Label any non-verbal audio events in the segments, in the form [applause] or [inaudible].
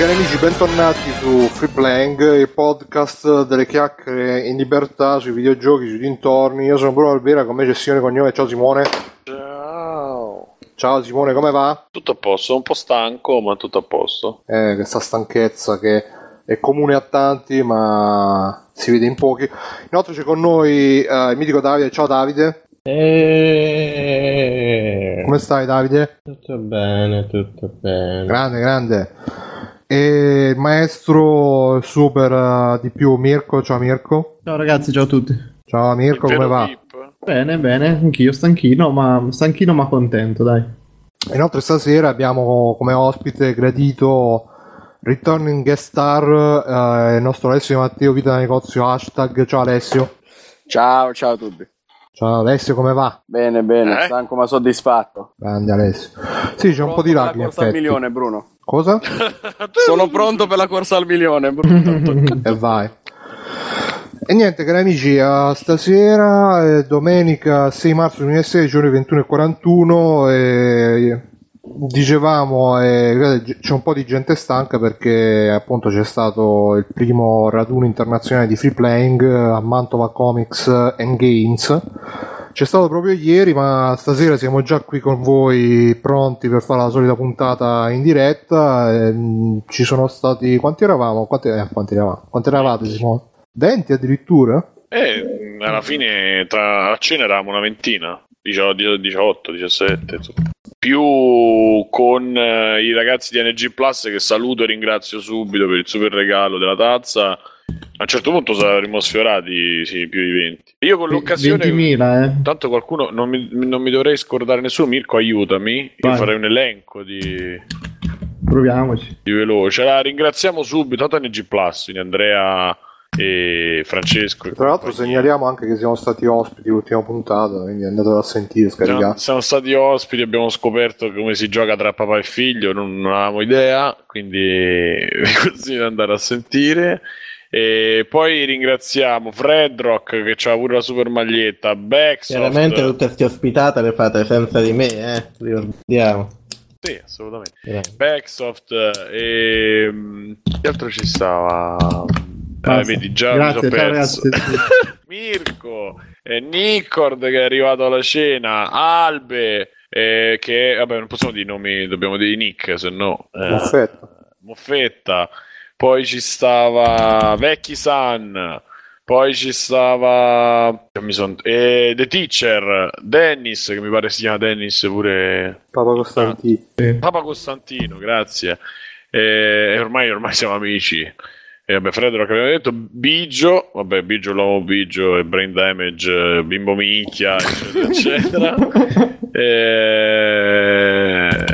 Cari amici, bentornati su Free Playing, il podcast delle chiacchiere in libertà sui videogiochi, sui dintorni. Io sono Bruno Albera, con me c'è Simone Cognome. Ciao Simone. Ciao. Ciao Simone, come va? Tutto a posto, un po' stanco, ma tutto a posto. Eh, questa stanchezza che è comune a tanti, ma si vede in pochi. Inoltre c'è con noi eh, il mitico Davide. Ciao Davide. E... Come stai Davide? Tutto bene, tutto bene. Grande, grande. E il maestro super eh, di più Mirko. Ciao Mirko. Ciao ragazzi, ciao a tutti. Ciao Mirko, come va? VIP. Bene, bene, anch'io stanchino, ma stanchino ma contento, dai. Inoltre stasera abbiamo come ospite gradito returning guest star eh, il nostro Alessio Matteo Vita da Negozio hashtag ciao Alessio Ciao, ciao a tutti. ciao Alessio come va? Bene, bene, Eh? stanco ma soddisfatto. grande Alessio sì c'è un po' di lag in effetti milione, Bruno. Cosa? [laughs] Sono pronto per la corsa al milione, [laughs] e vai. E niente cari amici eh, stasera è domenica 6 marzo 2016 ore 21.41 e dicevamo eh, c'è un po' di gente stanca perché appunto c'è stato il primo raduno internazionale di free playing eh, a Mantova Comics and Games c'è stato proprio ieri ma stasera siamo già qui con voi pronti per fare la solita puntata in diretta e, mh, ci sono stati quanti eravamo? quanti, eh, quanti eravamo? quanti eravate Simone? 20 addirittura? E alla fine tra a cena eravamo una ventina, 18, 18 17, insomma. più con eh, i ragazzi di NG Plus che saluto e ringrazio subito per il super regalo della tazza. A un certo punto saremmo sfiorati sì, più di 20. Io con l'occasione 20.000, eh. Tanto qualcuno non mi, non mi dovrei scordare nessuno. Mirko, aiutami. Io Vai. farei un elenco di, Proviamoci. di veloce. La ringraziamo subito. Tanto NG Plus, quindi Andrea e Francesco. e Tra l'altro segnaliamo anche che siamo stati ospiti l'ultima puntata, quindi andatelo a sentire, Siamo, scaricate. siamo stati ospiti, abbiamo scoperto come si gioca tra papà e figlio, non, non avevamo idea, quindi [laughs] vi consiglio di andare a sentire. E poi ringraziamo Fredrock che c'ha pure la super maglietta, Backsoft. Chiaramente tutte queste ospitate le fate senza di me, eh? Ricordiamo. Sì, assolutamente. Eh. Backsoft e mm, che altro ci stava? Basta. vedi già Grazie, mi sono perso. ragazzi. [laughs] Mirko, eh, Nicord che è arrivato alla cena, Albe eh, che vabbè non possiamo dire i nomi, dobbiamo dire i nick, se no eh, Moffetta. Moffetta. Poi ci stava Vecchi San. Poi ci stava mi son- eh, The Teacher, Dennis, che mi pare si chiama Dennis pure Papa Costantino. Papa Costantino, grazie. E ormai, ormai siamo amici. E vabbè, Fredro che abbiamo detto, Bigio, vabbè, Bigio l'uomo Bigio e Brain Damage, eh, Bimbo Minchia, eccetera, eccetera. [laughs] E...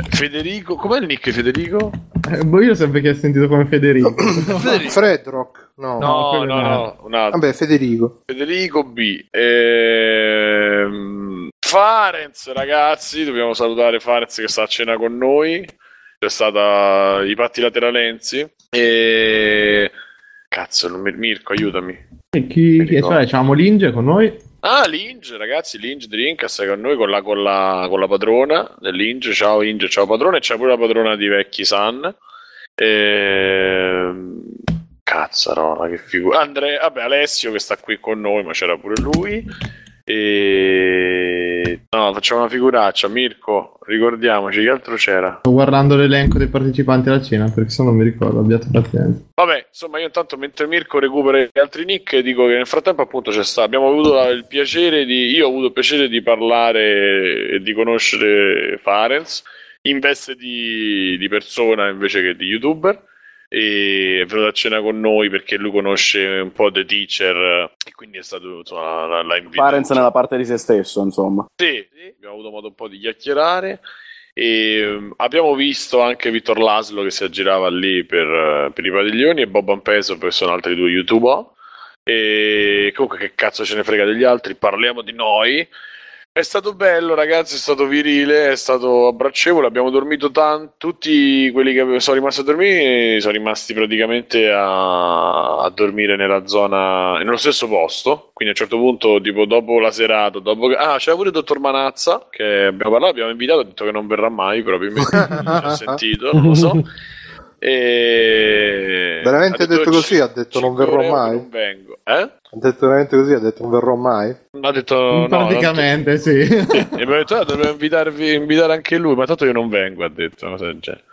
Federico, com'è il nick Federico? Eh, boh, io sempre che ho sentito come Federico. [coughs] Fredrock? No. No, quello no, un no, un altro. Vabbè, Federico. Federico B. Ehm, Farenz, ragazzi, dobbiamo salutare Farenz che sta a cena con noi. C'è stata i patti lateralensi. E cazzo, non mi... Mirko, aiutami. E chi, chi cioè, c'avevamo Linge con noi. Ah, Linge, ragazzi, Linge Drinkas è con noi con la, con la, con la padrona dell'Inge. Ciao Inge, ciao padrona. E c'è pure la padrona di Vecchi San. Ehm, Cazzarola, che figura. Andrea, vabbè, Alessio che sta qui con noi, ma c'era pure lui. E no, facciamo una figuraccia. Mirko, ricordiamoci che altro c'era. Sto guardando l'elenco dei partecipanti alla cena perché se no non mi ricordo, abbiate pazienza. Vabbè, insomma, io intanto mentre Mirko recupera gli altri nick, dico che nel frattempo, appunto, c'è stato. Abbiamo avuto il piacere di. Io ho avuto il piacere di parlare e di conoscere Farenz in veste di, di persona invece che di youtuber. E è venuto a cena con noi perché lui conosce un po' The Teacher e quindi è stato insomma, la, la invitato. Farenz nella parte di se stesso, insomma. Sì, sì, abbiamo avuto modo un po' di chiacchierare. E um, abbiamo visto anche Vittor Laslo che si aggirava lì per, eh, per i padiglioni e Bob Ampeso che sono altri due youtuber. E comunque, che cazzo ce ne frega degli altri? Parliamo di noi. È stato bello, ragazzi, è stato virile, è stato abbracevole. Abbiamo dormito tanto. Tutti quelli che sono rimasti a dormire sono rimasti praticamente a, a dormire nella zona, nello stesso posto. Quindi a un certo punto, tipo dopo la serata, dopo che... Ah, c'era pure il dottor Manazza che abbiamo parlato, abbiamo invitato, ha detto che non verrà mai, probabilmente [laughs] non ha sentito, non lo so. E... Veramente ha detto così? Ha detto non 5 verrò mai? Non vengo. Eh? Ha detto veramente così, ha detto non verrò mai. Ha detto no, Praticamente, sì. tanto- [laughs] E mi ha detto ah, dovevo invitarvi, invitare anche lui, ma tanto io non vengo, ha detto. una cosa del genere.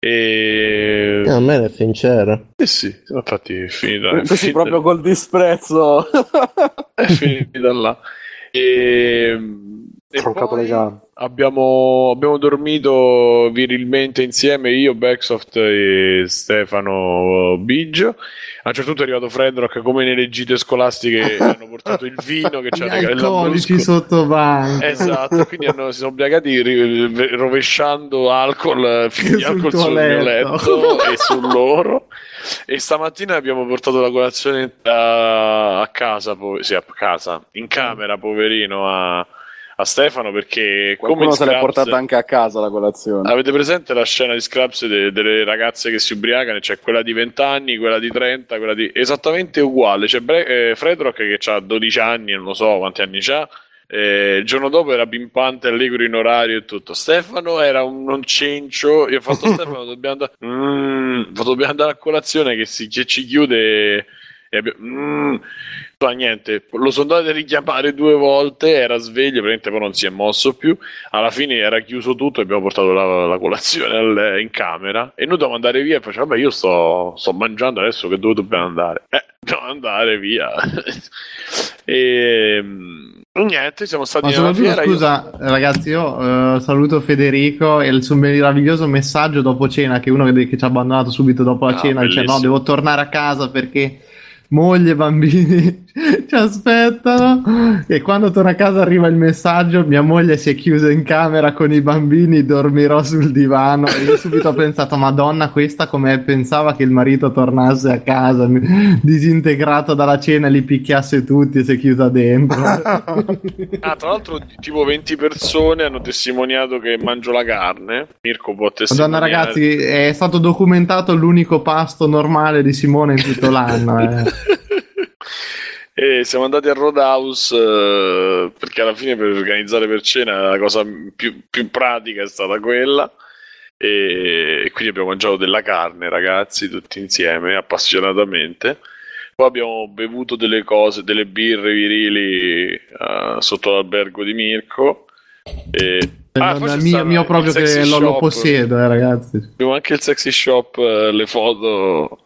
E... Eh, a me è sincero. Eh sì, infatti è finita. È finita, proprio col disprezzo. [laughs] è finita là. E, e abbiamo, abbiamo dormito virilmente insieme io, Backsoft e Stefano Biggio. A un certo punto è arrivato Fredrock come nelle gite scolastiche [laughs] hanno portato il vino che il alcolici sotto banco. Esatto, quindi hanno, si sono ubriacati ri- rovesciando alcol, [laughs] Sul alcol tuo sul mio letto. letto e su loro. E stamattina abbiamo portato la colazione a, a casa, po- sì, a casa, in camera, poverino, a, a Stefano perché Qualcuno se l'è portata anche a casa la colazione. Avete presente la scena di Scraps de- delle ragazze che si ubriacano? C'è quella di 20 anni, quella di 30, quella di... esattamente uguale. C'è Bre- eh, Fredrock che ha 12 anni, non lo so quanti anni ha. Eh, il giorno dopo era pimpante, allegro in orario e tutto. Stefano era un non cencio. Io ho fatto [laughs] Stefano, dobbiamo andare, mm, dobbiamo andare a colazione che, si, che ci chiude. E abbiamo, mm. Fa niente, lo sono andato a richiamare due volte. Era sveglio, praticamente poi non si è mosso più. Alla fine era chiuso tutto e abbiamo portato la, la colazione al- in camera. E noi dovevamo andare via. E facciamo, vabbè, io sto, sto mangiando adesso che dove dobbiamo andare? Eh, dobbiamo andare via. [laughs] e mm, niente, siamo stati Ma soprattutto, fiera. io- scusa, ragazzi, io eh, saluto Federico e il suo meraviglioso messaggio dopo cena, che uno che, che ci ha abbandonato subito dopo la Ah, cena, dice no, bellissimo. devo tornare a casa perché moglie bambini [laughs] ci aspettano. E quando torna a casa arriva il messaggio, mia moglie si è chiusa in camera con i bambini, dormirò sul divano. E io subito ho pensato, madonna, questa come pensava che il marito tornasse a casa, [laughs] disintegrato dalla cena, li picchiasse tutti e si è chiusa dentro. [laughs] Ah, tra l'altro, tipo 20 persone hanno testimoniato che mangio la carne. Mirko può testimoniare. Madonna ragazzi, è stato documentato l'unico pasto normale di Simone in tutto l'anno. eh. [laughs] E siamo andati a Roadhouse eh, perché alla fine per organizzare per cena la cosa più, più pratica è stata quella. E, e quindi abbiamo mangiato della carne, ragazzi, tutti insieme, appassionatamente. Poi abbiamo bevuto delle cose, delle birre virili eh, sotto l'albergo di Mirko. E... Ah, poi Non è c'è mio, mio proprio che lo, lo possiedo, eh, ragazzi. Abbiamo anche il sexy shop, eh, le foto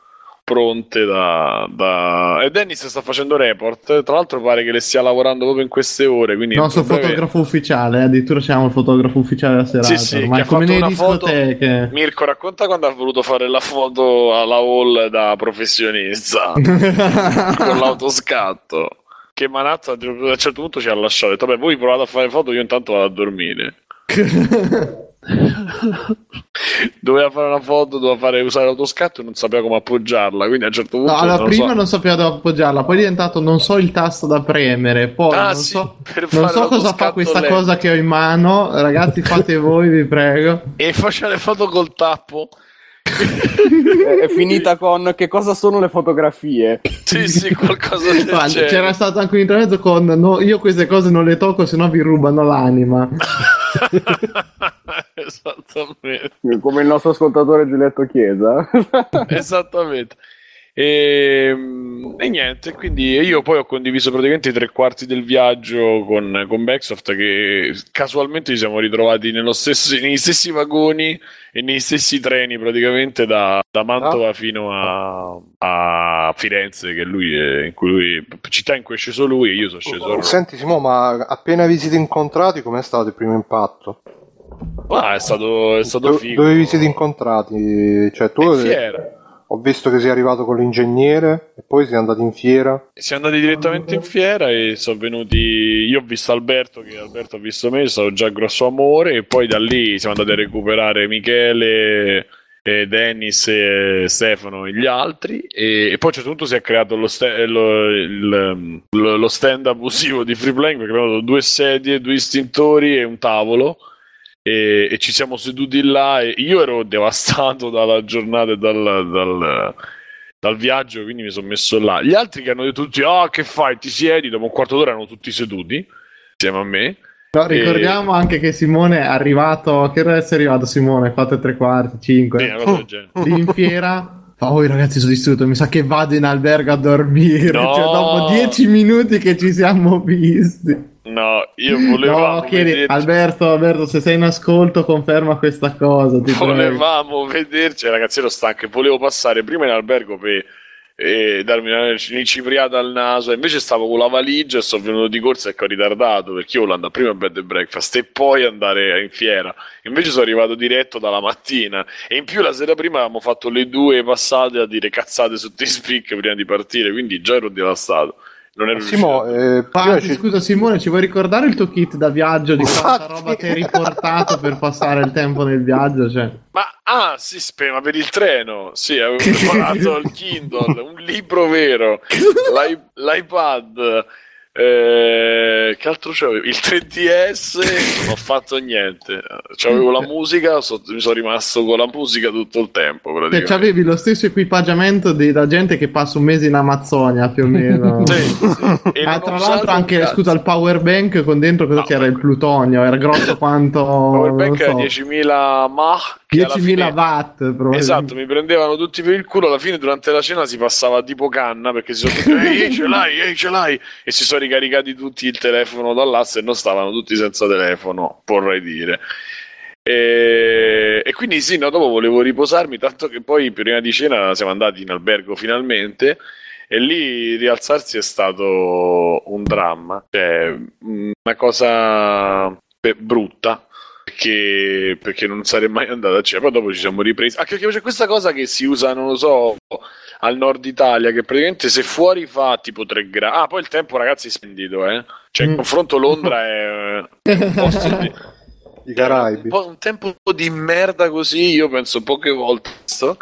pronte da, da... E Dennis sta facendo report, tra l'altro pare che le stia lavorando proprio in queste ore, quindi... Il nostro fotografo ufficiale, eh, addirittura siamo il fotografo ufficiale della serata. Sì, sì, ha come nelle una foto- discoteche. Mirko, racconta quando ha voluto fare la foto alla hall da professionista [laughs] con l'autoscatto. Che Manazza a un certo punto ci ha lasciato. Vabbè, voi provate a fare foto, io intanto vado a dormire. [laughs] [laughs] doveva fare una foto, doveva fare, usare l'autoscatto e non sapeva come appoggiarla. Quindi a un certo punto. No, allora, non prima so. non sapeva dove appoggiarla, poi è diventato non so il tasto da premere, poi Ah, non sì, so, non so cosa fa questa lento. cosa che ho in mano. Ragazzi, fate [laughs] voi, vi prego. E faceva le foto col tappo. È, finita con che cosa sono le fotografie. Sì, sì, qualcosa del [laughs] Guarda, genere. c'era stato anche un intervento con no, io queste cose non le tocco, se no vi rubano l'anima. Esattamente. Come il nostro ascoltatore Giulietto Chiesa. [laughs] Esattamente. E, e niente, quindi io poi ho condiviso praticamente i tre quarti del viaggio con, con Backsoft che casualmente ci siamo ritrovati nello stesso, negli stessi vagoni e negli stessi treni praticamente da, da Mantova fino a, a Firenze, che lui è, in cui lui, città in cui è sceso lui e io sono sceso Roma. Senti Simo, ma appena vi siete incontrati, com'è stato il primo impatto? Ah, è stato, è stato Do- figo. dove vi siete incontrati? Cioè, tu In fiera. ho visto che sei arrivato con l'ingegnere e poi sei andato in fiera. Siamo andati direttamente in fiera e sono venuti. Io ho visto Alberto, che Alberto ha visto me, sono già grosso amore. E poi da lì siamo andati a recuperare Michele, e Dennis, e Stefano e gli altri. E, e poi a un certo punto si è creato lo, sta- lo- il- lo- stand abusivo di free playing perché abbiamo dato due sedie, due istintori e un tavolo. E, e ci siamo seduti là. E io ero devastato [laughs] dalla giornata e dal- dal, dal viaggio, quindi mi sono messo là. Gli altri che hanno detto tutti: Ah, che fai? Ti siedi? Dopo un quarto d'ora erano tutti seduti insieme a me. No, ricordiamo anche che Simone è arrivato. Che ora è arrivato Simone? 4 e tre quarti, 5. Sì, in fiera. Fa, oh ragazzi sono distrutto, mi sa che vado in albergo a dormire. No. Cioè, dopo 10 minuti che ci siamo visti. No, io volevo No, chiedi, Alberto, Alberto, se sei in ascolto, conferma questa cosa. Ti prego. volevamo vederci, ragazzi, ero stanco e volevo passare prima in albergo per eh, darmi una cipriata al naso. Invece stavo con la valigia e sono venuto di corsa e ho ritardato perché io volevo andare prima a bed and breakfast e poi andare in fiera. Invece sono arrivato diretto dalla mattina e in più la sera prima avevamo fatto le due passate a dire cazzate su [laughs] T-Speak prima di partire, quindi già ero devastato. Non ero Simo, eh, ci- scusa Simone, ci vuoi ricordare il tuo kit da viaggio di quanta roba ti hai riportato per passare il tempo nel viaggio? Cioè. Ma ah, sì, spe- ma per il treno, sì, avevo preparato il Kindle, un libro vero, [laughs] l'i- l'iPad, eh, che altro c'avevo? Il 3DS, [laughs] non ho fatto niente. C'avevo la musica, so- mi sono rimasto con la musica tutto il tempo. Cioè, c'avevi lo stesso equipaggiamento della gente che passa un mese in Amazzonia più o meno. [laughs] Sì, sì. E Ah, tra l'altro anche cazzo. scusa il power bank con dentro cosa No, c'era il plutonio era grosso [laughs] quanto Powerbank non era so, 10.000 mAh. Che alla 10.000 fine- watt. Esatto, mi prendevano tutti per il culo. Alla fine, durante la cena, si passava tipo canna perché si sono tutti, ehi, ce l'hai, ehi, ce l'hai. E si sono ricaricati tutti il telefono dall'asse e non stavano tutti senza telefono, vorrei dire. E, e quindi sì, no, dopo volevo riposarmi, tanto che poi prima di cena siamo andati in albergo finalmente. E lì rialzarsi è stato un dramma, cioè una cosa brutta perché, perché non sarei mai andato a cena. Poi dopo ci siamo ripresi. Anche perché c'è questa cosa che si usa, non lo so, al nord Italia, che praticamente se fuori fa tipo 3 gradi. Ah, poi il tempo, ragazzi, è splendido, eh. Cioè, in Mm. confronto Londra è eh, un posto [laughs] di. I Caraibi. Un, un tempo di merda così, io penso poche volte. visto.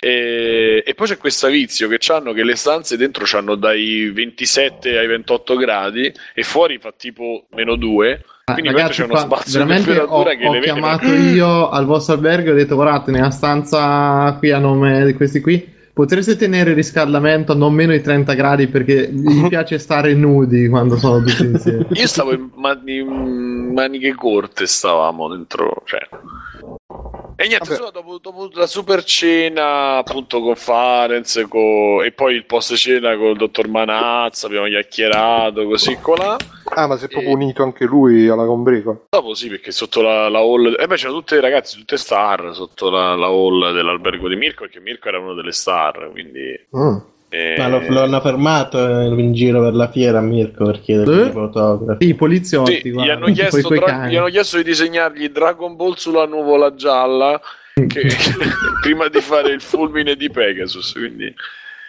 E, e poi c'è questo vizio che hanno che le stanze dentro hanno dai 27 ai 28 gradi e fuori fa tipo meno 2. Ah, Quindi ragazzi, c'è uno spazio di ho, che ho chiamato io al vostro albergo e ho detto guardate nella stanza qui a nome di questi qui potreste tenere il riscaldamento a non meno di 30 gradi perché mi [laughs] piace stare nudi quando sono tutti insieme Io stavo in, mani- in maniche corte, stavamo dentro. Cioè. E niente, dopo, dopo la super cena, appunto, con Farenz co- e poi il post cena con il dottor Manazza, abbiamo chiacchierato così colà. Ah, ma si è proprio E- unito anche lui alla Combrico. Dopo sì, perché sotto la, la hall. E beh, c'erano tutte le ragazze, tutte star sotto la, la hall dell'albergo di Mirko, perché Mirko era uno delle star, quindi. Mm. Eh, Ma lo, lo hanno fermato eh, in giro per la fiera Mirko per chiedergli Eh? i fotografi. i poliziotti Sì, gli hanno, [laughs] chiesto Dra- gli hanno chiesto di disegnargli Dragon Ball sulla nuvola gialla che- [laughs] [laughs] prima di fare il fulmine di Pegasus. Quindi,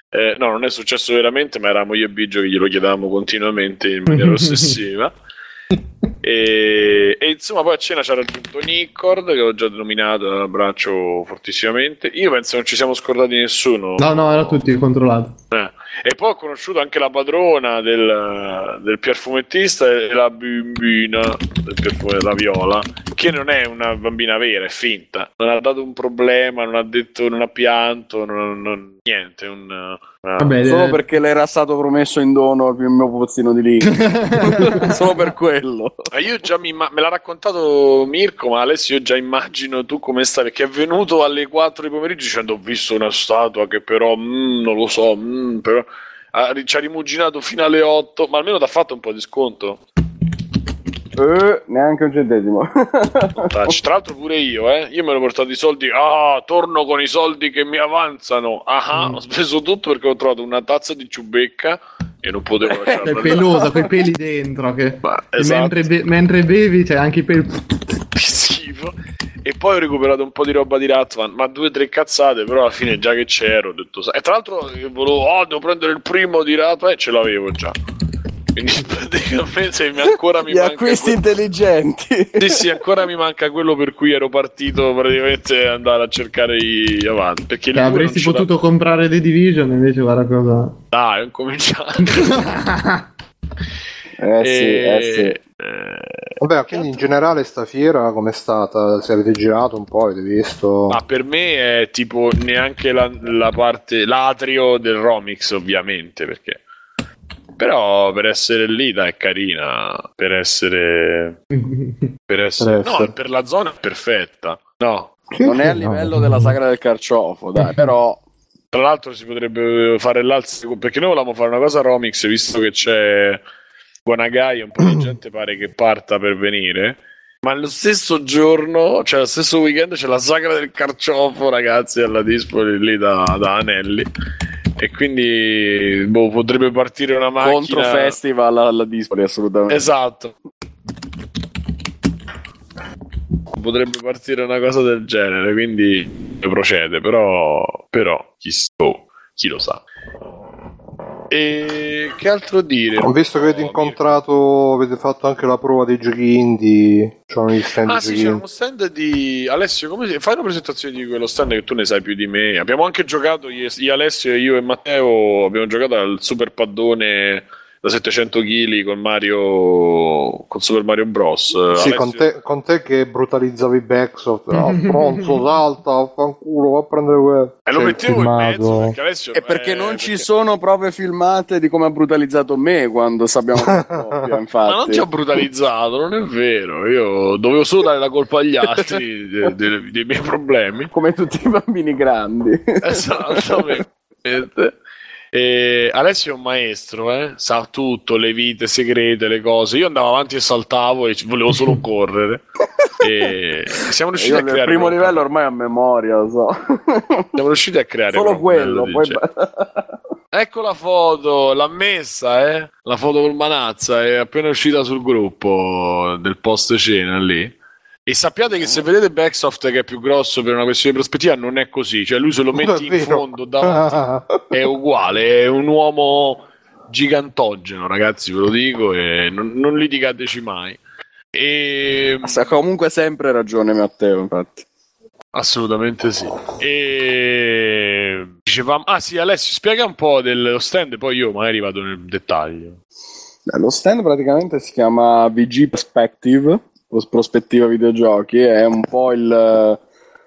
eh, no, non è successo veramente, ma eravamo io e Biggio che glielo chiedavamo continuamente in maniera ossessiva. E, e insomma, poi a cena c'era raggiunto Nicord, che ho già denominato, un abbraccio fortissimamente. Io penso non ci siamo scordati nessuno. no no erano tutti controllati Eh. E poi ho conosciuto anche la padrona del, del perfumettista e la bambina del perfume della viola, che non è una bambina vera, è finta. Non ha dato un problema, non ha detto, non ha pianto, non, non- niente. Un, Vabbè, Solo eh, perché le era stato promesso in dono il mio pozzino di lì. [laughs] Solo per quello. Ma io già mi imma- me l'ha raccontato Mirko, ma Alessio io già immagino tu come stai, perché è venuto alle 4 di pomeriggio dicendo ho visto una statua che però mm, non lo so, mm, però ha- ci ha rimuginato fino alle 8, ma almeno ti ha fatto un po' di sconto. Eh, neanche un centesimo. Touch. Tra l'altro pure io, eh. Io me ne ho portato i soldi. Ah, torno con i soldi che mi avanzano. Ah, Mm. ho speso tutto perché ho trovato una tazza di ciubecca e non potevo [laughs] è lasciarla. pelosa con i peli dentro che Ma, esatto. mentre, be- mentre bevi c'è anche i peli [laughs] Che schifo. E poi ho recuperato un po' di roba di Ratman, ma due o tre cazzate, però alla fine già che c'ero ho detto... E tra l'altro eh, volevo, oh, devo prendere il primo di Ratman e ce l'avevo già. Quindi [laughs] praticamente mi ancora mi Gli manca... acquisti quel- intelligenti. [laughs] Sì, sì, ancora mi manca quello per cui ero partito praticamente andare a cercare i avanti. Perché pure avresti potuto comprare The Division invece guarda cosa Dai, ho cominciato. [laughs] Eh sì, eh sì. eh, Vabbè, quindi in generale sta fiera com'è stata? Se avete girato un po', avete visto? Ma per me è tipo neanche la, la parte, l'atrio del Romix, ovviamente, perché Però per essere lì, dai, è carina. Per essere. [laughs] Per essere. Per essere. No, per la zona è perfetta. No. Non è a livello della sagra del carciofo, dai, [laughs] però Tra l'altro si potrebbe fare l'altro. Perché noi volevamo fare una cosa a Romix, visto che c'è Guanagai, un po' di [clears throat] gente pare che parta per venire. Ma lo stesso giorno, cioè lo stesso weekend, c'è la sagra del carciofo, ragazzi, alla Dispoli lì da, da Anelli. E quindi boh, potrebbe partire una macchina. contro festival alla Dispoli, assolutamente. Esatto. Potrebbe partire una cosa del genere, quindi procede, però, però chi, s- oh, chi lo sa. E che altro dire? Ho visto che avete Oh, incontrato, avete fatto anche la prova dei giochi indie. C'erano gli stand Ah di sì, c'era uno stand di Alessio, come si... fai una presentazione di quello stand che tu ne sai più di me. Abbiamo anche giocato, io, io, Alessio, io e Matteo, abbiamo giocato al super paddone da 700 kg con Mario, con Super Mario Bros. Sì, Alessio- con te, con te che brutalizzavi Backsoft. Ah, [laughs] pronto, salta, fanculo, va a prendere quello. E lo C'è il mettevo in mezzo perché Alessio E perché eh, non ci perché- sono prove filmate di come ha brutalizzato me quando sappiamo coppia, [laughs] infatti. Ma non ti ho brutalizzato, non è vero. Io dovevo solo dare la colpa agli altri [laughs] de- de- dei miei problemi. Come tutti i bambini grandi. Esattamente. E Alessio è un maestro, eh? sa tutto, le vite segrete, le cose. Io andavo avanti e saltavo e volevo solo [laughs] correre. e siamo riusciti Io a creare. primo un- livello ormai a memoria, lo so. Siamo riusciti a creare Solo quello, poi genere. Ecco la foto, l'ha messa, eh? La foto col Manazza è appena uscita sul gruppo del post cena lì. E sappiate che se vedete Backsoft che è più grosso per una questione di prospettiva, non è così. Cioè, lui se lo metti in fondo davanti [laughs] è uguale, è un uomo gigantogeno, ragazzi, ve lo dico, e non, non litigateci mai. E... Ha comunque sempre ragione Matteo, infatti. Assolutamente sì. E dicevamo, ah sì, Alessio, spiega un po' dello stand, poi io magari vado nel dettaglio. Beh, lo stand praticamente si chiama VG Perspective, prospettiva videogiochi, è un po' il,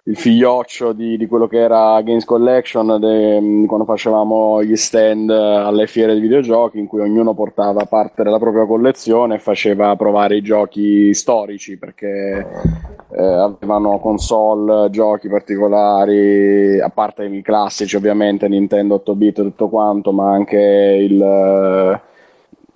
il figlioccio di, di quello che era Games Collection de- quando facevamo gli stand alle fiere di videogiochi in cui ognuno portava parte della propria collezione e faceva provare i giochi storici perché eh, avevano console, giochi particolari, a parte i classici ovviamente, Nintendo 8 bit e tutto quanto, ma anche il,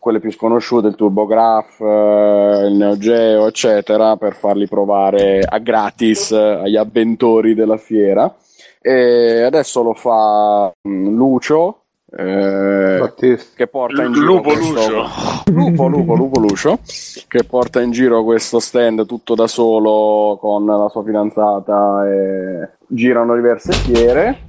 quelle più sconosciute, il TurboGrafx, eh, il Neo Geo, eccetera, per farli provare a gratis eh, agli avventori della fiera. E adesso lo fa mm, Lucio. eh, che porta in giro Lupo questo- Lucio. [laughs] Lupo, Lupo, Lupo Lucio che porta in giro questo stand tutto da solo con la sua fidanzata e girano diverse fiere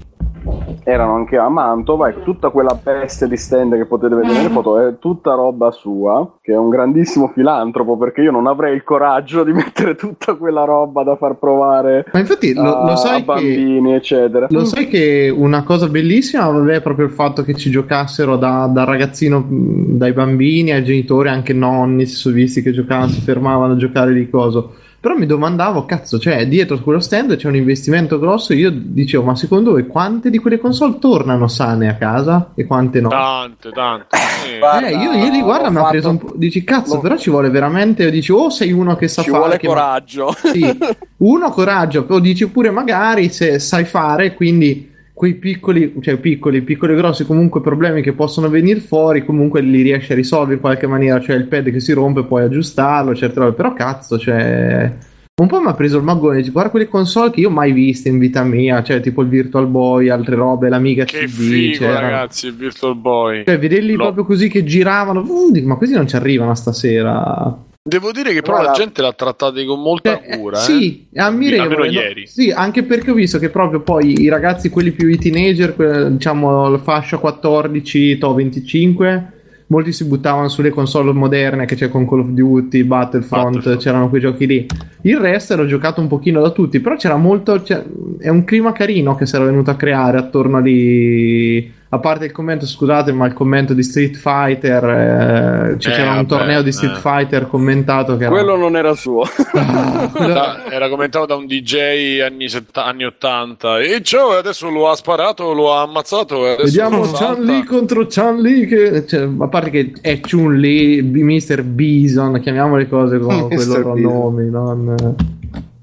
erano anche a Mantova e tutta quella peste di stand che potete vedere nelle foto è tutta roba sua che è un grandissimo filantropo perché io non avrei il coraggio di [laughs] mettere tutta quella roba da far provare Ma infatti lo, a, lo a sai che... bambini eccetera Lo sai che una cosa bellissima vabbè, è proprio il fatto che ci giocassero da, da ragazzino, dai bambini ai genitori, anche nonni, si sono visti che giocavano, si fermavano a giocare di coso. Però mi domandavo, cazzo, cioè dietro quello stand c'è un investimento grosso. Io dicevo, ma secondo voi quante di quelle console tornano sane a casa e quante no? Tante, tante. Eh, Guarda, Eh, io, io li guardo ho mi ha fatto- preso un po'. Dici, cazzo, l'ho- però ci vuole veramente. Dici, o sei uno che sa ci fare. vuole che- coraggio Sì, uno coraggio, poi dici pure magari se sai fare, quindi quei piccoli, cioè piccoli, piccoli e grossi comunque problemi che possono venire fuori, comunque li riesci a risolvere in qualche maniera, cioè il pad che si rompe puoi aggiustarlo, certe robe, però cazzo, cioè un po' mi ha preso il magone, dici, guarda quelle console che io mai viste in vita mia, cioè tipo il Virtual Boy, altre robe, l'Amiga che CD, figo, c'era- ragazzi, il Virtual Boy. Cioè, vederli No. proprio così che giravano, uh, dico, ma così non ci arrivano stasera. Devo dire che però Guarda- la gente l'ha trattata con molta Eh, cura. eh. Sì, è ammirevole. Almeno no? ieri. Sì, anche perché ho visto che proprio poi i ragazzi, quelli più i teenager, que- diciamo la fascia 14, to 25, molti si buttavano sulle console moderne che c'è con Call of Duty, Battlefront, Battlefront. c'erano quei giochi lì. Il resto era giocato un pochino da tutti, però c'era molto... c'è- è un clima carino che si era venuto a creare attorno lì a parte il commento, scusate, ma il commento di Street Fighter, eh, cioè Eh, c'era un vabbè, torneo di Street eh. Fighter commentato che era... Quello non era suo. [laughs] Ah, quello- Da- era commentato da un DJ anni, sett- anni 80 e ciao adesso lo ha sparato lo ha ammazzato Vediamo salta. Chan Li contro Chan Li che, cioè, a parte che è Chun Li, Mr. Bison, chiamiamo le cose con, [laughs] Mr. loro nomi, non...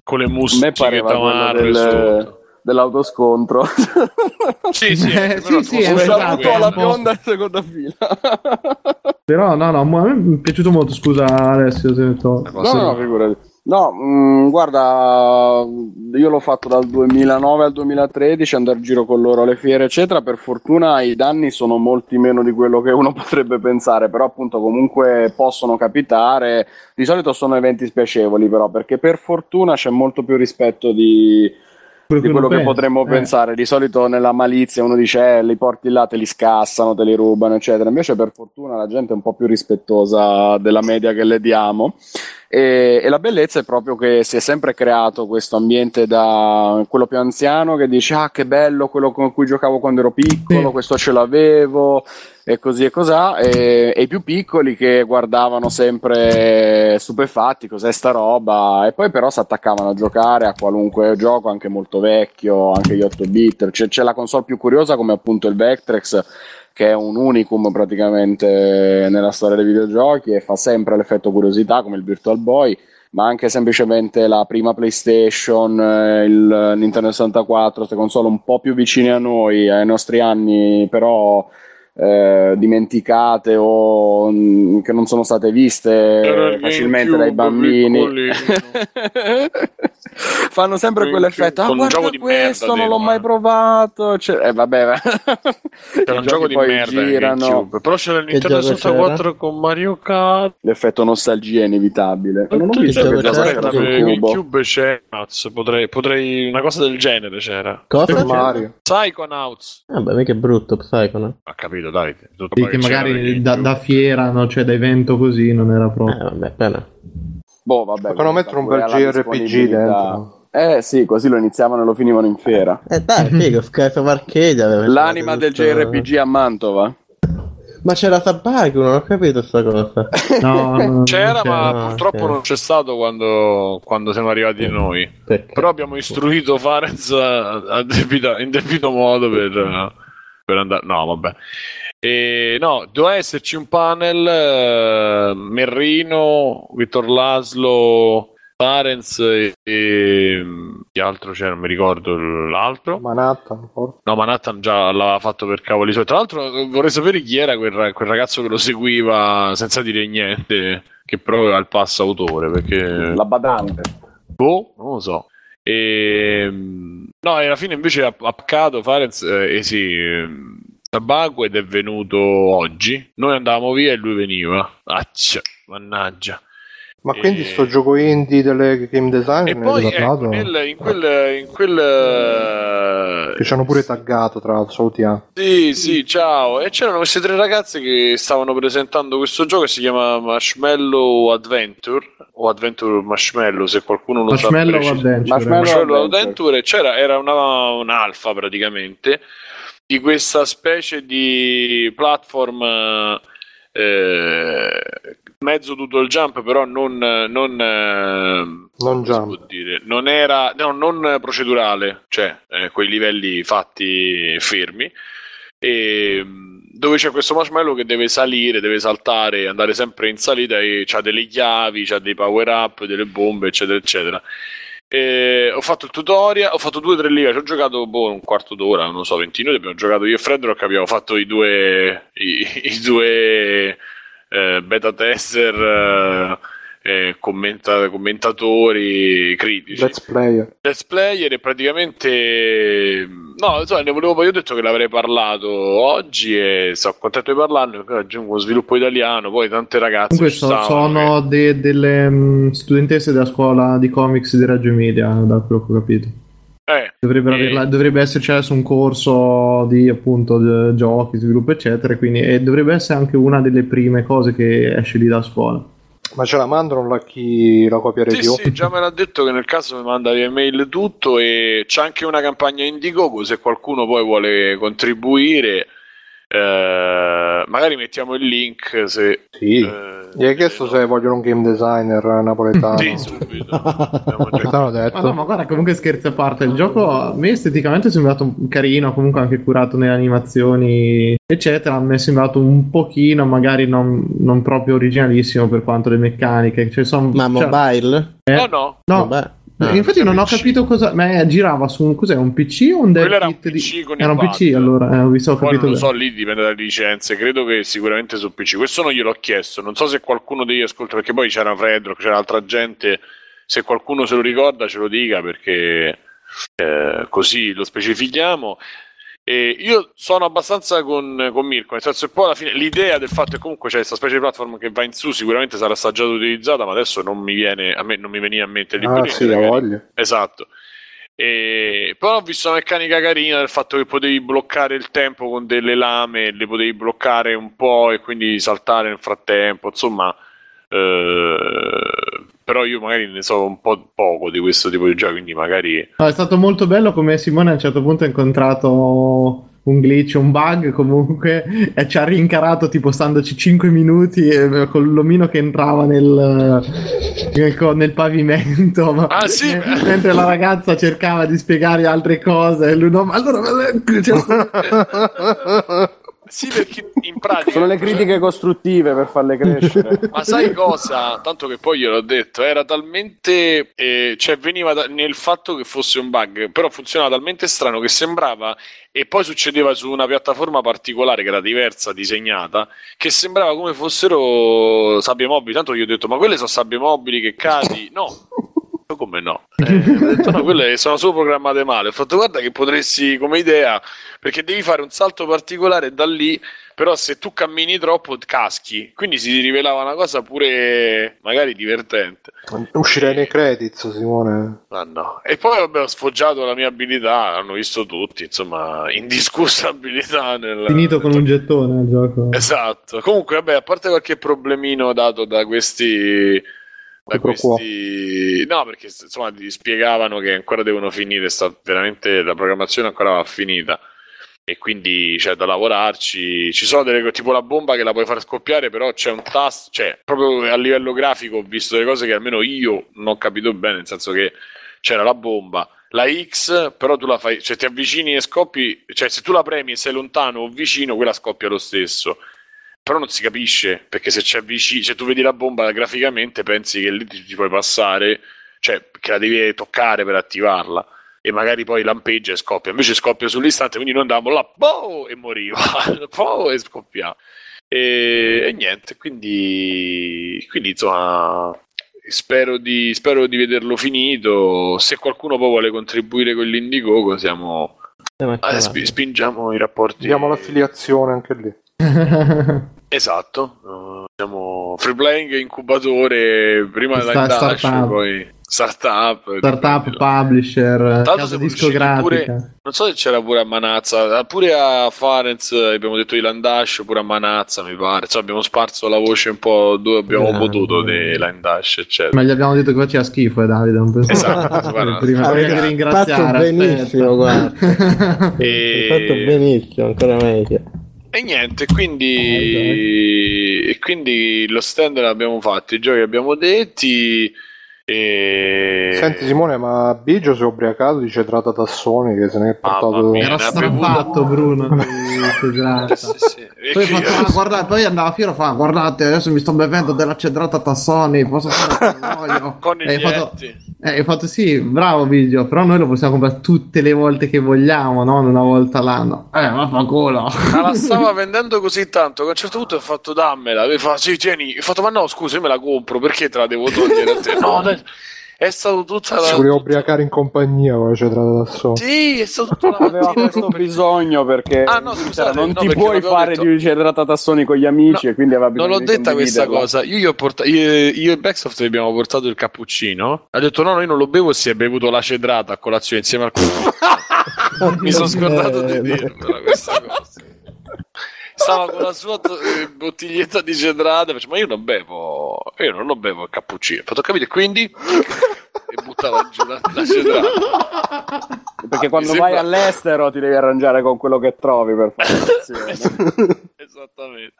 con le A musche me pareva quello tamarre del, sotto. Dell'autoscontro. [laughs] sì sì, Eh, sì, sì, Un esatto, saluto alla un bionda in seconda fila. [laughs] Però no, no, ma a me mi è piaciuto molto, scusa Alessio se to- quella. No, no, no, figurati. No, mh, guarda, io l'ho fatto dal 2009 al 2013, andare in giro con loro alle fiere, eccetera. Per fortuna i danni sono molti meno di quello che uno [laughs] potrebbe pensare, però appunto comunque possono capitare. Di solito sono eventi spiacevoli, però, perché per fortuna c'è molto più rispetto di, di quello che pensa. potremmo Eh. pensare. Di solito nella malizia uno dice eh, li porti là, te li scassano, te li rubano, eccetera. Invece per fortuna la gente è un po' più rispettosa della media che le diamo. E, e la bellezza è proprio che si è sempre creato questo ambiente da quello più anziano che dice ah che bello quello con cui giocavo quando ero piccolo, Sì. questo ce l'avevo e così e cos'ha. E, e i più piccoli che guardavano sempre stupefatti cos'è sta roba? E poi però si attaccavano a giocare a qualunque gioco anche molto vecchio anche gli 8 bit. C'è, c'è la console più curiosa come appunto il Vectrex che è un unicum praticamente nella storia dei videogiochi e fa sempre l'effetto curiosità come il Virtual Boy ma anche semplicemente la prima PlayStation, eh, il Nintendo 64, queste console un po' più vicine a noi, ai nostri anni, però eh, dimenticate o mh, che non sono state viste facilmente dai bambini. [laughs] Fanno sempre quell'effetto, ah Con un guarda gioco di questo, merda non l'ho mai eh. provato, cioè, eh, vabbè, [laughs] I un giochi gioco di poi merda girano. GameCube. Però c'era il Nintendo gioco 64 con Mario Kart. l'effetto nostalgia è inevitabile. Non ho visto che c'era? era Aspetta, sul per cubo. GameCube c'è cazzo, potrei, potrei una cosa del genere c'era. Cosa? Mario. Psychonauts. Vabbè, mica è brutto, Psycho, no? Ha capito, Davide. Tutto Sì, che c'era magari da, da fiera, no? cioè da evento così, non era Eh, proprio. vabbè, appena. Boh, vabbè. Potevano mettere un bel JRPG dentro. Eh sì, così lo iniziavano e lo finivano in fiera. Eh dai, figo, [laughs] Sky of Arcade L'anima del tutto- JRPG a Mantova. Ma c'era Sabaku, non ho capito sta cosa. No, no, non C'era, ma no, purtroppo ok. non c'è stato quando, quando siamo arrivati noi. Perché? Però abbiamo istruito Farenz a, a debita- in debito modo per, per andare. No, vabbè. E, no, doveva esserci un panel. eh, Merrino, Vittor Laslo, Farenz e, e chi altro c'era? Non mi ricordo l'altro. Manhattan, forse. No, Manhattan già l'aveva fatto per cavoli suoi. Tra l'altro, vorrei sapere chi era quel, quel ragazzo che lo seguiva senza dire niente, che però aveva il pass autore. Perché La badante. Boh, non lo so. E, no, e alla fine invece ha paccato Farenz, eh, eh sì, ehm, Tabaco ed è venuto oggi. Noi andavamo via e lui veniva. Accia, mannaggia. Ma quindi E- sto gioco indie delle game design E poi ecco, nel- in quel... In quel eh, Che ci hanno pure taggato, tra l'altro, salutiamo. Sì, sì, ciao. E c'erano queste tre ragazze che stavano presentando questo gioco che si chiama Marshmallow Adventure o Adventure Marshmallow, se qualcuno lo sa Marshmallow preciso. Adventure. Marshmallow Marshmallow Adventure. Adventure e c'era era una, un'alfa praticamente di questa specie di platform eh, mezzo doodle jump però non non, eh, Non jump. non era no, non procedurale cioè eh, quei livelli fatti fermi e mh, dove c'è questo marshmallow che deve salire, deve saltare, andare sempre in salita e ha delle chiavi, ha dei power up, delle bombe, eccetera, eccetera. E ho fatto il tutorial, ho fatto due o tre livelli, ho giocato boh, un quarto d'ora, non so, 20 minuti, abbiamo giocato io e Fredrock, abbiamo fatto i due, i, i due eh, beta tester, eh, eh, commenta- commentatori critici. Let's player. Let's Player e praticamente no, insomma, ne volevo poi ho detto che l'avrei parlato oggi e sono contento di parlarne perché aggiungo sviluppo italiano, poi tante ragazze Comunque ci so- stavano sono de- delle mm, studentesse della scuola di comics di Reggio Emilia, da quello che ho capito. Eh, averla- dovrebbe esserci adesso un corso di appunto di giochi, sviluppo, eccetera. Quindi, e dovrebbe essere anche una delle prime cose che esce lì da scuola. Ma ce la mandano la chi la copia sì, sì, già me l'ha detto che nel caso mi manda via mail tutto e c'è anche una campagna Indiegogo se qualcuno poi vuole contribuire Eh, magari mettiamo il link se... Sì. eh, Gli hai chiesto se vogliono un game designer napoletano. Sì, subito. Ma detto. no, ma guarda, comunque scherzi a parte, il gioco a me esteticamente è sembrato carino, comunque anche curato nelle animazioni, eccetera. Mi è sembrato un pochino, magari non, non proprio originalissimo per quanto le meccaniche. Cioè, son, Ma cioè- mobile? eh, No, no, no, Mobile? Ah, infatti non ho PC. capito cosa. Ma girava su un, cos'è, un PC o un Quello era un kit di- PC con Era un pad. PC allora, eh, ho visto, ho Poi capito non lo so, lì dipende dalle licenze. Credo che sicuramente su PC. Questo non gliel'ho chiesto. Non so se qualcuno degli ascolta, perché poi c'era Fredrock, c'era altra gente. Se qualcuno se lo ricorda, ce lo dica perché eh, così lo specifichiamo. E io sono abbastanza con, con Mirko, nel senso che poi alla fine l'idea del fatto che comunque c'è questa specie di platform che va in su sicuramente sarà stata già utilizzata, ma adesso non mi viene a me non mi veniva in mente per Ah, sì, voglio. Esatto. E poi ho visto una meccanica carina del fatto che potevi bloccare il tempo con delle lame, le potevi bloccare un po' e quindi saltare nel frattempo, insomma. Eh, però io magari ne so un po' poco di questo tipo di gioco, quindi magari No, è stato molto bello come Simone a un certo punto ha incontrato un glitch, un bug comunque e ci ha rincarato tipo standoci 5 minuti e, con l'omino che entrava nel, nel, nel pavimento ma- Ah, [laughs] sì? mentre la ragazza cercava di spiegare altre cose e lui no ma allora cioè, [laughs] sì, perché in [laughs] pratica Sono le critiche costruttive per farle crescere. [laughs] Ma sai cosa? Tanto che poi gliel'ho detto, era talmente. eh, cioè, veniva da- nel fatto che fosse un bug, però funzionava talmente strano che sembrava. E poi succedeva su una piattaforma particolare che era diversa, disegnata, che sembrava come fossero sabbie mobili. Tanto gli ho detto, ma quelle sono sabbie mobili che cadi? [laughs] No. Come no? Eh, detto, no, quelle sono solo programmate male. Ho fatto, guarda che potresti, come idea, perché devi fare un salto particolare da lì però se tu cammini troppo caschi. Quindi si rivelava una cosa pure magari divertente. Uscirei nei credits, Simone. ma no. E poi vabbè ho sfoggiato la mia abilità l'hanno visto tutti insomma indiscussa abilità nel finito con un gettone il gioco. Esatto. Comunque vabbè a parte qualche problemino dato da questi questi no perché insomma ti spiegavano che ancora devono finire sta veramente la programmazione ancora va finita e quindi c'è da lavorarci. Ci sono delle tipo la bomba che la puoi far scoppiare, però c'è un tasto, cioè proprio a livello grafico ho visto delle cose che almeno io non ho capito bene, nel senso che c'era la bomba, la X, però tu la fai, cioè ti avvicini e scoppi, cioè se tu la premi e sei lontano o vicino, quella scoppia lo stesso. Però non si capisce, perché se c'è vicino, se tu vedi la bomba graficamente pensi che lì ti, ti puoi passare, cioè che la devi toccare per attivarla e magari poi lampeggia e scoppia. Invece scoppia sull'istante, quindi noi andavamo là, boh, e moriva, [laughs] boh, e scoppiava. E, e niente, quindi, quindi insomma, spero di, spero di vederlo finito. Se qualcuno poi vuole contribuire con l'Indiegogo, siamo, eh, accavati. spi- spingiamo i rapporti. Diamo l'affiliazione anche lì. [laughs] Esatto, uh, siamo free playing incubatore, prima startup. poi startup, startup publisher casa discografica pure- Non so se c'era pure a Manazza, pure a Farenz abbiamo detto di Landash, pure a Manazza mi pare. Cioè, abbiamo sparso la voce un po' dove abbiamo Grande. potuto di Landash, eccetera. ma gli abbiamo detto che faceva schifo eh, Davide non pensavo Esatto, [laughs] guarda. prima Avete fatto benissimo, guarda. [laughs] E... Fatto benissimo, ancora meglio. E niente, quindi, e quindi lo stand l'abbiamo fatto, i giochi li abbiamo detti. E... Senti Simone, ma Biggio si è ubriacato di cedrata Tassoni che se ne è portato... Mia. era ha strafatto Bruno di. [laughs] Sì, sì. E Poi, ha fatto, ah, guardate, poi andava a fiera e fa guardate adesso mi sto bevendo della cedrata Tassoni posso fare quello che [laughs] voglio e hai fatto, eh, hai fatto sì bravo Biggio però noi lo possiamo comprare tutte le volte che vogliamo non una volta l'anno eh ma fa culo Ma la stava vendendo così tanto che a un certo punto ho fatto dammela. Lui fa, sì, tieni. Ho fatto, ma no, scusa, io me la compro, perché te la devo togliere a te? [laughs] No, dai. È stato tutta la... Si voleva ubriacare in compagnia con la cedrata Tassoni. Sì, è stato tutta la Aveva mattina. questo bisogno perché Ah, no, scusate, non no, ti puoi fare detto- di cedrata tassoni con gli amici No, e quindi aveva bisogno Non l'ho detta questa cosa. Io, gli ho porta- io, io e Backsoft abbiamo portato il cappuccino. Ha detto: No, no, io non lo bevo. Si è bevuto la cedrata a colazione insieme al [laughs] [laughs] Mi sono scordato di dirvela questa cosa. Stava con la sua eh, bottiglietta di cedrata. Faccio, ma io non bevo, io non lo bevo il cappuccino. Ho fatto capire, quindi. E buttava giù la, la cedrata. Perché Ah, quando mi vai sembra- all'estero ti devi arrangiare con quello che trovi per fare. [laughs] Esattamente.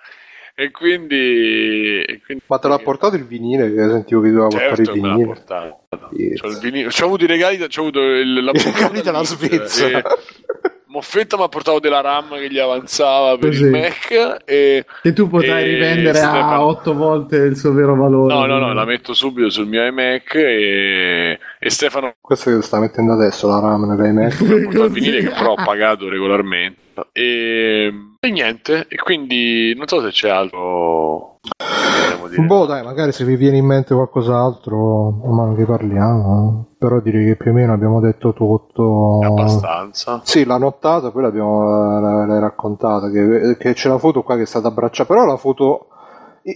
E quindi, e quindi- Ma te l'ha portato il vinile? Che sentivo che doveva portare Certo, il me l'ha vinile. portato. Yes. C'ho, il vinile- c'ho avuto i regali, c'ho avuto il, la I regali della Svezia. e Moffetta mi ha portato della RAM che gli avanzava per Così. il Mac e Che tu potrai E rivendere a Stefano- otto volte il suo vero valore. no no no la metto subito sul mio iMac e, e Stefano Questo che sta mettendo adesso la RAM nell'iMac. Così. [laughs] vinile che però ho pagato regolarmente e, e niente e quindi non so se c'è altro vogliamo dire. Boh, dai, magari se vi viene in mente qualcos'altro, man mano che parliamo. Però direi che più o meno abbiamo detto tutto. abbastanza Sì, la nottata, poi l'abbiamo l'hai l'hai raccontata, che, che c'è la foto qua che è stata abbracciata, però la foto,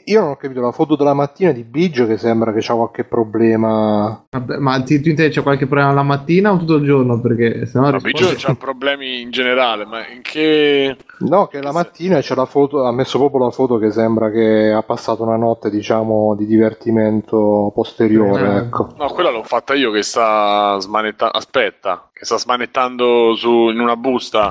io non ho capito, la foto della mattina di Biggio che sembra che c'ha qualche problema, Vabbè, ma ti, tu intendi c'è qualche problema la mattina o tutto il giorno? Perché se no rispondi- Biggio [laughs] c'ha problemi in generale, ma in che... no, che la mattina c'è la foto, ha messo proprio la foto che sembra che ha passato una notte, diciamo, di divertimento posteriore, Eh. ecco. No, quella l'ho fatta io che sta smanettando... Aspetta, che sta smanettando su... in una busta.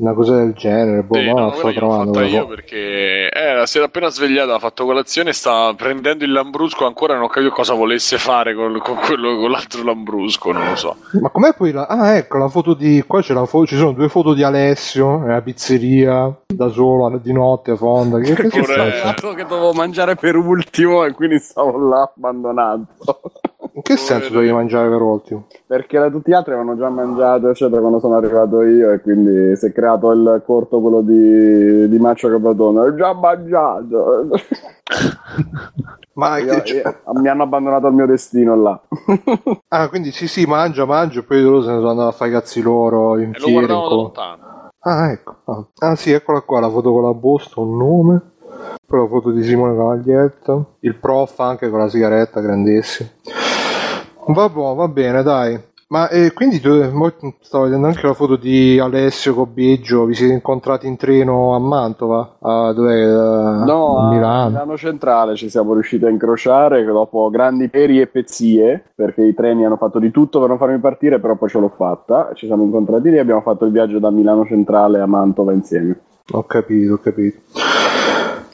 Una cosa del genere, boh, Sì, ma no, la sto trovando. io perché era, si era appena svegliata, ha fatto colazione e sta prendendo il lambrusco, ancora non ho capito cosa volesse fare con, con quello, con l'altro lambrusco, non lo so. Ma com'è poi la... Ah, ecco, la foto di... Qua c'è la foto... ci sono due foto di Alessio nella pizzeria, da solo, di notte, a fonda. Che, che, che che dovevo mangiare per ultimo e quindi stavo là abbandonato. In che senso dovevi mangiare per ultimo? Perché la- tutti gli altri avevano già mangiato, eccetera, quando sono arrivato io, e quindi si è creato il corto quello di, di Maccio Capatone. Ho già mangiato. [laughs] Ma Io- io- mi hanno abbandonato al mio destino là. [laughs] Ah, quindi sì, sì, mangia, mangia, e poi loro se ne sono andati a fare i cazzi loro in E lo da co- lontano. Ah, ecco. Ah. Ah, sì, eccola qua, la foto con la busta, un nome. Poi la foto di Simone Cavaglietta. Il prof anche con la sigaretta, grandissimo. Va buono, va bene, dai. Ma eh, quindi tu, stavo vedendo anche la foto di Alessio con Biggio, vi siete incontrati in treno a Mantova? A, dov'è? A, No, a a Milano. Milano Centrale ci siamo riusciti a incrociare dopo grandi peri e pezzie, perché i treni hanno fatto di tutto per non farmi partire, però poi ce l'ho fatta. Ci siamo incontrati lì e abbiamo fatto il viaggio da Milano Centrale a Mantova insieme. Ho capito, ho capito.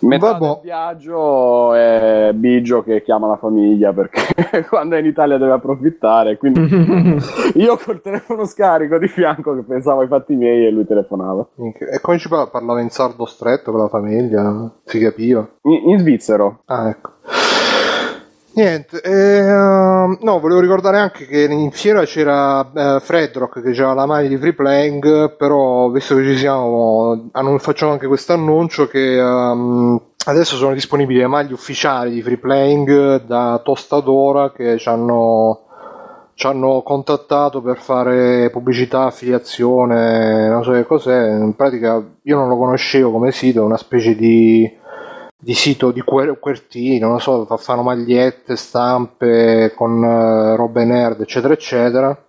Metà Vabbè. viaggio è Biggio che chiama la famiglia perché [laughs] quando è in Italia deve approfittare. Quindi [laughs] io col telefono scarico di fianco che pensavo ai fatti miei e lui telefonava. E come ci parla? Parlava in sardo stretto con la famiglia? Si capiva? In, in svizzero. Ah, ecco. Niente, ehm, no, volevo ricordare anche che in fiera c'era eh, Fredrock che c'era la maglia di free playing, però visto che ci siamo, facciamo anche questo annuncio che ehm, adesso sono disponibili le maglie ufficiali di free playing da Tostadora che ci hanno, ci hanno contattato per fare pubblicità, affiliazione, non so che cos'è. In pratica io non lo conoscevo come sito, è una specie di di sito di quer- Quertino, non so, fa- fanno magliette, stampe con eh, robe nerd, eccetera, eccetera.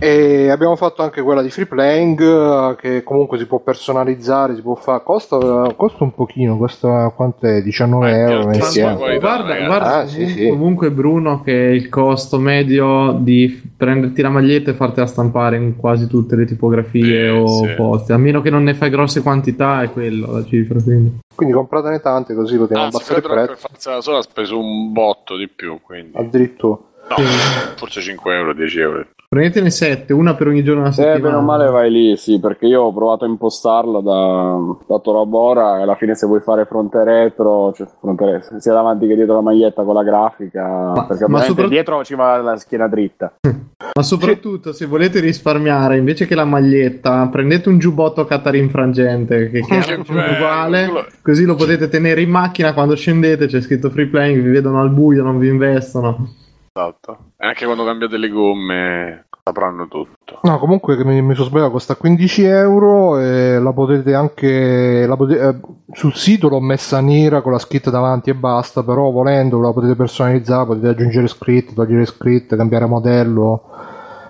E abbiamo fatto anche quella di free playing eh, che comunque si può personalizzare, si può fare. Costa, costa un pochino, costa quant'è? 19 Ma è euro insieme. qualità, guarda, ragazzi. guarda Ah, sì, sì. comunque Bruno che il costo medio di prenderti la maglietta e fartela stampare in quasi tutte le tipografie Sì, o sì. poste, a meno che non ne fai grosse quantità è quello la cifra. Quindi. Quindi compratene tante così potete Anzi, abbassare il Fredro per prezzo. farsela sola ha speso un botto di più, quindi... Addirittura. No, forse 5 euro, 10 euro. Prendetene 7, una per ogni giorno della Eh, settimana. bene o male vai lì, sì, perché io ho provato a impostarla da, da Torabora e alla fine se vuoi fare fronte retro, cioè fronte retro, sia davanti che dietro la maglietta con la grafica, perché ma sopra- dietro ci va la schiena dritta. [laughs] Ma soprattutto se volete risparmiare, invece che la maglietta, prendete un giubbotto Catarin frangente che [laughs] è uguale, così lo potete tenere in macchina quando scendete, c'è scritto free playing, vi vedono al buio, non vi investono. Esatto. E anche quando cambiate le gomme sapranno tutto. No, comunque che mi, mi sono sbagliato, costa 15 euro e la potete anche la pote- eh, sul sito l'ho messa nera con la scritta davanti e basta, però volendo la potete personalizzare, potete aggiungere scritte, togliere scritte, cambiare modello,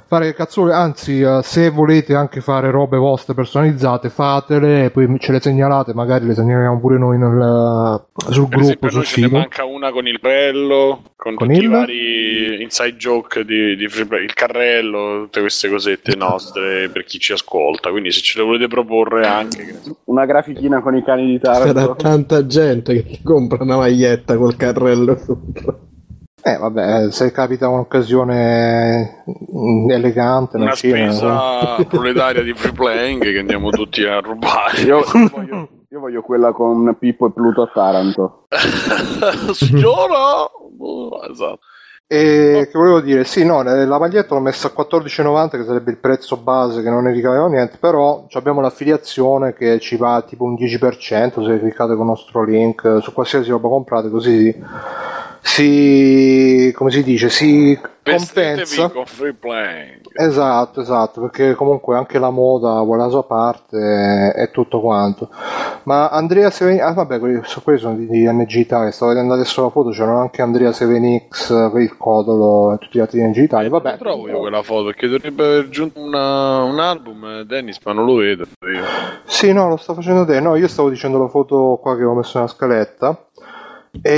fare cazzole, anzi eh, se volete anche fare robe vostre personalizzate fatele e poi ce le segnalate, magari le segnaliamo pure noi nel, sul Per gruppo, esempio, sul noi ce ne manca una con il bello, con, Con tutti il? i vari inside joke di, di Free Play, il carrello, tutte queste cosette nostre per chi ci ascolta. Quindi, se ce le volete proporre anche. Una grafichina con i cani di Taranto. tanta gente che ti compra una maglietta col carrello sopra. Eh vabbè, eh, se capita un'occasione elegante, una cinema, spesa proletaria di free playing che andiamo tutti a rubare. Io, [laughs] io voglio, io voglio quella con Pippo e Pluto a Taranto. [laughs] Signora! Oh, esatto. E che volevo dire, sì, no, la maglietta l'ho messa a 14,90 che sarebbe il prezzo base che non ne ricavava niente, però ci abbiamo l'affiliazione che ci va tipo un 10% se cliccate con il nostro link eh, su qualsiasi roba comprate, così si, come si dice, si compensa. con free playing. Esatto, esatto, perché comunque anche la moda vuole la sua parte e tutto quanto. Ma Andrea Seveni, ah vabbè, so- quelli sono di, di NG Italia, stavo vedendo adesso la foto, c'erano anche Andrea Sevenix, eh, il Codolo e tutti gli altri di NG Italia, vabbè. Non trovo io quella foto perché dovrebbe aver giunto una- un album eh, Dennis, ma non lo vedo. Io. Sì, no, lo sto facendo te, no, io stavo dicendo la foto qua che ho messo nella scaletta. E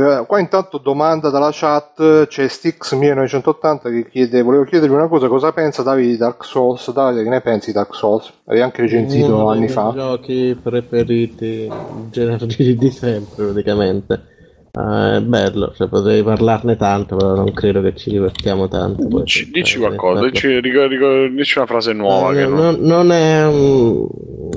eh, qua intanto domanda dalla chat c'è Stix1980 che chiede volevo chiedervi una cosa cosa pensa Davide di Dark Souls Davide che ne pensi di Dark Souls avevi anche recensito Uno anni miei fa giochi preferiti in genere di sempre praticamente. Eh, è bello, cioè, potrei parlarne tanto, però non credo che ci divertiamo tanto. poi. Dici, dici qualcosa, dici, ric- ric- dici una frase nuova. Che non- non, non è un-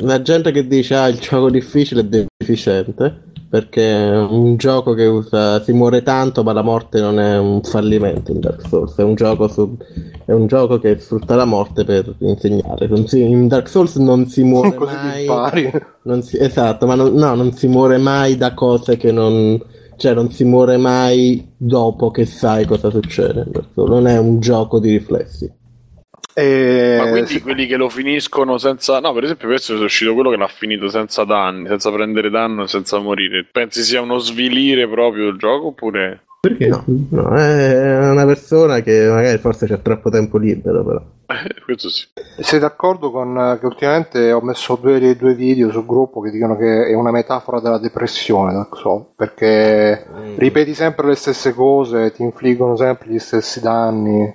la gente che dice ah il gioco difficile è deficiente perché è un gioco che usa si muore tanto ma la morte non è un fallimento in Dark Souls. È un gioco, su- è un gioco che sfrutta la morte per insegnare. Si- in Dark Souls non si muore così mai non si- esatto ma non, no, non si muore mai da cose che non cioè non si muore mai dopo che sai cosa succede non è un gioco di riflessi E- Ma quindi sì. quelli che lo finiscono senza. No, per esempio, questo è uscito quello che l'ha finito senza danni, senza prendere danno e senza morire. Pensi sia uno svilire proprio il gioco oppure. Perché? No, no, è una persona che magari forse c'ha troppo tempo libero, però. Eh, [laughs] questo sì. sei d'accordo con eh, che ultimamente ho messo due, due video sul gruppo che dicono che è una metafora della depressione Dark Souls perché Mm. ripeti sempre le stesse cose ti infliggono sempre gli stessi danni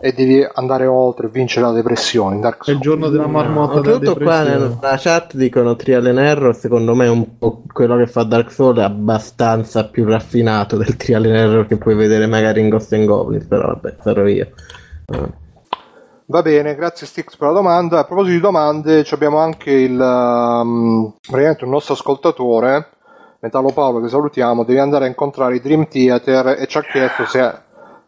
e devi andare oltre e vincere la depressione in Dark È il Souls giorno della marmotta della Oltretutto qua nella chat dicono Trial and Error, secondo me è un po' quello che fa Dark Souls è abbastanza più raffinato del Trial and Error che puoi vedere magari in Ghost and Goblins, però vabbè, sarò io. Eh. Va bene, grazie Stix per la domanda. A proposito di domande, ci abbiamo anche il um, praticamente un nostro ascoltatore, Metallo Paolo, che salutiamo, deve andare a incontrare i Dream Theater e ci ha chiesto se,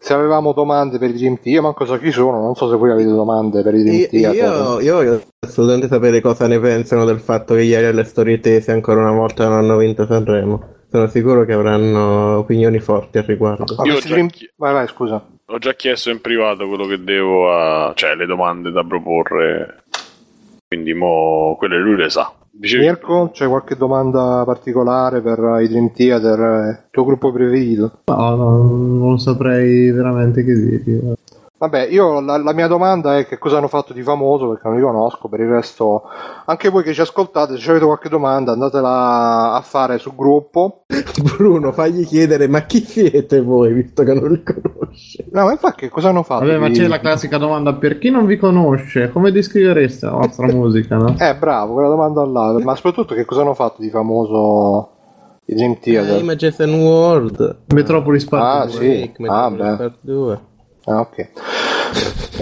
se avevamo domande per i Dream Theater. Io manco so chi sono, non so se voi avete domande per i Dream Io, Theater. io, io voglio assolutamente sapere cosa ne pensano del fatto che ieri alle storie tese ancora una volta non hanno vinto Sanremo. Sono sicuro che avranno opinioni forti al riguardo. Io già Dream- Vai, vai, scusa. Ho già chiesto in privato quello che devo a. cioè le domande da proporre. Quindi mo quelle lui le sa. Dicevi- Mirko, c'è qualche domanda particolare per i Dream Theater, eh, il tuo gruppo preferito? No, no, non saprei veramente che dirti. Vabbè, io la, la mia domanda è che cosa hanno fatto di famoso perché non li conosco, per il resto anche voi che ci ascoltate, se avete qualche domanda andatela a fare sul gruppo. [laughs] Bruno, fagli chiedere ma chi siete voi, visto che non li conosce. No, ma infatti che cosa hanno fatto? Vabbè, ma di- c'è la classica domanda: per chi non vi conosce, come descrivereste la vostra [laughs] musica? No? Eh, bravo, quella domanda là, ma soprattutto che cosa hanno fatto di famoso i Dream Theater? Eh, Images and World. Metropolis Part Ah, due. sì. Wake, Ah, Metropolis beh. Part 2. Ah, ok.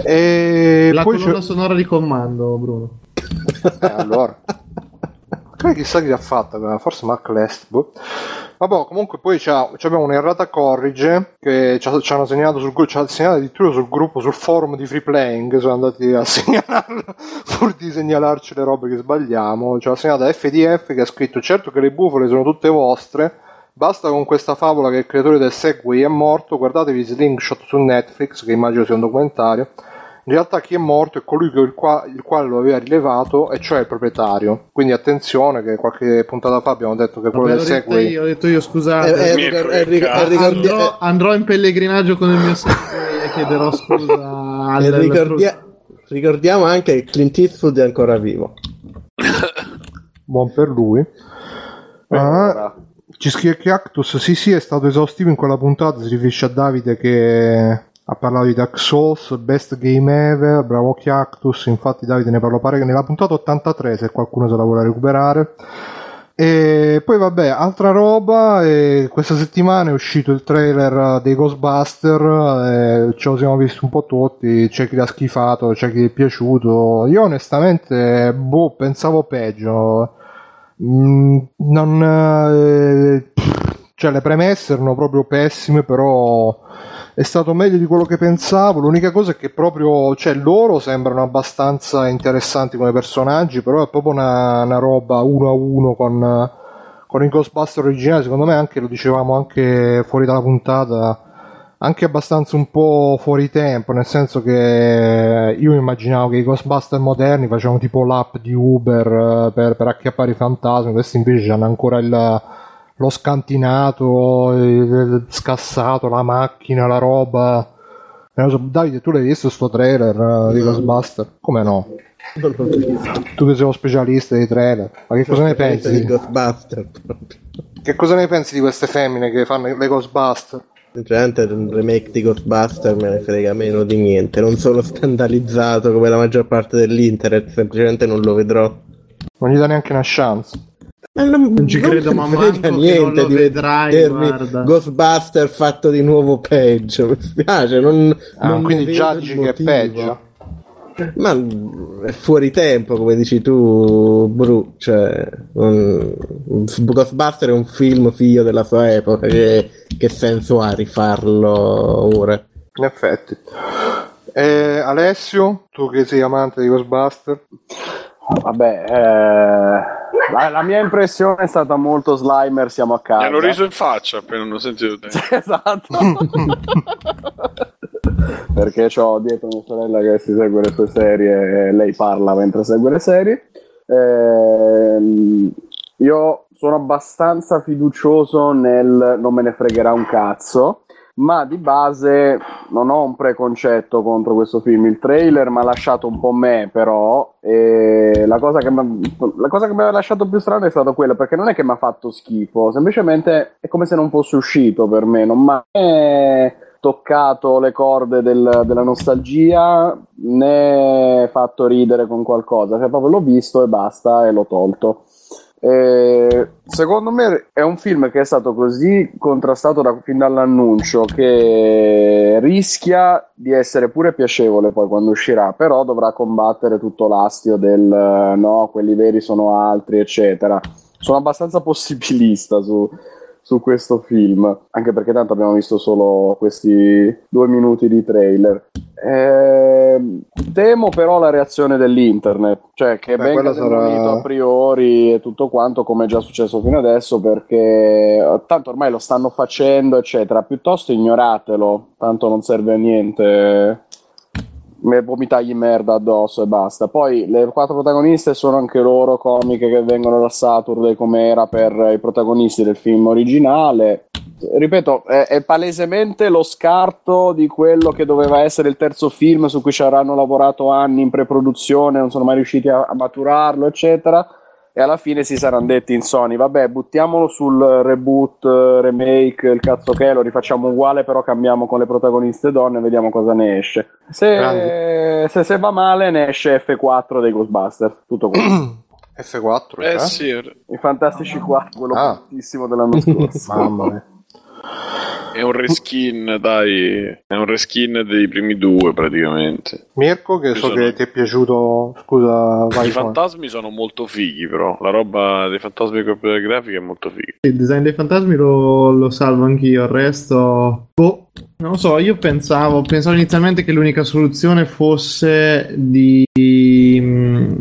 E La poi colonna c'è... sonora di comando, Bruno. Eh, allora. Poi chissà chi l'ha fatta, forse Mark Lest. boh. Vabbè, comunque poi abbiamo un'errata corrige che ci, ha- ci hanno segnato sul, ci ha segnato addirittura sul gruppo, sul forum di Free Playing, sono andati a [laughs] segnalarlo pur di segnalarci le robe che sbagliamo. Ci ha segnata FDF che ha scritto certo che le bufale sono tutte vostre, basta con questa favola che il creatore del Segway è morto, guardatevi Slingshot su Netflix che immagino sia un documentario. In realtà chi è morto è colui che il, qua- il quale lo aveva rilevato, e cioè il proprietario. Quindi attenzione che qualche puntata fa abbiamo detto che quello del Segway... io, ho detto io, scusate. ricor- eh, ric- cazzo. eh, andrò, andrò in pellegrinaggio con il mio Segway e chiederò scusa [laughs] al E ricordia- ricordiamo anche che Clint Eastwood è ancora vivo. Buon per lui. Ah, ci scrive Cactus, sì sì è stato esaustivo in quella puntata, si riferisce a Davide che ha parlato di Dark Souls, Best Game Ever, bravo Cactus, infatti Davide ne parlò pare che nella puntata 83 se qualcuno se la vuole recuperare. E poi vabbè, altra roba, questa settimana è uscito il trailer dei Ghostbuster, ce lo siamo visti un po' tutti, c'è chi l'ha schifato, c'è chi è piaciuto, io onestamente, boh, pensavo peggio, Mm, non, eh, cioè le premesse erano proprio pessime, però è stato meglio di quello che pensavo. L'unica cosa è che proprio, cioè, loro sembrano abbastanza interessanti come personaggi, però è proprio una, una roba uno a uno con, con i Ghostbuster originali. Secondo me, anche lo dicevamo anche fuori dalla puntata. Anche abbastanza un po' fuori tempo, nel senso che io immaginavo che i Ghostbuster moderni facevano tipo l'app di Uber eh, per, per acchiappare i fantasmi, questi invece hanno ancora il, lo scantinato, il scassato, la macchina, la roba. Davide, tu l'hai visto sto trailer eh, di Ghostbuster? Come no? Non. Tu che sei uno specialista dei trailer, ma che cosa ne di pensi? Ghostbuster proprio. Che cosa ne pensi di queste femmine che fanno le Ghostbuster? Sinceramente un remake di Ghostbuster me ne frega meno di niente. Non sono scandalizzato come la maggior parte dell'internet, semplicemente non lo vedrò. Non gli dà neanche una chance. Ma non, Non ci credo, me ne ma frega manco non lo vedrai, vedermi guarda. Ghostbuster fatto di nuovo peggio. [laughs] Mi spiace, non, Ah, non quindi già dici che è peggio. Ma è fuori tempo, come dici tu, Bru. Cioè, un- Ghostbuster è un film figlio della sua epoca. Che, che senso ha rifarlo ora? In effetti. Eh, Alessio, tu che sei amante di Ghostbuster, Vabbè, eh, la, la mia impressione è stata molto Slimer, siamo a Mi casa. hanno riso in faccia appena hanno sentito te. [laughs] esatto. [laughs] Perché ho dietro mia sorella che si segue le sue serie e lei parla mentre segue le serie. Ehm, io sono abbastanza fiducioso nel non me ne fregherà un cazzo, ma di base non ho un preconcetto contro questo film. Il trailer mi ha lasciato un po' me, però, e la cosa che mi ha lasciato più strano è stata quella, perché non è che mi ha fatto schifo, semplicemente è come se non fosse uscito per me, non mi ha toccato le corde del- della nostalgia né fatto ridere con qualcosa, cioè proprio l'ho visto e basta e l'ho tolto. Eh, secondo me è un film che è stato così contrastato da- fin dall'annuncio che rischia di essere pure piacevole poi quando uscirà, però dovrà combattere tutto l'astio del no, quelli veri sono altri, eccetera. Sono abbastanza possibilista su, su questo film, anche perché tanto abbiamo visto solo questi due minuti di trailer. Ehm, temo però la reazione dell'internet, cioè che Beh, venga sarà- a priori e tutto quanto come è già successo fino adesso perché eh, tanto ormai lo stanno facendo eccetera, piuttosto ignoratelo, tanto non serve a niente vomitagli merda addosso e basta. Poi le quattro protagoniste sono anche loro comiche che vengono da Saturday come era per i protagonisti del film originale. Ripeto, è, è palesemente lo scarto di quello che doveva essere il terzo film su cui ci avranno lavorato anni in pre-produzione, non sono mai riusciti a, a maturarlo, eccetera. E alla fine si saranno detti in Sony: Vabbè, buttiamolo sul reboot, eh, remake, il cazzo che è, lo rifacciamo uguale, però cambiamo con le protagoniste donne e vediamo cosa ne esce. Se, se, se va male, ne esce F4 dei Ghostbusters. Tutto qua. F4, Eh cioè? sì, I Fantastici 4, quello Ah. bruttissimo dell'anno [laughs] scorso. Mamma mia. È un reskin, dai. È un reskin dei primi due praticamente. Mirko, che Ci so sono- che ti è piaciuto, scusa, vai I fantasmi sono molto fighi, però. La roba dei fantasmi con le grafiche è molto figa. Il design dei fantasmi lo, lo salvo anch'io, il resto... Boh, non lo so, io pensavo, pensavo inizialmente che l'unica soluzione fosse di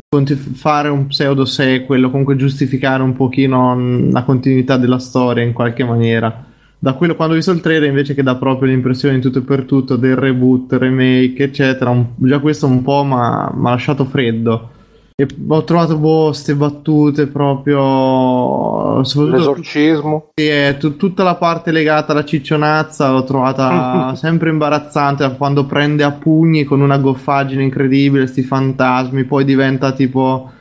conti- fare un pseudo sequel o comunque giustificare un pochino mh, la continuità della storia in qualche maniera. Da quello quando ho visto il trailer invece che dà proprio l'impressione in tutto e per tutto del reboot, remake, eccetera, un- già questo un po' mi ha lasciato freddo. E ho trovato boh, ste battute proprio. L'esorcismo. sì, tu- tutta la parte legata alla ciccionazza l'ho trovata [laughs] sempre imbarazzante quando prende a pugni con una goffaggine incredibile, sti fantasmi, poi diventa tipo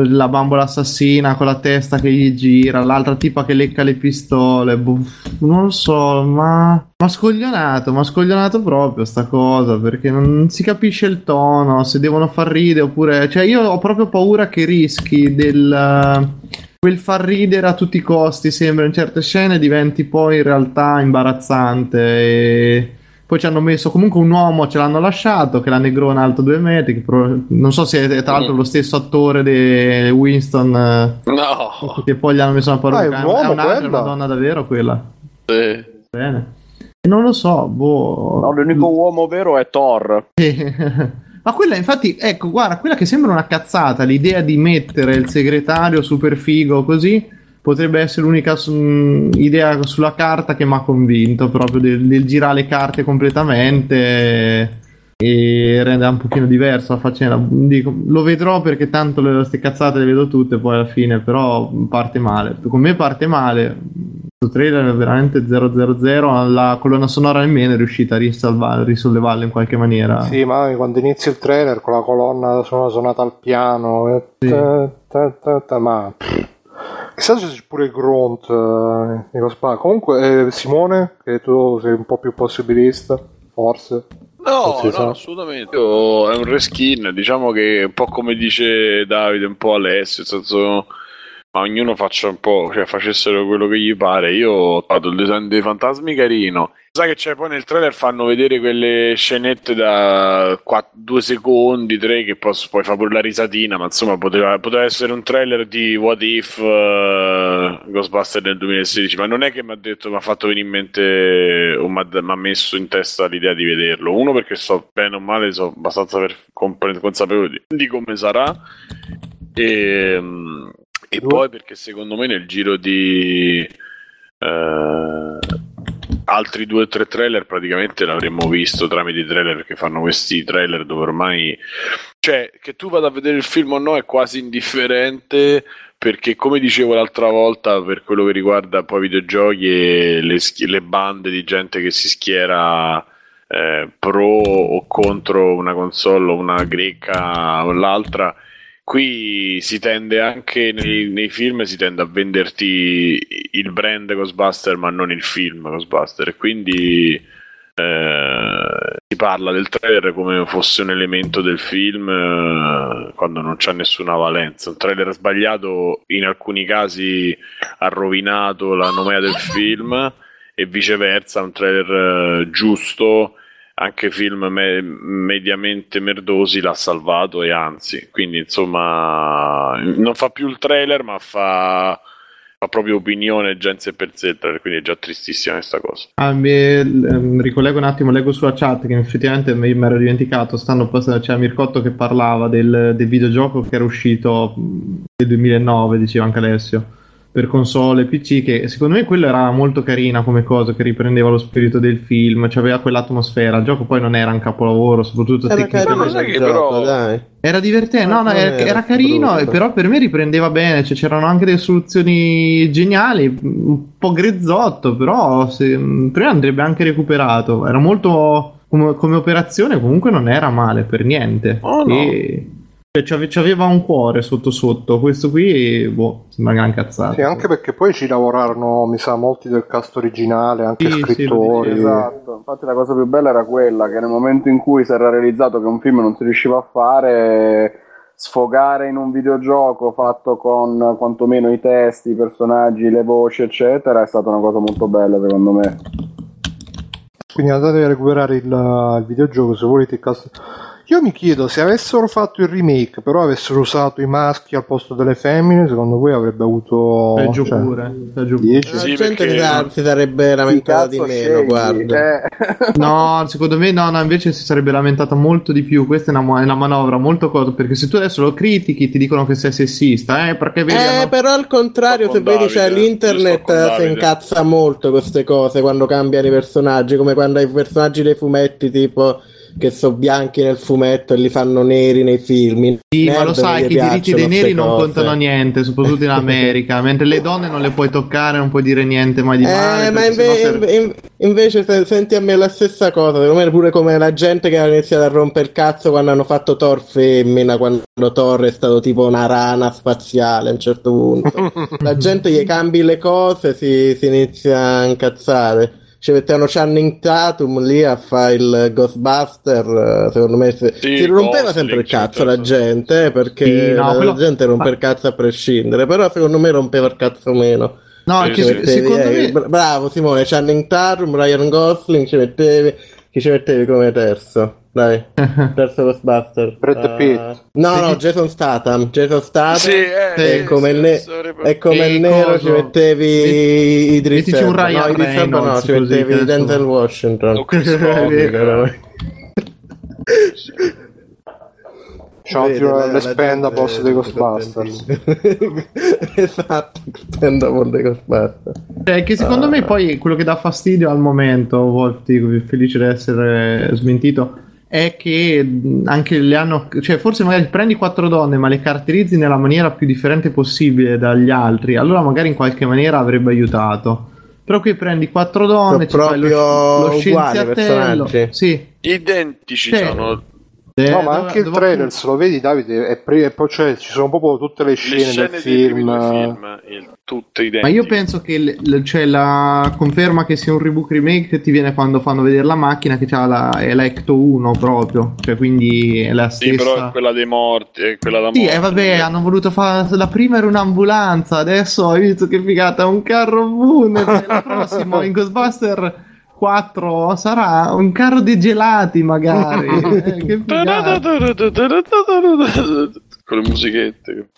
la bambola assassina con la testa che gli gira, l'altra tipa che lecca le pistole. boh, non lo so, ma. Ma scoglionato, ma scoglionato proprio sta cosa perché non si capisce il tono, se devono far ridere oppure. Cioè, io ho proprio paura che rischi del. Quel far ridere a tutti i costi sembra in certe scene diventi poi in realtà imbarazzante. E poi ci hanno messo comunque un uomo, ce l'hanno lasciato, che è la negrona alto due metri. Che pro- non so se è tra l'altro lo stesso attore di Winston. eh, No, Che poi gli hanno messo una parrucca. Ah, è un uomo è un'altra, quella? una donna davvero quella. sì. Bene. E non lo so, boh. No, l'unico uomo vero è Thor. [laughs] Ma quella, infatti, ecco, guarda, quella che sembra una cazzata, l'idea di mettere il segretario super figo così, potrebbe essere l'unica su- idea sulla carta che mi ha convinto, proprio del, del girare le carte completamente e rendere un pochino diverso la faccenda. Dico, lo vedrò perché tanto le queste cazzate le vedo tutte poi alla fine, però parte male. Con me parte male. Questo trailer è veramente 000, la colonna sonora nemmeno è riuscita a risollevarla in qualche maniera. Sì, ma quando inizia il trailer con la colonna sonora suonata al piano, Sì. ta- ta- ta- ta- ma chissà se c'è pure Grunt eh. Comunque, eh, Simone, che tu sei un po' più possibilista, forse. No, no, sa. assolutamente. Io- è un reskin, diciamo che un po' come dice Davide, un po' Alessio, nel senso ma ognuno faccia un po', cioè facessero quello che gli pare. Io ho fatto il design dei fantasmi carino. Sai che c'è poi nel trailer fanno vedere quelle scenette da 2 secondi, 3 che pos- poi fa pure la risatina, ma insomma poteva, poteva essere un trailer di What If eh, Ghostbuster del 2016, ma non è che mi ha detto, mi ha fatto venire in mente o mi ha messo in testa l'idea di vederlo. Uno perché so bene o male, sono abbastanza per- consapevole di, come sarà. E, mm, e Due. poi perché secondo me nel giro di eh, altri due o tre trailer praticamente l'avremmo visto tramite i trailer perché fanno questi trailer dove ormai cioè che tu vada a vedere il film o no è quasi indifferente perché come dicevo l'altra volta per quello che riguarda poi i videogiochi e le, schi- le bande di gente che si schiera eh, pro o contro una console o una greca o l'altra qui si tende anche nei, nei film si tende a venderti il brand Ghostbuster ma non il film Ghostbuster. Quindi eh, si parla del trailer come fosse un elemento del film eh, quando non c'è nessuna valenza. Un trailer sbagliato in alcuni casi ha rovinato la nomea del film e viceversa. Un trailer eh, giusto anche film me- mediamente merdosi l'ha salvato e anzi, quindi insomma non fa più il trailer ma fa, fa proprio opinione sé per sé quindi è già tristissima questa cosa. Ah, mi, ehm, ricollego un attimo, leggo sulla chat che effettivamente mi mi ero dimenticato, stanno post- c'era Mircotto che parlava del, del videogioco che era uscito mh, nel 2009, diceva anche Alessio, per console e PC, che secondo me quello era molto carina come cosa, che riprendeva lo spirito del film, cioè aveva quell'atmosfera, il gioco poi non era un capolavoro, soprattutto Era tecnicamente. però-. Era divertente, no, no, era, era era carino, brutto. però per me riprendeva bene, cioè c'erano anche delle soluzioni geniali, un po' grezzotto, però se, prima andrebbe anche recuperato, era molto, come, come operazione comunque non era male per niente. Oh, no. E- cioè, c'ave- c'aveva un cuore sotto sotto, questo qui, boh, sembra gran cazzata. Sì, anche perché poi ci lavorarono, mi sa, molti del cast originale, anche Sì, sì, scrittori. Esatto, infatti la cosa più bella era quella che nel momento in cui si era realizzato che un film non si riusciva a fare, sfogare in un videogioco fatto con quantomeno i testi, i personaggi, le voci, eccetera, è stata una cosa molto bella secondo me. Quindi andate a recuperare il, il videogioco se volete il cast. Io mi chiedo se avessero fatto il remake, però avessero usato i maschi al posto delle femmine, secondo voi avrebbe avuto Peggio cioè, pure, peggio pure. 10? La Sì, gente perché- si sa- si sarebbe lamentata di meno, cazzo guarda. scegli? Eh. [laughs] No, secondo me no, no, invece si sarebbe lamentata molto di più. Questa è una, è una manovra molto cosa. Perché se tu adesso lo critichi, ti dicono che sei sessista, eh? Perché vedi. Eh, hanno- però al contrario, se vedi, cioè, Davide, io l'internet eh, si incazza molto queste cose quando cambiano i personaggi, come quando hai i personaggi dei fumetti, tipo che sono bianchi nel fumetto e li fanno neri nei film. Sì, ma lo sai che i diritti dei neri non cose. contano niente, soprattutto in [laughs] America, mentre le donne non le puoi toccare, non puoi dire niente mai di male. Eh, ma inve- sennò ser- inve- invece se- senti a me la stessa cosa, secondo me pure come la gente che ha iniziato a rompere il cazzo quando hanno fatto Thor femmina, quando Thor è stato tipo una rana spaziale a un certo punto. [laughs] la gente gli cambi le cose, si, si inizia a incazzare. Ci mettevano Channing Tatum lì a fare il Ghostbuster, eh, secondo me si, Sì, si rompeva Gosling, sempre il cioè, cazzo la certo. gente, eh, perché Sì, no, la, quello- la gente rompe il cazzo a prescindere, però secondo me rompeva il cazzo meno. No, Sì, che sì. se- Mettevi, secondo eh, me... bra- bravo Simone, Channing Tatum, Ryan Gosling, ci mettevi, chi ci mettevi come terzo? Dai, [laughs] terzo Ghostbuster. Brad Eh, Pitt. no, no, Jason Statham, Jason Statham. Sì, eh, e sì, come, sì, il ne- sarebbe- e come il nero ci mettevi Idris mettici un Elba. Ryan no, Idris Elba no, ci mettevi Denzel Washington. O Chris [laughs] Sì, Rock. [laughs] Vedi, più le Spendables dei Ghostbusters. [laughs] esatto, Spendables dei Ghostbusters. Cioè, che secondo Ah. me poi quello che dà fastidio al momento, dico, felice di essere smentito, è che anche le hanno, cioè forse magari prendi quattro donne ma le caratterizzi nella maniera più differente possibile dagli altri, allora magari in qualche maniera avrebbe aiutato. Però qui prendi quattro donne, ci Sono fai lo, proprio lo uguali scienziatello, personaggi. sì. Identici Sì. sono. Eh, No, ma dove- anche il trailer, se lo vedi, Davide, è pre- e poi cioè, ci sono proprio tutte le Le scene, scene del film. film, il- tutte identiche. Ma io penso che le- cioè, la conferma che sia un rebook remake ti viene quando fanno vedere la macchina che ha la, è la Ecto 1 proprio, cioè quindi è la Sì, stessa. però è quella dei morti, è quella da Sì, morti. eh, vabbè, hanno voluto fare. La prima era un'ambulanza, adesso hai visto che figata, un carro funebre. La [laughs] prossima in Ghostbuster 4 sarà un carro di gelati, magari. [laughs] Che. Con le musichette.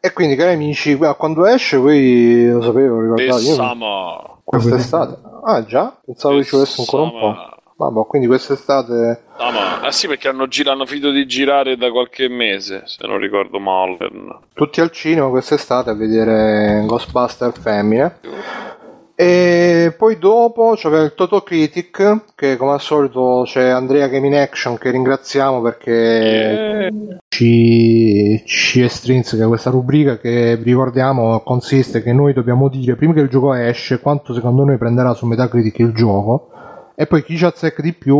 E quindi, cari amici, quando esce, voi lo sapevo, ricordate, io Sama. quest'estate. Ah, già? Pensavo che ci volesse ancora un po'. Vabbè, quindi quest'estate. Sama. Ah sì, perché hanno, girato, hanno finito di girare da qualche mese, se non ricordo male. Tutti al cinema quest'estate a vedere Ghostbuster femmine. E poi dopo c'aveva il Toto Critic, che come al solito c'è Andrea Game in Action, che ringraziamo perché Eh, ci, ci estrinseca questa rubrica che ricordiamo consiste che noi dobbiamo dire prima che il gioco esce quanto secondo noi prenderà su Metacritic il gioco e poi chi ci azzecca di più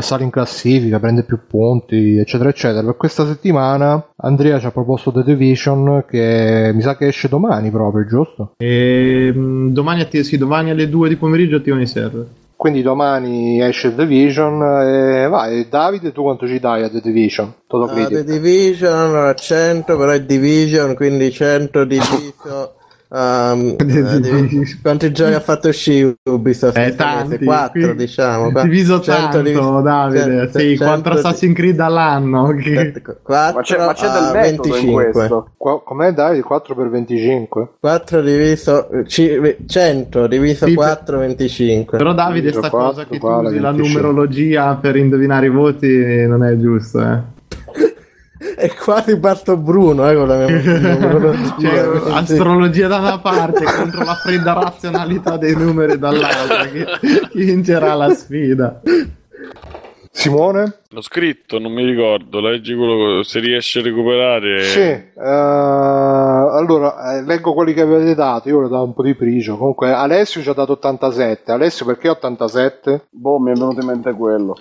sale in classifica, prende più punti, eccetera, eccetera. Per questa settimana Andrea ci ha proposto The Division che mi sa che esce domani proprio, giusto? E, mh, domani, atti- sì, domani alle 2 di pomeriggio attivano i server. Quindi domani esce The Division e vai, Davide tu quanto ci dai a The Division? Toto Ah, The. Division allora 100 però è Division quindi 100 [laughs] diviso [laughs] um, eh, quanti giochi ha fatto uscire Ubisoft Eh, tanti. 4 Qui- diciamo qua. Diviso 100 tanto, diviso- Davide. cento- sì, cento 4 di- Assassin's Creed all'anno. Che... 4 Ma c'è, ma c'è del metodo in 25 questo. Qua- Com'è Davide? 4 per 25? 4 diviso ci- 100 diviso Sì, 4 25 Però Davide, sta 4 cosa che tu usi la 25. numerologia per indovinare i voti non è giusto, eh. È quasi parto Bruno eh, con la mia numerologia. [laughs] Cioè, astrologia da una parte contro la fredda razionalità dei numeri dall'altra. Chi, chi vincerà la sfida? Simone? L'ho scritto, non mi ricordo. Leggi quello se riesci a recuperare. Sì, eh, allora eh, leggo quelli che avete dato, io ho dato un po' di prigio. Comunque Alessio ci ha dato 87. Alessio perché 87? Boh, mi è venuto in mente quello.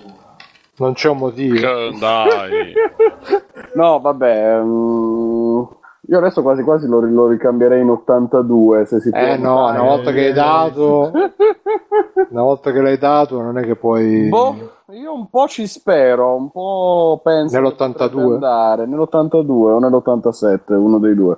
Non c'è un motivo. Dai. [laughs] No, vabbè. mm, io adesso quasi quasi lo, lo ricambierei in 82 se si Eh può. no, una volta che hai dato, [laughs] una volta che l'hai dato non è che puoi... Boh, io un po' ci spero, un po' penso che Nell'82? potrebbe andare nell'82 o nell'87, uno dei due.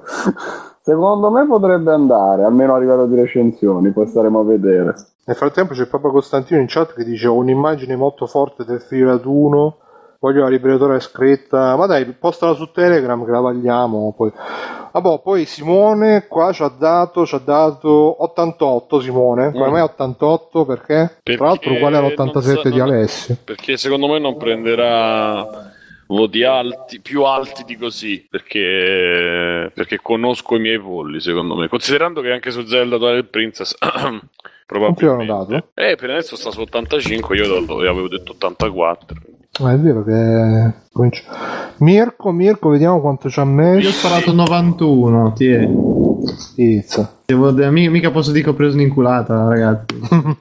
Secondo me potrebbe andare, almeno a livello di recensioni, poi staremo a vedere. Nel frattempo c'è Papa Costantino in chat che dice ho un'immagine molto forte del filo raduno, voglio la liberatoria scritta, ma dai, postala su Telegram che la vagliamo poi. Vabbè, poi Simone qua ci ha dato, ci ha dato 88 Simone, come Mm. mai 88 perché? Perché Tra l'altro uguale non all'87 so- di Alessio. Perché secondo me non prenderà voti alti, più alti di così. Perché, perché conosco i miei polli, secondo me. Considerando che anche su Zelda Twilight Princess. [clears throat] Probabilmente. Eh, per adesso sta su 85, io avevo detto 84. Ah, è vero che comincio- Mirko, Mirko, vediamo quanto ci ha messo. Io ho sparato 91, ti è. Pizza. Devo, de- mi- mica posso dire che ho preso un'inculata, ragazzi. [laughs]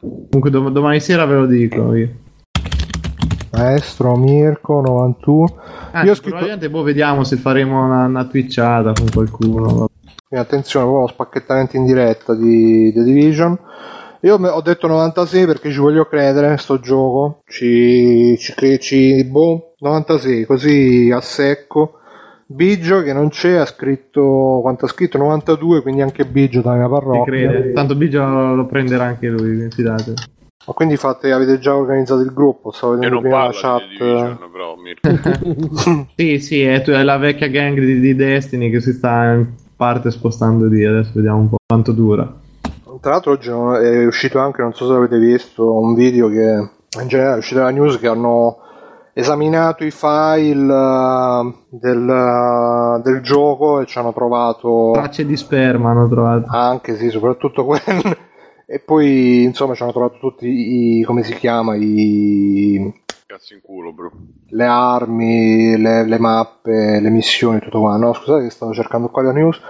Comunque dom- domani sera ve lo dico io. Maestro Mirko 91. Ah, Io ho scritto- probabilmente boh, vediamo se faremo una, una twitchata con qualcuno. Quindi attenzione, proprio spacchettamento in diretta di The Division. Io ho detto 96 perché ci voglio credere, sto gioco. Ci, ci, ci- boh, 96, così a secco. Biggio che non c'è, ha scritto, quanto ha scritto? 92, quindi anche Biggio dalla mia parrocchia. crede. Tanto Biggio lo, lo prenderà anche lui, fidate. Ma quindi fate, avete già organizzato il gruppo? Stavo vedendo prima la chat. di Division, però. [laughs] Sì, sì, è, tu- è la vecchia gang di, di Destiny che si sta in parte spostando lì. Adesso vediamo un po' quanto dura. Tra l'altro oggi è uscito anche, non so se avete visto, un video che in generale è uscito dalla news che hanno esaminato i file eh, del, eh, del gioco e ci hanno trovato Tracce di sperma hanno trovato. anche, sì, soprattutto [laughs] quello. E poi insomma ci hanno trovato tutti i, come si chiama, i, Cazzo in culo, bro. le armi, le, le mappe, le missioni, tutto qua. No, scusate che stavo cercando qua la news.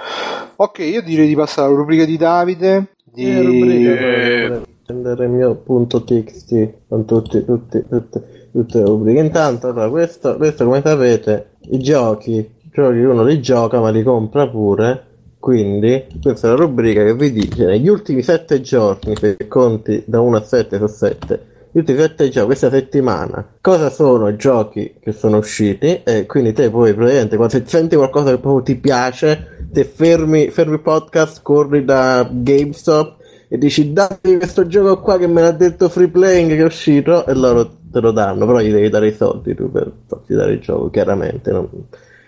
Ok, io direi di passare alla rubrica di Davide. Di... Che rubrica Eh. prendere il mio punto txt con tutti, tutti, tutte, tutte le rubriche. Intanto, allora, questo, questo, come sapete, i giochi, i giochi uno li gioca ma li compra pure. Quindi, questa è la rubrica che vi dice negli ultimi 7 giorni, se conti da 1 a 7 su 7, gli ultimi 7 giochi, questa settimana, cosa sono i giochi che sono usciti? E quindi te poi, praticamente, quando se senti qualcosa che proprio ti piace, te fermi, fermi il podcast, corri da GameStop e dici dammi questo gioco qua che me l'ha detto free playing che è uscito e loro te lo danno però gli devi dare i soldi tu per farti dare il gioco chiaramente non,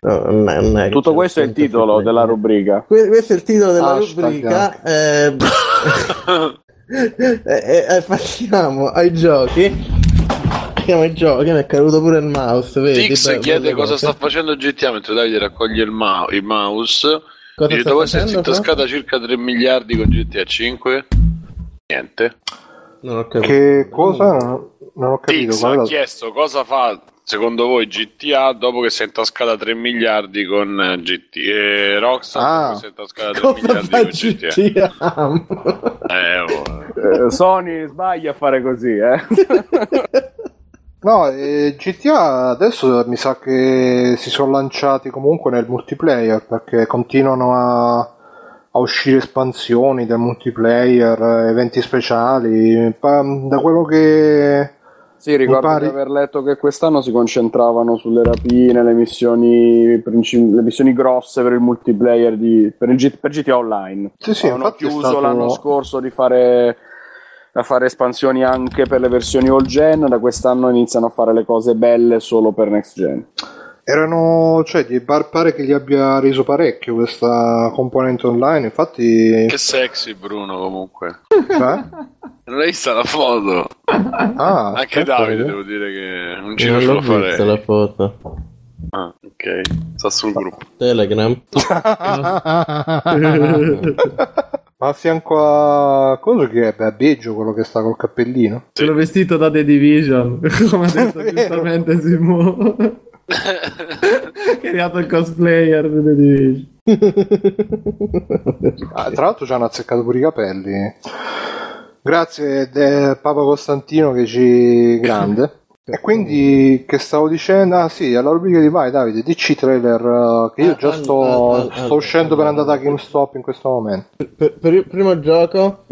no, non è- non Tutto c'è questo è il titolo playing. della rubrica. Que- questo è il titolo della Hashtag rubrica eh, [laughs] [laughs] e, e- e passiamo ai giochi passiamo ai giochi mi è caduto pure il mouse vedi Tix Belle- chiede cosa sta facendo GTA mentre Davide raccoglie il, ma- il mouse. Cosa Dice, dopo essersi intascata circa 3 miliardi con GTA 5. Niente. non ho capito Che cosa? Non ho capito. Tix ha chiesto cosa fa secondo voi GTA dopo che si è intascata 3 miliardi con eh, GT e Rockstar Ah. dopo che si è intascata 3 cosa miliardi con GTA. GTA? Eh, oh. Eh, Sony sbaglia a fare così, eh. [laughs] No, eh, GTA adesso mi sa che si sono lanciati comunque nel multiplayer perché continuano a, a uscire espansioni del multiplayer, eh, eventi speciali. Da quello che Sì, ricordo pare- di aver letto che quest'anno si concentravano sulle rapine, le missioni, le missioni grosse per il multiplayer di, per, il G- per GTA Online. Sì, sì, Hanno chiuso stato- l'anno scorso di fare, a fare espansioni anche per le versioni all gen, da quest'anno iniziano a fare le cose belle solo per next gen. erano, cioè, gli par- pare che gli abbia reso parecchio questa componente online. Infatti, Che sexy Bruno comunque. cioè? Non hai vista la foto? Ah, Anche aspetta, Davide devo dire che non ci non faccio l'ho vista fare. la foto Ah, ok. Sta sul gruppo. Telegram [laughs] [laughs] Ma a fianco a cosa che è? Beh, a Biggio quello che sta col cappellino. Quello vestito da The Division, [laughs] come ha detto giustamente Simo. [laughs] che è arrivato il cosplayer di The Division. Ah, tra l'altro ci hanno azzeccato pure i capelli. Grazie de- Papa Costantino che ci grande. [laughs] E quindi che stavo dicendo? Ah sì, alla rubrica di vai Davide, dici i trailer eh, che io Ah, già sto, sto uscendo per andare da ah, GameStop in questo momento. per, per il primo gioco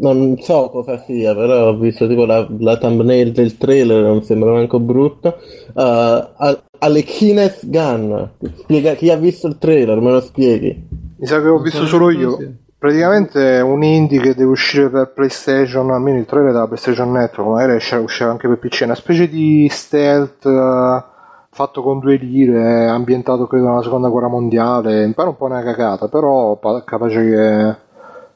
non so cosa sia, però ho visto tipo la, la thumbnail del trailer, non sembra manco brutto. Uh, a- Alekines Gun, spiega chi ha visto il trailer, me lo spieghi. Mi sa che ho visto solo io. Praticamente è un indie che deve uscire per PlayStation, almeno il trailer della PlayStation Network, magari esce- uscirà anche per PC, una specie di stealth eh, fatto con due lire, ambientato credo nella seconda guerra mondiale, mi pare un po' una cagata, però pa- capace che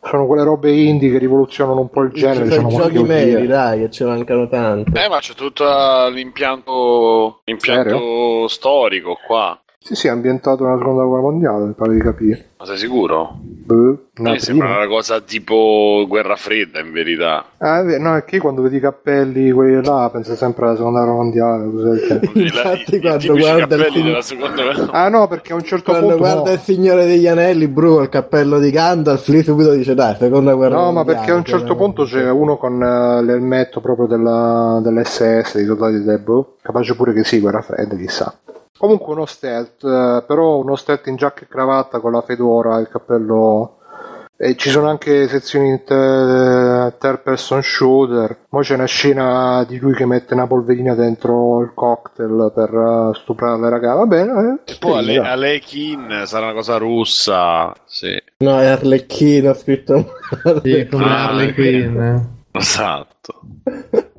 sono quelle robe indie che rivoluzionano un po' il genere, Ci sono diciamo meri, oddio. dai, che ci mancano tanto. Eh, ma c'è tutto l'impianto, l'impianto storico qua. Sì, sì, è ambientato nella seconda guerra mondiale, mi pare di capire. Ma sei sicuro? Boh, A me sembra una cosa tipo guerra fredda in verità. Ah, è vero, no, è che quando vedi i cappelli, quelli là, penso sempre alla seconda guerra mondiale. [laughs] Infatti, quando guarda il cappelli film- della seconda guerra Ah no, perché a un certo Quando punto... guarda no. il Signore degli Anelli, Bru, il cappello di Gandalf, lì subito dice dai, seconda guerra No, ma mondiale, perché a un certo cioè, punto c'è uno con eh, l'elmetto proprio della, dell'SS, dei soldati del boh, capace pure che sì, guerra fredda, chissà. Comunque uno stealth, eh, però uno stealth in giacca e cravatta con la fedora, il cappello... E ci sono anche sezioni in te- third person shooter. Poi c'è una scena di lui che mette una polverina dentro il cocktail per eh, stuprare le ragazze. Va bene, eh. Poi Ale-. Alekin sarà una cosa russa. Sì, No, è Arlecchino scritto. Sì, come Ah. Quinn. eh. esatto. [laughs]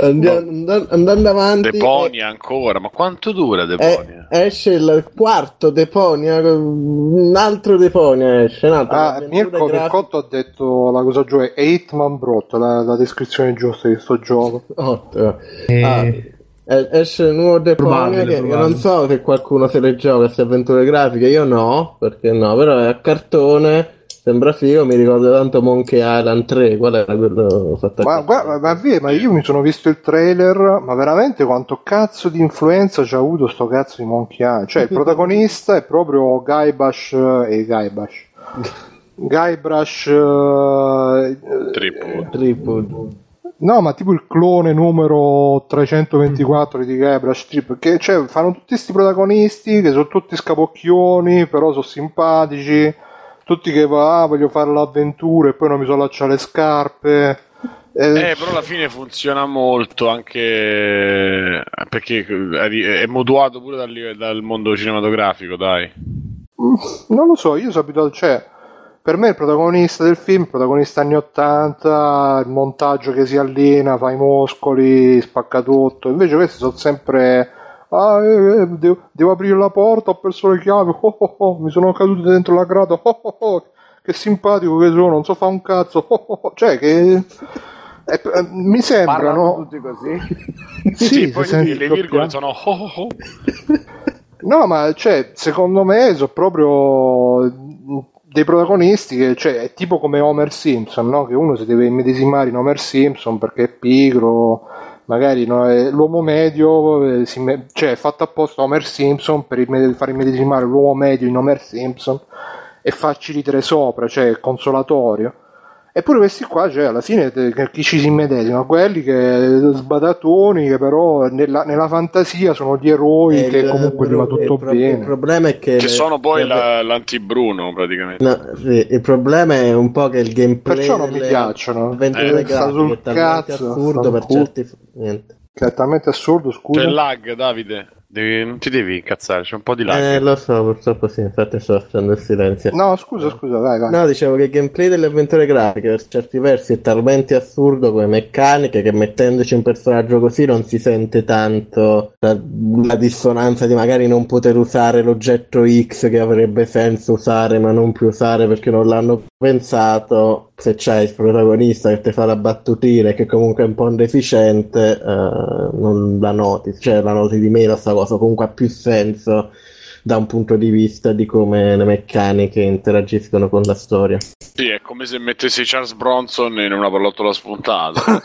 Andiamo, andando, andando avanti. Deponia ancora, ma quanto dura eh, Deponia? esce il quarto Deponia, un altro Deponia esce. Un altro, Ah, Mirko grafica- Mircotto ha detto la cosa giusta, è Hitman Brot, la, la descrizione giusta di sto gioco. Ottimo. E- Ah, eh, esce il nuovo Deponia che, non so se qualcuno se le gioca queste avventure grafiche, io no, perché no, però è a cartone, sembra figo, mi ricordo tanto Monkey Island 3, qual era quello fatto Ma, guarda, ma, via, ma io mi sono visto il trailer, ma veramente quanto cazzo di influenza c'ha avuto sto cazzo di Monkey Island? Cioè, il [laughs] protagonista è proprio Guybrush eh, e Guybrush. Guybrush eh, Tripod. Tripod. No, ma tipo il clone numero 324 di Guybrush Trip, che cioè, fanno tutti questi protagonisti che sono tutti scapocchioni, però sono simpatici, tutti che va, ah, voglio fare l'avventura e poi non mi so allacciare le scarpe. Eh, Eh, però alla fine funziona molto anche perché è moduato pure dal, dal mondo cinematografico, dai. Mm, Non lo so, io sono abituato, cioè, per me il protagonista del film, il protagonista anni 80, il montaggio che si allena, fa i muscoli, spacca tutto, invece questi sono sempre, ah, eh, eh, devo, devo aprire la porta, ho perso le chiavi, oh, oh, oh, mi sono caduto dentro la grata, oh, oh, oh, che simpatico che sono, non so fare un cazzo, oh, oh, oh, cioè che... eh, eh, mi Parlano sembrano tutti così. [laughs] Sì, sì, poi si sente le virgole doppiato. sono oh, oh, oh. No, ma cioè, secondo me sono proprio dei protagonisti che, cioè, è tipo come Homer Simpson, no? Che uno si deve immedesimare in Homer Simpson perché è pigro, magari no, è l'uomo medio, eh, me- cioè è fatto apposta Homer Simpson per imme- far immedesimare l'uomo medio in Homer Simpson e farci ridere sopra, cioè è consolatorio. Eppure questi qua, cioè, alla fine chi ci si immedesima? Quelli che sbadatoni, che però nella, nella fantasia sono gli eroi Eh, che comunque gli va tutto il bene. Il problema è che... che sono poi la- l'anti-Bruno praticamente. No, sì, il problema è un po' che il gameplay Perciò non mi piacciono. Eh, sta grafiche sul talmente cazzo, assurdo sta per certi niente. Che è talmente assurdo, scusa. C'è il lag, Davide. Devi- non ti devi incazzare, c'è un po' di lag. Eh, lo so, purtroppo sì, infatti sto facendo il silenzio. No, scusa, scusa, vai, vai. No, dicevo che il gameplay delle avventure grafiche per certi versi è talmente assurdo come meccaniche che mettendoci un personaggio così non si sente tanto la, la dissonanza di magari non poter usare l'oggetto X che avrebbe senso usare ma non più usare perché non l'hanno pensato. Se c'hai il protagonista che ti fa la battutina e che comunque è un po' deficiente, eh, non la noti, cioè la noti di meno sta cosa, comunque ha più senso da un punto di vista di come le meccaniche interagiscono con la storia. Sì, è come se mettessi Charles Bronson in una pallottola spuntata.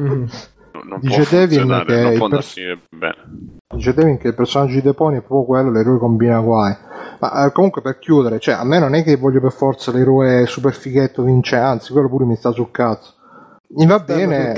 Mm. [laughs] Non Dice può Devin funzionare, che non può andare bene. Dice Devin che il personaggio di Deponi è proprio quello, l'eroe combina guai. Ma eh, comunque per chiudere, cioè, a me non è che voglio per forza l'eroe super fighetto vince, anzi, quello pure mi sta sul cazzo. Mi va bene.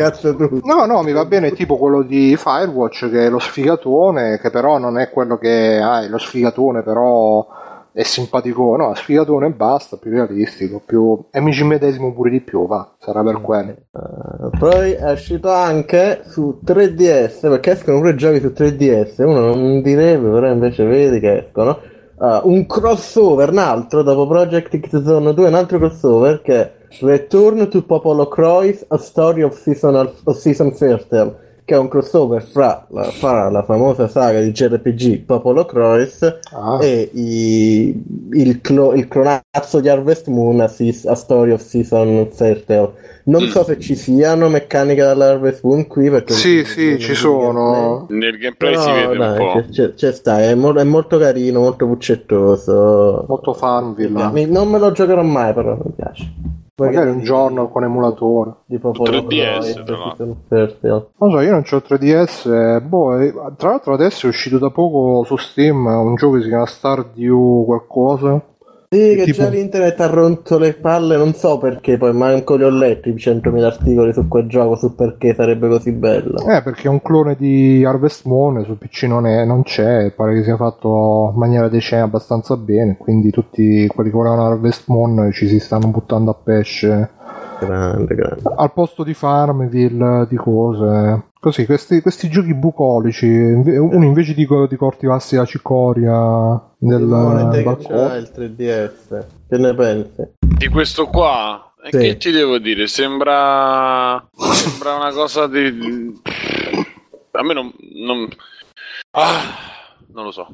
No, no, mi va bene tipo quello di Firewatch che è lo sfigatone, che però non è quello che ah, è lo sfigatone, però è simpatico. No, sfigatone e basta, più realistico, più... e mi ci medesimo pure di più, va, sarà per quello. Eh, poi è uscito anche su 3DS, perché escono pure giochi su 3DS, uno non direbbe, però invece vedi che escono. Ah, un crossover, un altro, dopo Project X Zone 2, un altro crossover che è Return to Popolo Croix, A Story of Season, of Season Fertile, che è un crossover fra la, fra la famosa saga di JRPG Popolo Croix Ah. e i- il, clo- il clonazzo di Harvest Moon a, a Story of Season Fertile. Non so se ci siano meccaniche dall'Harvest Moon qui perché Sì, sì, ci sono. Nel gameplay Però, si vede dai, un po'. c'è- c'è, c'è sta, è, mo- è molto carino, molto puccettoso. Molto Farmville. Mi- non me lo giocherò mai, però mi piace. Magari un giorno con emulatore. di Popolo 3DS, Croix, tra l'altro. Season Fertile. Non so, io non c'ho 3DS. eh, Boh, eh, tra l'altro adesso è uscito da poco su Steam un gioco che si chiama Stardew qualcosa. Sì, che Tipo- già l'internet ha rotto le palle, non so perché, poi manco li ho letti i 100.000 articoli su quel gioco, su perché sarebbe così bello. Eh, perché è un clone di Harvest Moon, su PC non, è- non c'è, pare che sia fatto in maniera decente abbastanza bene, quindi tutti quelli che volevano Harvest Moon ci si stanno buttando a pesce Grande, grande. al posto di Farmville, di cose. Così, questi, questi giochi bucolici, inve- uno invece di, di coltivarsi la cicoria del balcone. il 3DS, che ne pensi? Di questo qua, e Sì. che ti devo dire? Sembra, sembra una cosa di. A me non. non... Ah, non lo so.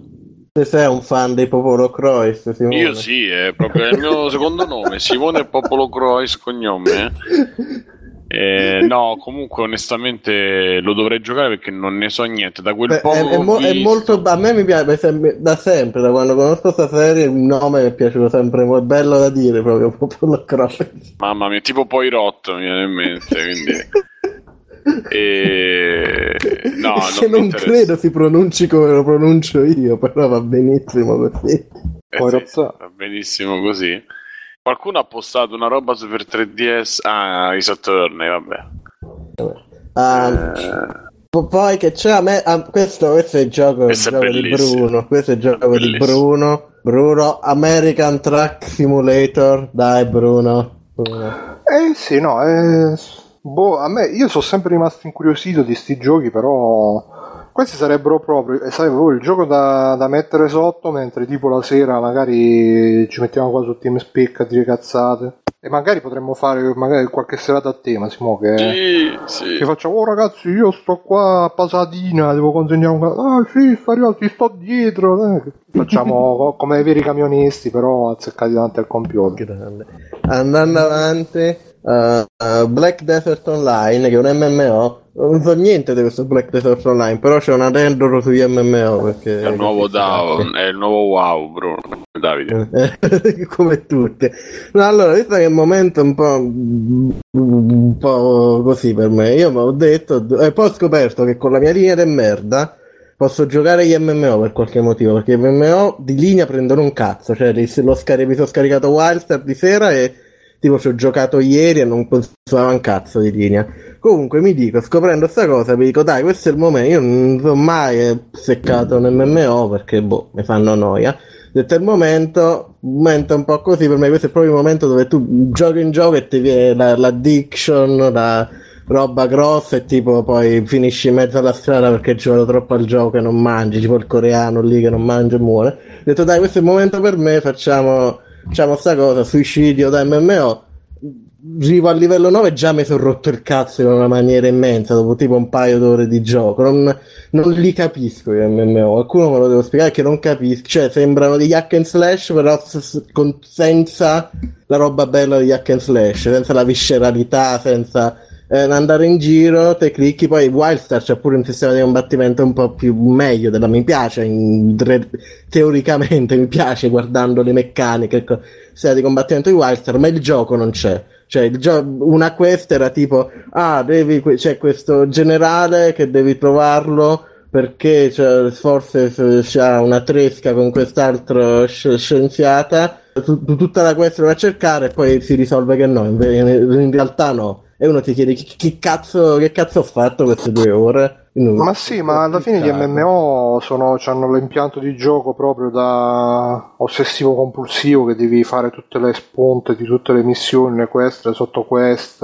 Se sei un fan dei Popolo Croix, Simone. Io sì, è proprio il mio secondo nome, Simone Popolo Croix cognome. [laughs] Eh, [laughs] no, comunque onestamente lo dovrei giocare perché non ne so niente. Da quel Beh, poco è, mo- è molto a me mi piace da sempre da quando conosco questa serie il nome mi è piaciuto sempre è bello da dire proprio [laughs] Popolo Croix Mamma mia, tipo poi rotto mi viene in mente, quindi... [laughs] E... No, che non, non credo si pronunci come lo pronuncio io però va benissimo così Eh Poi sì, rotto. va benissimo così. Qualcuno ha postato una roba su per 3DS. Ah, i Saturni, vabbè. Ah, Eh, po- poi che c'è a me ah, questo, questo è il gioco, il Questo è gioco di. Bruno questo è il gioco di Bellissimo. Bruno Bruno American Truck Simulator dai Bruno, Bruno. Eh sì, no, eh, boh, a me, io sono sempre rimasto incuriosito di sti giochi, però questi sarebbero proprio, eh, sai, proprio il gioco da, da mettere sotto, mentre tipo la sera magari ci mettiamo qua su TeamSpeak a dire cazzate. E magari potremmo fare magari qualche serata a tema, Simo, che, sì, sì. che facciamo, oh ragazzi, io sto qua a Pasadina, devo consegnare un... Ah sì, sto arrivando, ti sto dietro. eh. Facciamo [laughs] co- come i veri camionisti, però azzeccati davanti al computer. Grande. Andando avanti, eh, eh, Black Desert Online, che è un MMO. Non so niente di questo Black Desert Online, però c'è una dentro sugli MMO. Perché È il nuovo Down, è il nuovo Wow, Bruno. Davide. Eh, [laughs] come tutte. No, allora, visto che è un momento un po', un po' così per me, io mi ho detto, e poi ho scoperto che con la mia linea di merda posso giocare gli MMO per qualche motivo, perché gli MMO di linea prendono un cazzo, cioè mi sono scaricato Wildstar di sera e tipo ci ho giocato ieri e non consumava un cazzo di linea. Comunque mi dico, scoprendo sta cosa, mi dico dai, questo è il momento, io non sono mai seccato un MMO perché boh, mi fanno noia. Detto il momento, momento un po' così per me, questo è proprio il momento dove tu giochi in gioco e ti viene la- l'addiction, la roba grossa e tipo poi finisci in mezzo alla strada perché hai giocato troppo al gioco e non mangi, tipo il coreano lì che non mangia e muore. Ho detto dai, questo è il momento per me, facciamo, facciamo sta cosa, suicidio da MMO. Arrivo al livello 9 già mi sono rotto il cazzo in una maniera immensa dopo tipo un paio d'ore di gioco. Non, non li capisco gli MMO. Qualcuno me lo devo spiegare che non capisco. Cioè, sembrano degli hack and slash, però con- senza la roba bella degli hack and slash, senza la visceralità, senza eh, andare in giro, te clicchi. Poi Wildstar c'è pure un sistema di combattimento un po' più meglio della mi piace. in- re- teoricamente mi piace guardando le meccaniche. ecco, sistema di combattimento di Wildstar, ma il gioco non c'è. Cioè, il gio- una quest era tipo, ah, devi, c'è questo generale che devi trovarlo perché cioè, forse c'ha una tresca con quest'altro sci- scienziata. Tu- tu- tutta la quest lo vai a cercare e poi si risolve che no, in, in realtà no. E uno ti chiede che, che cazzo, che cazzo ho fatto queste due ore? Ma sì, ma alla fine gli MMO sono, hanno l'impianto di gioco proprio da ossessivo compulsivo che devi fare tutte le spunte di tutte le missioni, le quest, le sottoquest.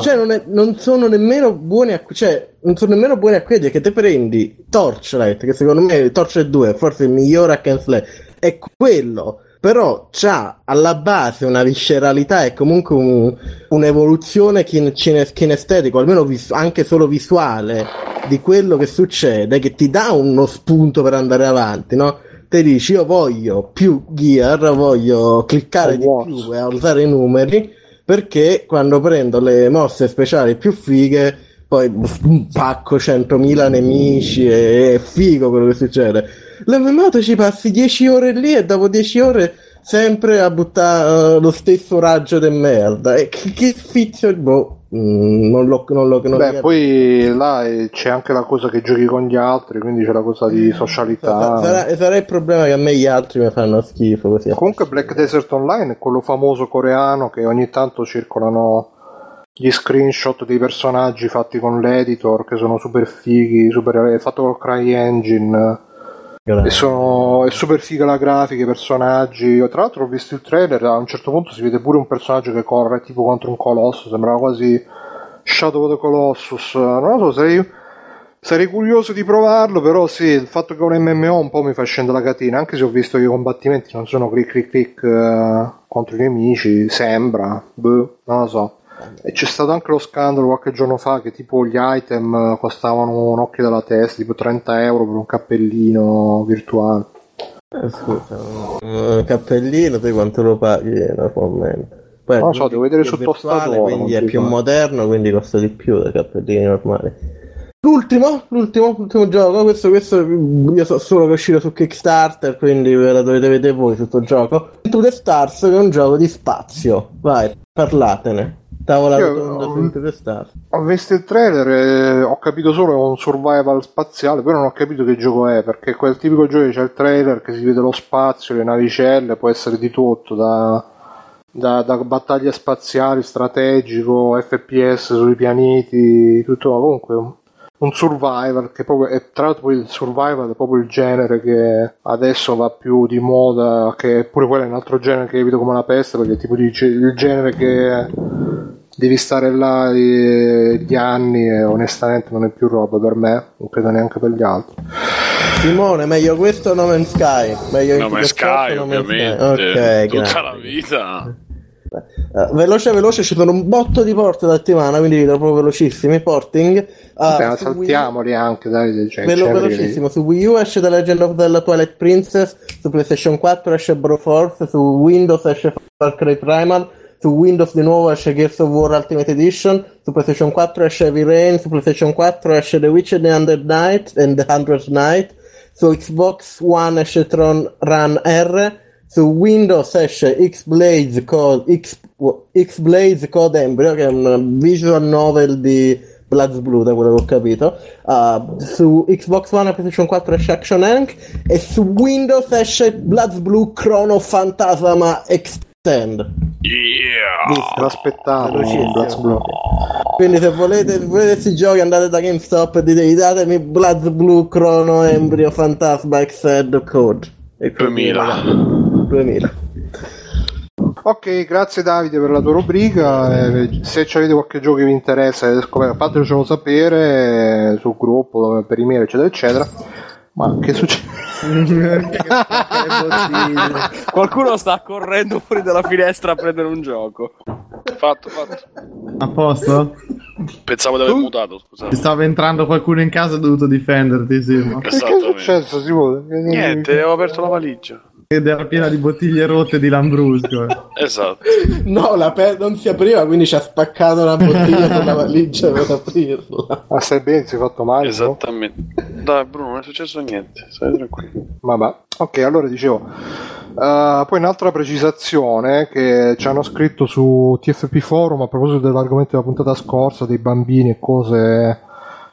Cioè, non, è- non sono nemmeno buoni a, cioè, non sono nemmeno buoni a credere che te prendi Torchlight, che secondo me Torchlight 2 è forse il migliore hack and slash, è quello. Però c'ha alla base una visceralità e comunque un- un'evoluzione kin- cine- kinestetico, almeno vis- anche solo visuale, di quello che succede, che ti dà uno spunto per andare avanti, no? Te dici io voglio più gear, voglio cliccare di Awards. più e alzare i numeri, perché quando prendo le mosse speciali più fighe, poi un pacco 100.000 nemici e è figo quello che succede. L'MMO ci passi 10 ore lì e dopo 10 ore sempre a buttare eh, lo stesso raggio di merda. E che, che sfizio, boh, mm, non lo, non lo, non Beh, poi là eh, c'è anche la cosa che giochi con gli altri, quindi c'è la cosa di socialità. Sarà, sarà il problema che a me gli altri mi fanno schifo così. Comunque Black Desert Online è quello famoso coreano che ogni tanto circolano gli screenshot dei personaggi fatti con l'editor che sono super fighi, super, è fatto col CryEngine e sono, è super figa la grafica, i personaggi. Tra l'altro ho visto il trailer, a un certo punto si vede pure un personaggio che corre tipo contro un colosso, sembrava quasi Shadow of the Colossus. Non lo so, sarei, sarei curioso di provarlo, però sì, il fatto che è un MMO un po' mi fa scendere la catena, anche se ho visto che i combattimenti non sono click click click eh, contro i nemici, sembra, boh, non lo so. E c'è stato anche lo scandalo qualche giorno fa che tipo gli item eh, costavano un occhio della testa, tipo 30 euro per un cappellino virtuale. Eh, scusa, un cappellino, te quanto lo paghi normalmente? Poi Non lo so, devo vedere più su virtuale, Tostatore, Quindi è più fa. moderno, quindi costa di più dei cappellini normali. L'ultimo, l'ultimo, l'ultimo gioco, questo, questo io so solo che è uscito su Kickstarter, quindi ve la dovete vedere voi tutto il gioco. Into the Stars che è un gioco di spazio. Vai, parlatene. Tavola Io- rotonda Into the Stars. Ho visto il trailer e ho capito solo che è un survival spaziale, poi non ho capito che gioco è, perché quel tipico gioco che c'è il trailer che si vede lo spazio, le navicelle, può essere di tutto, da, da, da battaglie spaziali, strategico, FPS sui pianeti, tutto, comunque un, survival, che proprio, e tra l'altro il survival è proprio il genere che adesso va più di moda, che pure quello è un altro genere che evito come la peste, perché è tipo di, il genere che devi stare là gli anni e onestamente non è più roba per me, non credo neanche per gli altri. Simone, meglio questo o No Man's Sky? Meglio No, Into ma the Sky No Man's ovviamente. Ok, Tutta grazie. la vita. Eh, veloce veloce ci sono un botto di porte da settimana quindi vi proprio velocissimi porting Eh, Vabbè, su Wii- saltiamoli anche, dai, cioè, Velo- velocissimo su Wii U esce The Legend of the Twilight Princess su PlayStation 4 esce Broforce su Windows esce Far Cry Primal su Windows di nuovo esce Gears of War Ultimate Edition su PlayStation 4 esce Heavy Rain su PlayStation 4 esce The Witcher The Hundred Night and The Hundredth Night su Xbox One esce Tron Run R su Windows esce X-Blaze Code, X, X-Blaze Code Embryo, che è un visual novel di Bloods Blue, da quello che ho capito. Uh, su Xbox One e PlayStation 4 esce Action Hank e su Windows esce Bloods Blue Chrono Fantasma Extend. Yeah. Te l'aspettavo, Velocissimo. Quindi se volete, se volete questi giochi andate da GameStop e dite datemi Bloods Blue Chrono Embryo Fantasma Extend Code. E così, 2000. ragazzi. 2000. Ok, grazie Davide per la tua rubrica. eh, se avete qualche gioco che vi interessa, scoperto, fatecelo sapere eh, sul gruppo, per email, eccetera, eccetera. Ma che succede? Qualcuno sta correndo fuori dalla finestra a prendere un gioco. Fatto, fatto. A posto? Pensavo di aver mutato, Ti scusate. stava entrando qualcuno in casa e ho dovuto difenderti, sì. ma- Che è successo, Simone? Niente, avevo aperto la valigia. Ed era piena di bottiglie rotte di Lambrusco. [laughs] Esatto. No, la pe- non si apriva, quindi ci ha spaccato la bottiglia sulla valigia per [laughs] aprirla. Ma stai bene, si è fatto male? no? Esattamente. Dai, Bruno, non è successo niente. Stai tranquillo. Vabbè, ok, allora dicevo. eh, poi un'altra precisazione che ci hanno scritto su TFP Forum a proposito dell'argomento della puntata scorsa, dei bambini e cose.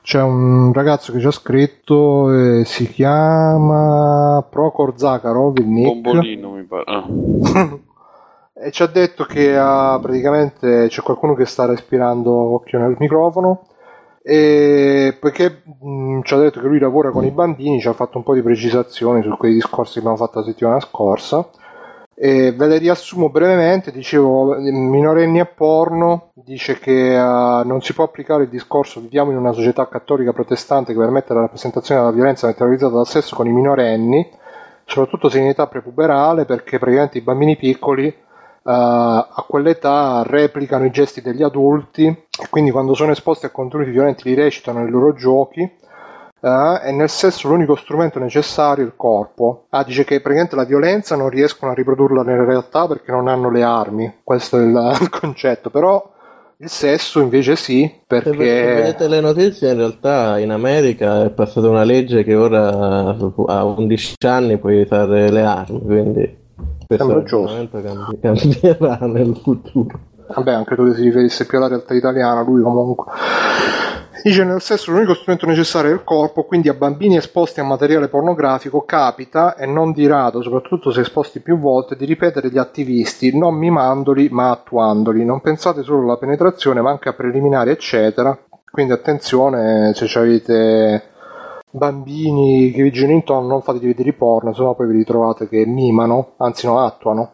C'è un ragazzo che ci ha scritto, eh, si chiama Procor Zakharov, il nick. Bombolino, mi pare. Ah. [laughs] E ci ha detto che ha, praticamente c'è qualcuno che sta respirando occhio nel microfono. E poiché mh, ci ha detto che lui lavora con i bambini, ci ha fatto un po' di precisazioni su quei discorsi che abbiamo fatto la settimana scorsa. E ve le riassumo brevemente, dicevo, minorenni e porno, dice che eh, non si può applicare il discorso viviamo in una società cattolica protestante che permette la rappresentazione della violenza terrorizzata dal sesso con i minorenni, soprattutto se in età prepuberale, perché praticamente i bambini piccoli eh, a quell'età replicano i gesti degli adulti e quindi quando sono esposti a contenuti violenti li recitano nei loro giochi eh, e nel sesso l'unico strumento necessario è il corpo. Ah, dice che praticamente la violenza non riescono a riprodurla nella realtà perché non hanno le armi, questo è il, [laughs] il concetto, però il sesso invece sì, perché... se vedete le notizie, in realtà in America è passata una legge che ora a 11 anni puoi usare le armi, quindi Sembra giusto. [laughs] cambierà nel futuro. Vabbè, anche tu che si riferisse più alla realtà italiana, lui comunque. Dice nel sesso l'unico strumento necessario è il corpo, quindi a bambini esposti a materiale pornografico capita, e non di rado, soprattutto se esposti più volte, di ripetere gli attivisti, non mimandoli ma attuandoli. Non pensate solo alla penetrazione, ma anche a preliminari, eccetera. Quindi attenzione se avete bambini che vi girano intorno, non fatevi vedere porno, sennò poi vi ritrovate che mimano, anzi no, attuano.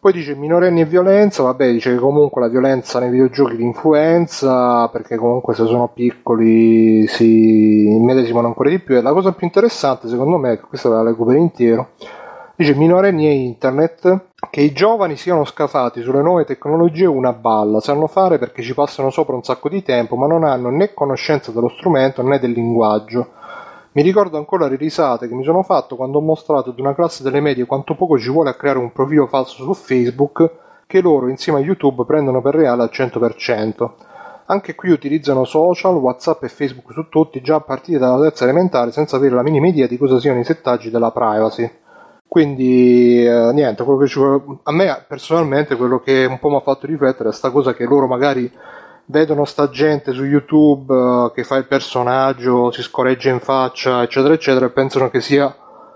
Poi dice minorenni e violenza, vabbè, dice che comunque la violenza nei videogiochi di influenza, perché comunque se sono piccoli si immedesimano ancora di più. E la cosa più interessante, secondo me, che questa la leggo per intero, dice minorenni e internet, che i giovani siano scafati sulle nuove tecnologie una balla, sanno fare perché ci passano sopra un sacco di tempo, ma non hanno né conoscenza dello strumento né del linguaggio. Mi ricordo ancora le risate che mi sono fatto quando ho mostrato ad una classe delle medie quanto poco ci vuole a creare un profilo falso su Facebook che loro insieme a YouTube prendono per reale al 100%. Anche qui utilizzano social, Whatsapp e Facebook su tutti già a partire dalla terza elementare senza avere la minima idea di cosa siano i settaggi della privacy. Quindi eh, niente, ci a me personalmente quello che un po' mi ha fatto riflettere è sta cosa che loro magari vedono sta gente su YouTube eh, che fa il personaggio, si scorreggia in faccia, eccetera, eccetera, e pensano che sia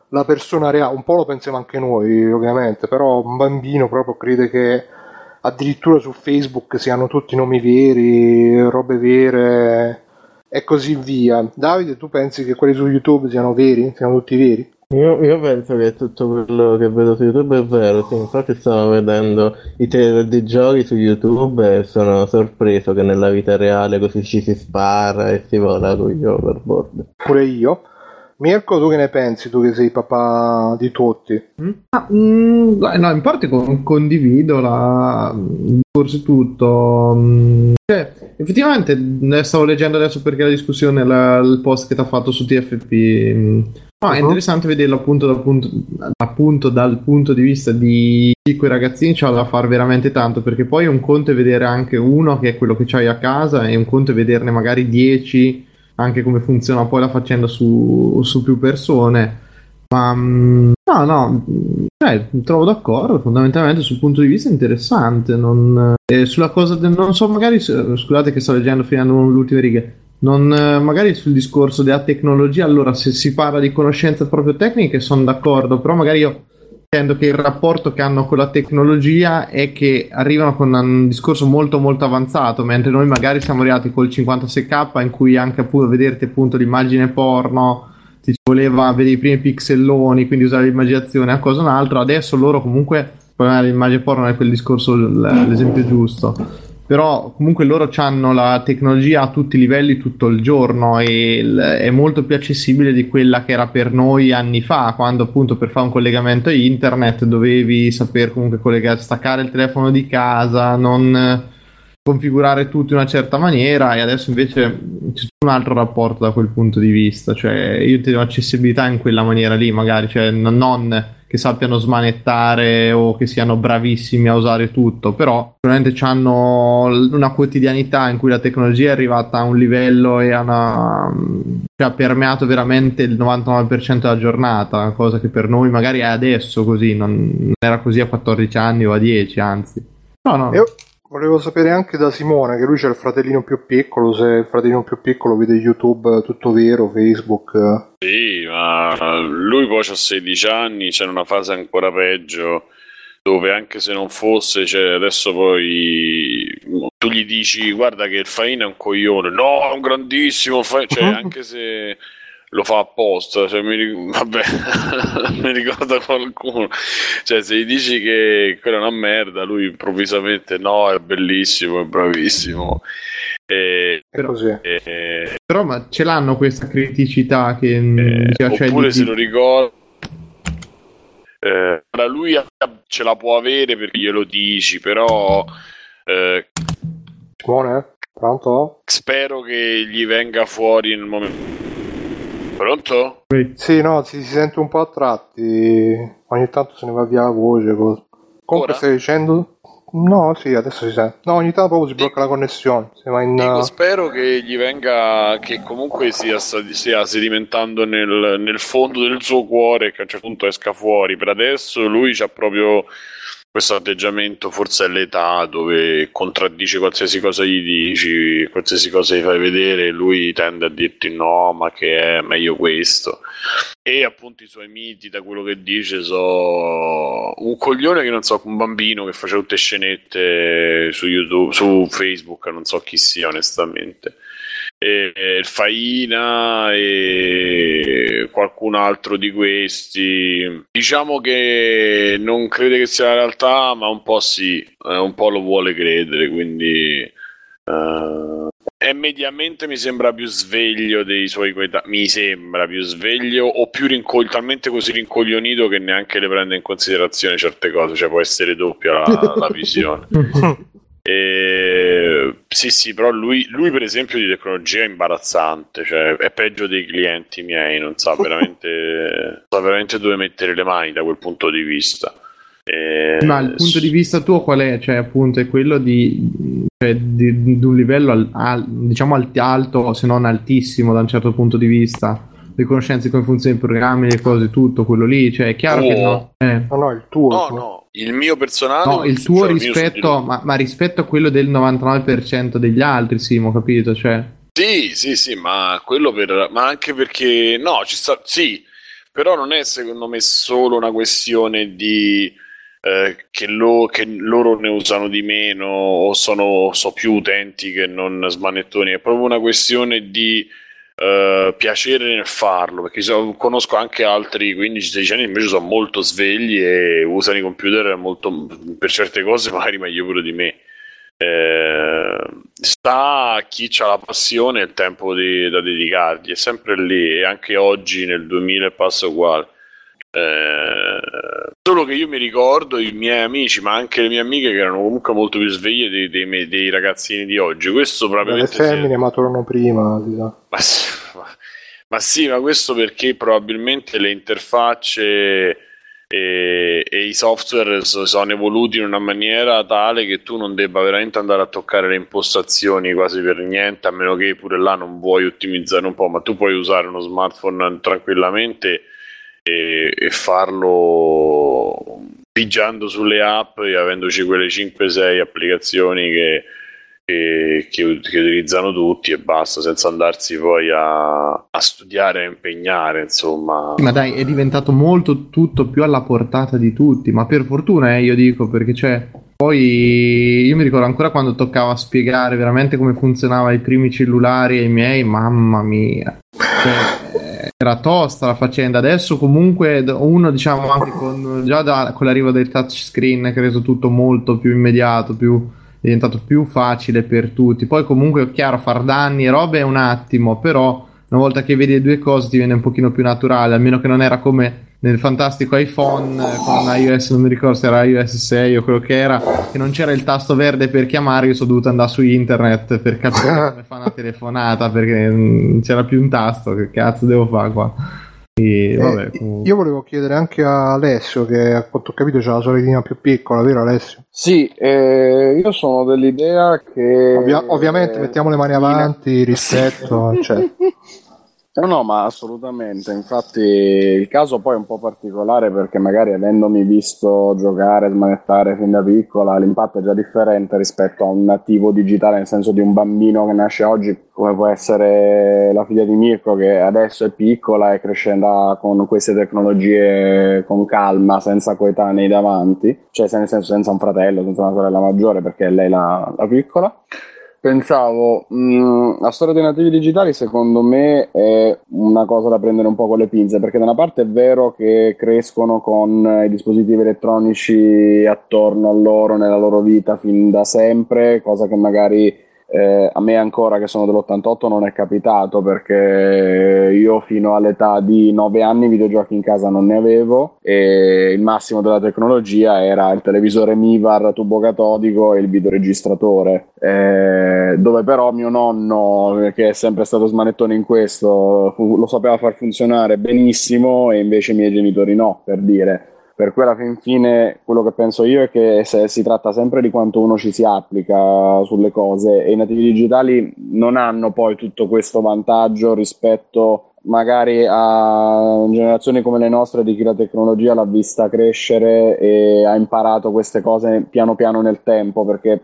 la persona reale. Un po' lo pensiamo anche noi, ovviamente, però un bambino proprio crede che addirittura su Facebook siano tutti nomi veri, robe vere e così via. Davide, tu pensi che quelli su YouTube siano veri? Siano tutti veri? Io, io penso che tutto quello che vedo su YouTube è vero, sì, infatti stavo vedendo i trailer di giochi su YouTube e sono sorpreso che nella vita reale così ci si spara e si vola con gli overboard. Pure io. Mirko, tu che ne pensi? Tu che sei papà di tutti? Ah, mm, guarda, no, in parte con- condivido la, il discorso e tutto. mm, cioè, effettivamente, ne stavo leggendo adesso perché la discussione, la- il post che ti ha fatto su TFP. mm, no, è Mhm. interessante vederlo appunto dal punto, appunto dal punto di vista di quei ragazzini c'ha da fare veramente tanto perché poi un conto è vedere anche uno che è quello che c'hai a casa e un conto è vederne magari 10 anche come funziona poi la faccenda su, su più persone ma mm, no, no, cioè, trovo d'accordo. Fondamentalmente sul punto di vista interessante. Non, eh, sulla cosa del, non so, magari scusate che sto leggendo finendo le ultime righe. Non, eh, magari sul discorso della tecnologia, allora se si parla di conoscenze proprio tecniche sono d'accordo, però magari io intendo che il rapporto che hanno con la tecnologia è che arrivano con un discorso molto molto avanzato, mentre noi magari siamo arrivati col 56k in cui anche appunto vederti appunto l'immagine porno ti voleva vedere i primi pixelloni, quindi usare l'immaginazione a cosa un altro. Adesso loro comunque, l'immagine porno è quel discorso, l'esempio giusto. Però comunque loro hanno la tecnologia a tutti i livelli tutto il giorno e il- è molto più accessibile di quella che era per noi anni fa, quando appunto per fare un collegamento a internet dovevi saper comunque collegare, staccare il telefono di casa, non eh, configurare tutto in una certa maniera e adesso invece c'è un altro rapporto da quel punto di vista, cioè io ti do accessibilità in quella maniera lì, magari, cioè non che sappiano smanettare o che siano bravissimi a usare tutto, però sicuramente hanno una quotidianità in cui la tecnologia è arrivata a un livello e una, cioè, ha permeato veramente il 99% della giornata, cosa che per noi magari è adesso così, non, non era così a 14 anni o a 10, anzi. No, no. Io volevo sapere anche da Simone, che lui c'è il fratellino più piccolo, se il fratellino più piccolo vede YouTube tutto vero, Facebook. eh. Sì, ma lui poi ha 16 anni, c'è una fase ancora peggio dove anche se non fosse, cioè adesso poi tu gli dici guarda che il Faina è un coglione, no, è un grandissimo Faina, cioè anche se lo fa apposta, cioè, mi, [laughs] vabbè, [laughs] mi ricorda qualcuno, cioè se gli dici che quella è una merda, lui improvvisamente no, è bellissimo, è bravissimo. E, È così. e- Però ma ce l'hanno questa criticità che eh, cioè, oppure di- se lo ricorda Eh, lui ce la può avere perché glielo dici, però eh, Simone? Pronto? spero che gli venga fuori nel momento. Pronto? Sì, no, si, si sente un po' a tratti. Ogni tanto se ne va via la voce. cosa. Comunque Ora? stai dicendo? No, sì, adesso si sente. No, ogni tanto proprio si blocca la connessione. Si va in... Dico, spero che gli venga, che comunque sia, stia sedimentando nel, nel fondo del suo cuore e che a un certo punto esca fuori. Per adesso lui ha proprio questo atteggiamento, forse è l'età dove contraddice qualsiasi cosa gli dici, qualsiasi cosa gli fai vedere, lui tende a dirti no, ma che è meglio questo. E appunto i suoi miti, da quello che dice, so un coglione che non so, un bambino che faceva tutte scenette su YouTube, su Facebook, non so chi sia onestamente. E, e il Faina e qualcun altro di questi. Diciamo che non crede che sia la realtà, ma un po' sì, eh, un po' lo vuole credere, quindi eh, è mediamente mi sembra più sveglio dei suoi coetanei. Mi sembra più sveglio o più rincog- talmente così rincoglionito che neanche le prende in considerazione certe cose. Cioè, può essere doppia la, la [laughs] visione. [laughs] E, sì, sì, però lui, lui, per esempio, di tecnologia è imbarazzante. Cioè, è peggio dei clienti miei. Non sa [laughs] veramente, sa veramente dove mettere le mani da quel punto di vista. E- Ma il punto di vista tuo qual è? Cioè, appunto, è quello di, cioè, di, di un livello al- al- diciamo alt- alto, se non altissimo da un certo punto di vista. Le conoscenze come funzionano i programmi, le cose, tutto quello lì. Cioè, è chiaro Oh. che no. Eh. No, no, il tuo. No, no, il mio personale. No, il tuo cioè, il rispetto, lui. ma, ma rispetto a quello del 99% degli altri, sì, ho capito. Cioè, Sì, sì, sì, ma quello per. Ma anche perché. No, ci sta. Sì, però non è secondo me solo una questione di. eh, che, lo- che loro ne usano di meno o sono so più utenti che non smanettoni, è proprio una questione di eh, piacere nel farlo. Perché so- conosco anche altri 15-16 anni invece sono molto svegli e usano i computer molto, per certe cose [laughs] magari meglio pure di me. Eh, sta a chi ha la passione e il tempo di- da dedicargli, è sempre lì e anche oggi nel 2000 e passa uguale. Eh, solo che io mi ricordo i miei amici, ma anche le mie amiche che erano comunque molto più sveglie dei, dei dei ragazzini di oggi. Questo Le probabilmente femmine maturano prima, ma, sì, ma- ma sì, ma questo perché probabilmente le interfacce e, e i software so- sono evoluti in una maniera tale che tu non debba veramente andare a toccare le impostazioni quasi per niente, a meno che pure là non vuoi ottimizzare un po', ma tu puoi usare uno smartphone tranquillamente e, e farlo pigiando sulle app e avendoci quelle 5-6 applicazioni che, che, che- che utilizzano tutti e basta, senza andarsi poi a, a studiare, a impegnare, insomma. ma dai, è diventato molto tutto più alla portata di tutti. Ma per fortuna, eh, io dico, perché c'è. Poi io mi ricordo ancora quando toccava spiegare veramente come funzionava i primi cellulari ai miei, mamma mia. Cioè, era tosta la faccenda. Adesso comunque uno, diciamo, anche con, già da- con l'arrivo del touchscreen che ha reso tutto molto più immediato, più, è diventato più facile per tutti. Poi comunque è chiaro, far danni e robe è un attimo, però una volta che vedi le due cose ti viene un pochino più naturale, almeno che non era come nel fantastico iPhone eh, con iOS, non mi ricordo se era iOS 6 o quello che era, che non c'era il tasto verde per chiamare, io sono dovuto andare su internet per capire [laughs] come fa una telefonata, perché mm, c'era più un tasto, che cazzo devo fare qua? E, vabbè, Eh, comunque. io volevo chiedere anche a Alessio, che a quanto ho capito c'ha la sorellina più piccola, vero Alessio? Sì, eh, io sono dell'idea che... Ovvia- ovviamente mettiamo le mani avanti rispetto, [laughs] cioè. No, no, ma assolutamente. Infatti il caso poi è un po' particolare perché magari avendomi visto giocare, smanettare fin da piccola, l'impatto è già differente rispetto a un nativo digitale, nel senso di un bambino che nasce oggi, come può essere la figlia di Mirko che adesso è piccola e crescerà con queste tecnologie con calma, senza coetanei davanti, cioè nel senso senza un fratello, senza una sorella maggiore perché è lei la, la piccola. Pensavo, mh, la storia dei nativi digitali secondo me è una cosa da prendere un po' con le pinze, perché da una parte è vero che crescono con i dispositivi elettronici attorno a loro nella loro vita fin da sempre, cosa che magari Eh, a me ancora che sono dell'88 non è capitato perché io fino all'età di 9 anni videogiochi in casa non ne avevo e il massimo della tecnologia era il televisore Mivar tubo catodico e il videoregistratore eh, dove però mio nonno che è sempre stato smanettone in questo fu- lo sapeva far funzionare benissimo e invece i miei genitori no per dire per cui alla fin fine quello che penso io è che se si tratta sempre di quanto uno ci si applica sulle cose e i nativi digitali non hanno poi tutto questo vantaggio rispetto magari a generazioni come le nostre di chi la tecnologia l'ha vista crescere e ha imparato queste cose piano piano nel tempo perché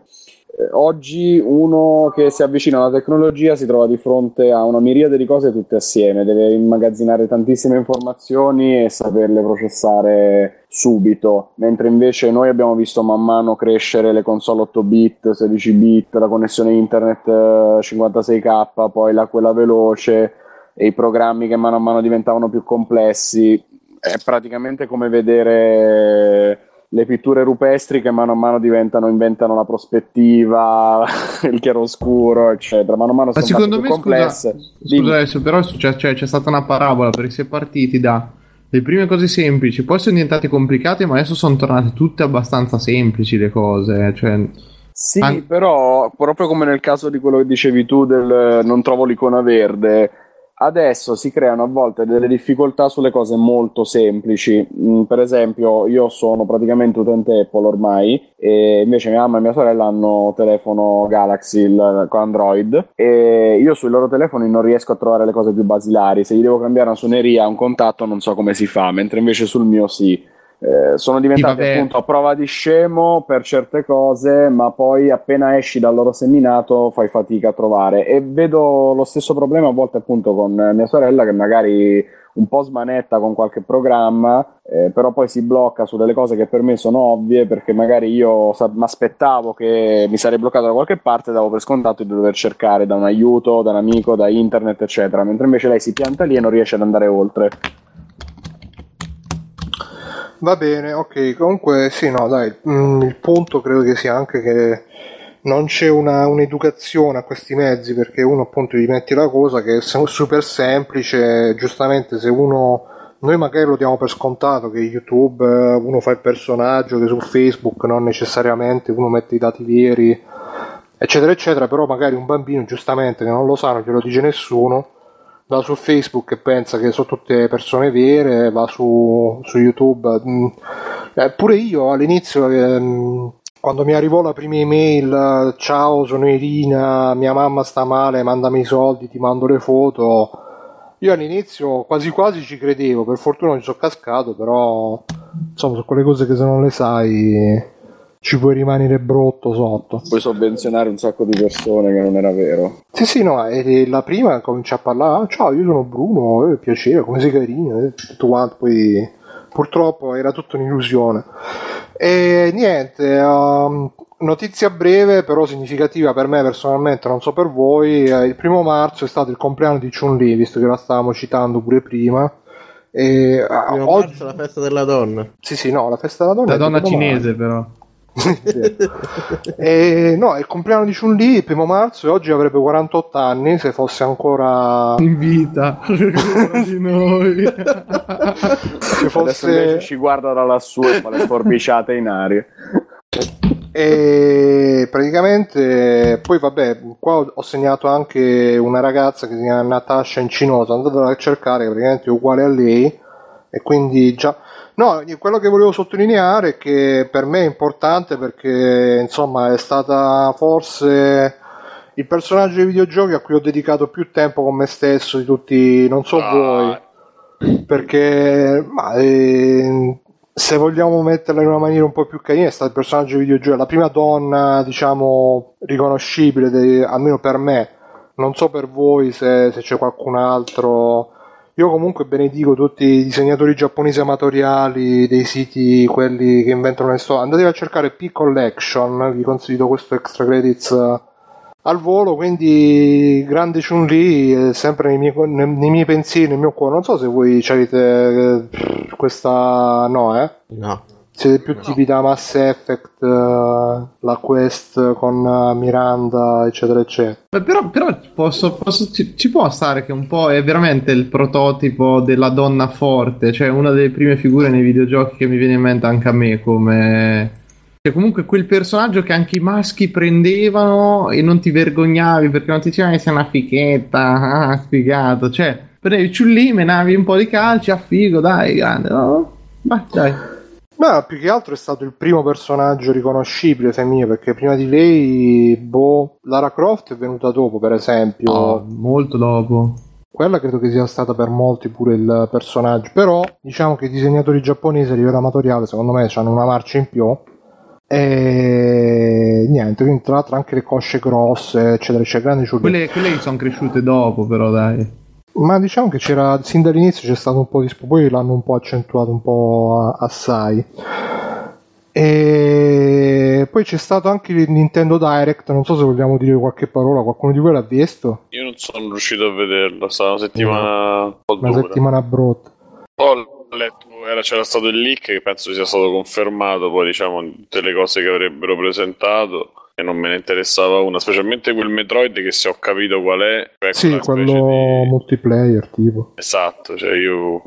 oggi uno che si avvicina alla tecnologia si trova di fronte a una miriade di cose tutte assieme, deve immagazzinare tantissime informazioni e saperle processare subito, mentre invece noi abbiamo visto man mano crescere le console 8 bit, 16 bit, la connessione internet eh, 56k, poi la quella veloce e i programmi che mano a mano diventavano più complessi. È praticamente come vedere le pitture rupestri che mano a mano diventano, inventano la prospettiva, [laughs] il chiaroscuro, eccetera. Mano a mano Ma sono secondo sempre me, complesse. scusa, scusa adesso, però c'è, c'è- c'è stata una parabola perché si è partiti da le prime cose semplici, poi sono diventate complicate, ma adesso sono tornate tutte abbastanza semplici le cose. Cioè, Sì, An- però proprio come nel caso di quello che dicevi tu del eh, non trovo l'icona verde, adesso si creano a volte delle difficoltà sulle cose molto semplici. Mm, per esempio, io sono praticamente utente Apple ormai e invece mia mamma e mia sorella hanno telefono Galaxy il- con Android e io sui loro telefoni non riesco a trovare le cose più basilari. Se gli devo cambiare una suoneria, un contatto, non so come si fa, mentre invece sul mio sì. Eh, sono diventati appunto a prova di scemo per certe cose, ma poi appena esci dal loro seminato fai fatica a trovare. E vedo lo stesso problema a volte appunto con mia sorella che magari un po' smanetta con qualche programma, eh, però poi si blocca su delle cose che per me sono ovvie perché magari io mi aspettavo che mi sarei bloccato da qualche parte, davo per scontato di dover cercare da un aiuto, da un amico, da internet, eccetera, mentre invece lei si pianta lì e non riesce ad andare oltre. Va bene, ok. Comunque, sì, no, dai. mm, il punto credo che sia anche che non c'è una, un'educazione a questi mezzi perché uno appunto gli metti la cosa che è super semplice. Giustamente, se uno. Noi magari lo diamo per scontato che YouTube eh, uno fa il personaggio, che su Facebook non necessariamente uno mette i dati veri, eccetera, eccetera. Però magari un bambino, giustamente, che non lo sa, non glielo dice nessuno va su Facebook e pensa che sono tutte persone vere, va su, su YouTube. mm, eh, pure io all'inizio, ehm, quando mi arrivò la prima email, eh, ciao, sono Irina, mia mamma sta male, mandami i soldi, ti mando le foto. Io all'inizio quasi quasi ci credevo, per fortuna non ci sono cascato, però insomma sono quelle cose che se non le sai ci puoi rimanere brutto sotto. Puoi sovvenzionare un sacco di persone che non era vero. Sì, sì, no, e la prima comincia a parlare, "Ah, ciao, io sono Bruno, eh, piacere, come sei carino, eh, tutto quanto, poi purtroppo era tutta un'illusione. E niente, ehm, notizia breve però significativa per me personalmente, non so per voi, eh, il primo marzo è stato il compleanno di Chun-Li, visto che la stavamo citando pure prima. E, ah, Primo oggi, marzo, la festa della donna. sì, sì, no, la festa della donna la è donna cinese, però. E, no, è il compleanno di Chun-Li, il primo marzo, e oggi avrebbe 48 anni, se fosse ancora... In vita [laughs] [laughs] di noi. Se fosse... ci guarda da lassù e fa le sforbiciate in aria. E praticamente poi vabbè, qua ho- segnato anche una ragazza che si chiama Natasha Incinosa, andatela a cercare, che praticamente è uguale a lei e quindi già No, quello che volevo sottolineare è che per me è importante perché insomma è stata forse il personaggio dei videogiochi a cui ho dedicato più tempo con me stesso di tutti, non so Ah. voi, perché ma, eh, se vogliamo metterla in una maniera un po' più carina è stato il personaggio dei videogiochi, la prima donna diciamo riconoscibile, de- almeno per me, non so per voi se, se c'è qualcun altro. Io comunque benedico tutti i disegnatori giapponesi amatoriali dei siti, quelli che inventano le storie. Andatevi a cercare P-Collection, vi consiglio questo extra credits eh, al volo, quindi grande Chun-Li, eh, sempre nei miei, nei, miei pensieri, nel mio cuore. Non so se voi avete eh, questa... no, eh? No. Siete più tipi da Mass Effect, eh, la quest con eh, Miranda, eccetera, eccetera. Beh, Però, però posso- posso- ci, ci può stare che un po' è veramente il prototipo della donna forte, cioè una delle prime figure nei videogiochi che mi viene in mente anche a me come... Cioè comunque quel personaggio che anche i maschi prendevano e non ti vergognavi perché non ti dicevano che sei una fichetta, ah, sfigato, cioè prendevi ciullì, menavi un po' di calci, a figo, dai, grande, no? Vai, dai. Ma più che altro è stato il primo personaggio riconoscibile femminile, perché prima di lei, boh, Lara Croft è venuta dopo, per esempio. No, molto dopo. Quella credo che sia stata per molti pure il personaggio, però diciamo che i disegnatori giapponesi a livello amatoriale secondo me hanno una marcia in più e niente, quindi tra l'altro anche le cosce grosse, eccetera, c'è grande. Quelle, quelle sono cresciute dopo, però, dai. Ma diciamo che c'era sin dall'inizio c'è stato un po' di sp- poi l'hanno un po' accentuato un po' assai. E poi c'è stato anche il Nintendo Direct, non so se vogliamo dire qualche parola, qualcuno di voi l'ha visto? Io non sono riuscito a vederlo, è stata una settimana un po' Una dura. settimana brutta. Ho letto, era, c'era stato il leak che penso sia stato confermato, poi diciamo tutte le cose che avrebbero presentato e non me ne interessava una, specialmente quel Metroid che se ho capito qual è, cioè Sì, quella specie quello di- multiplayer tipo. Esatto, cioè io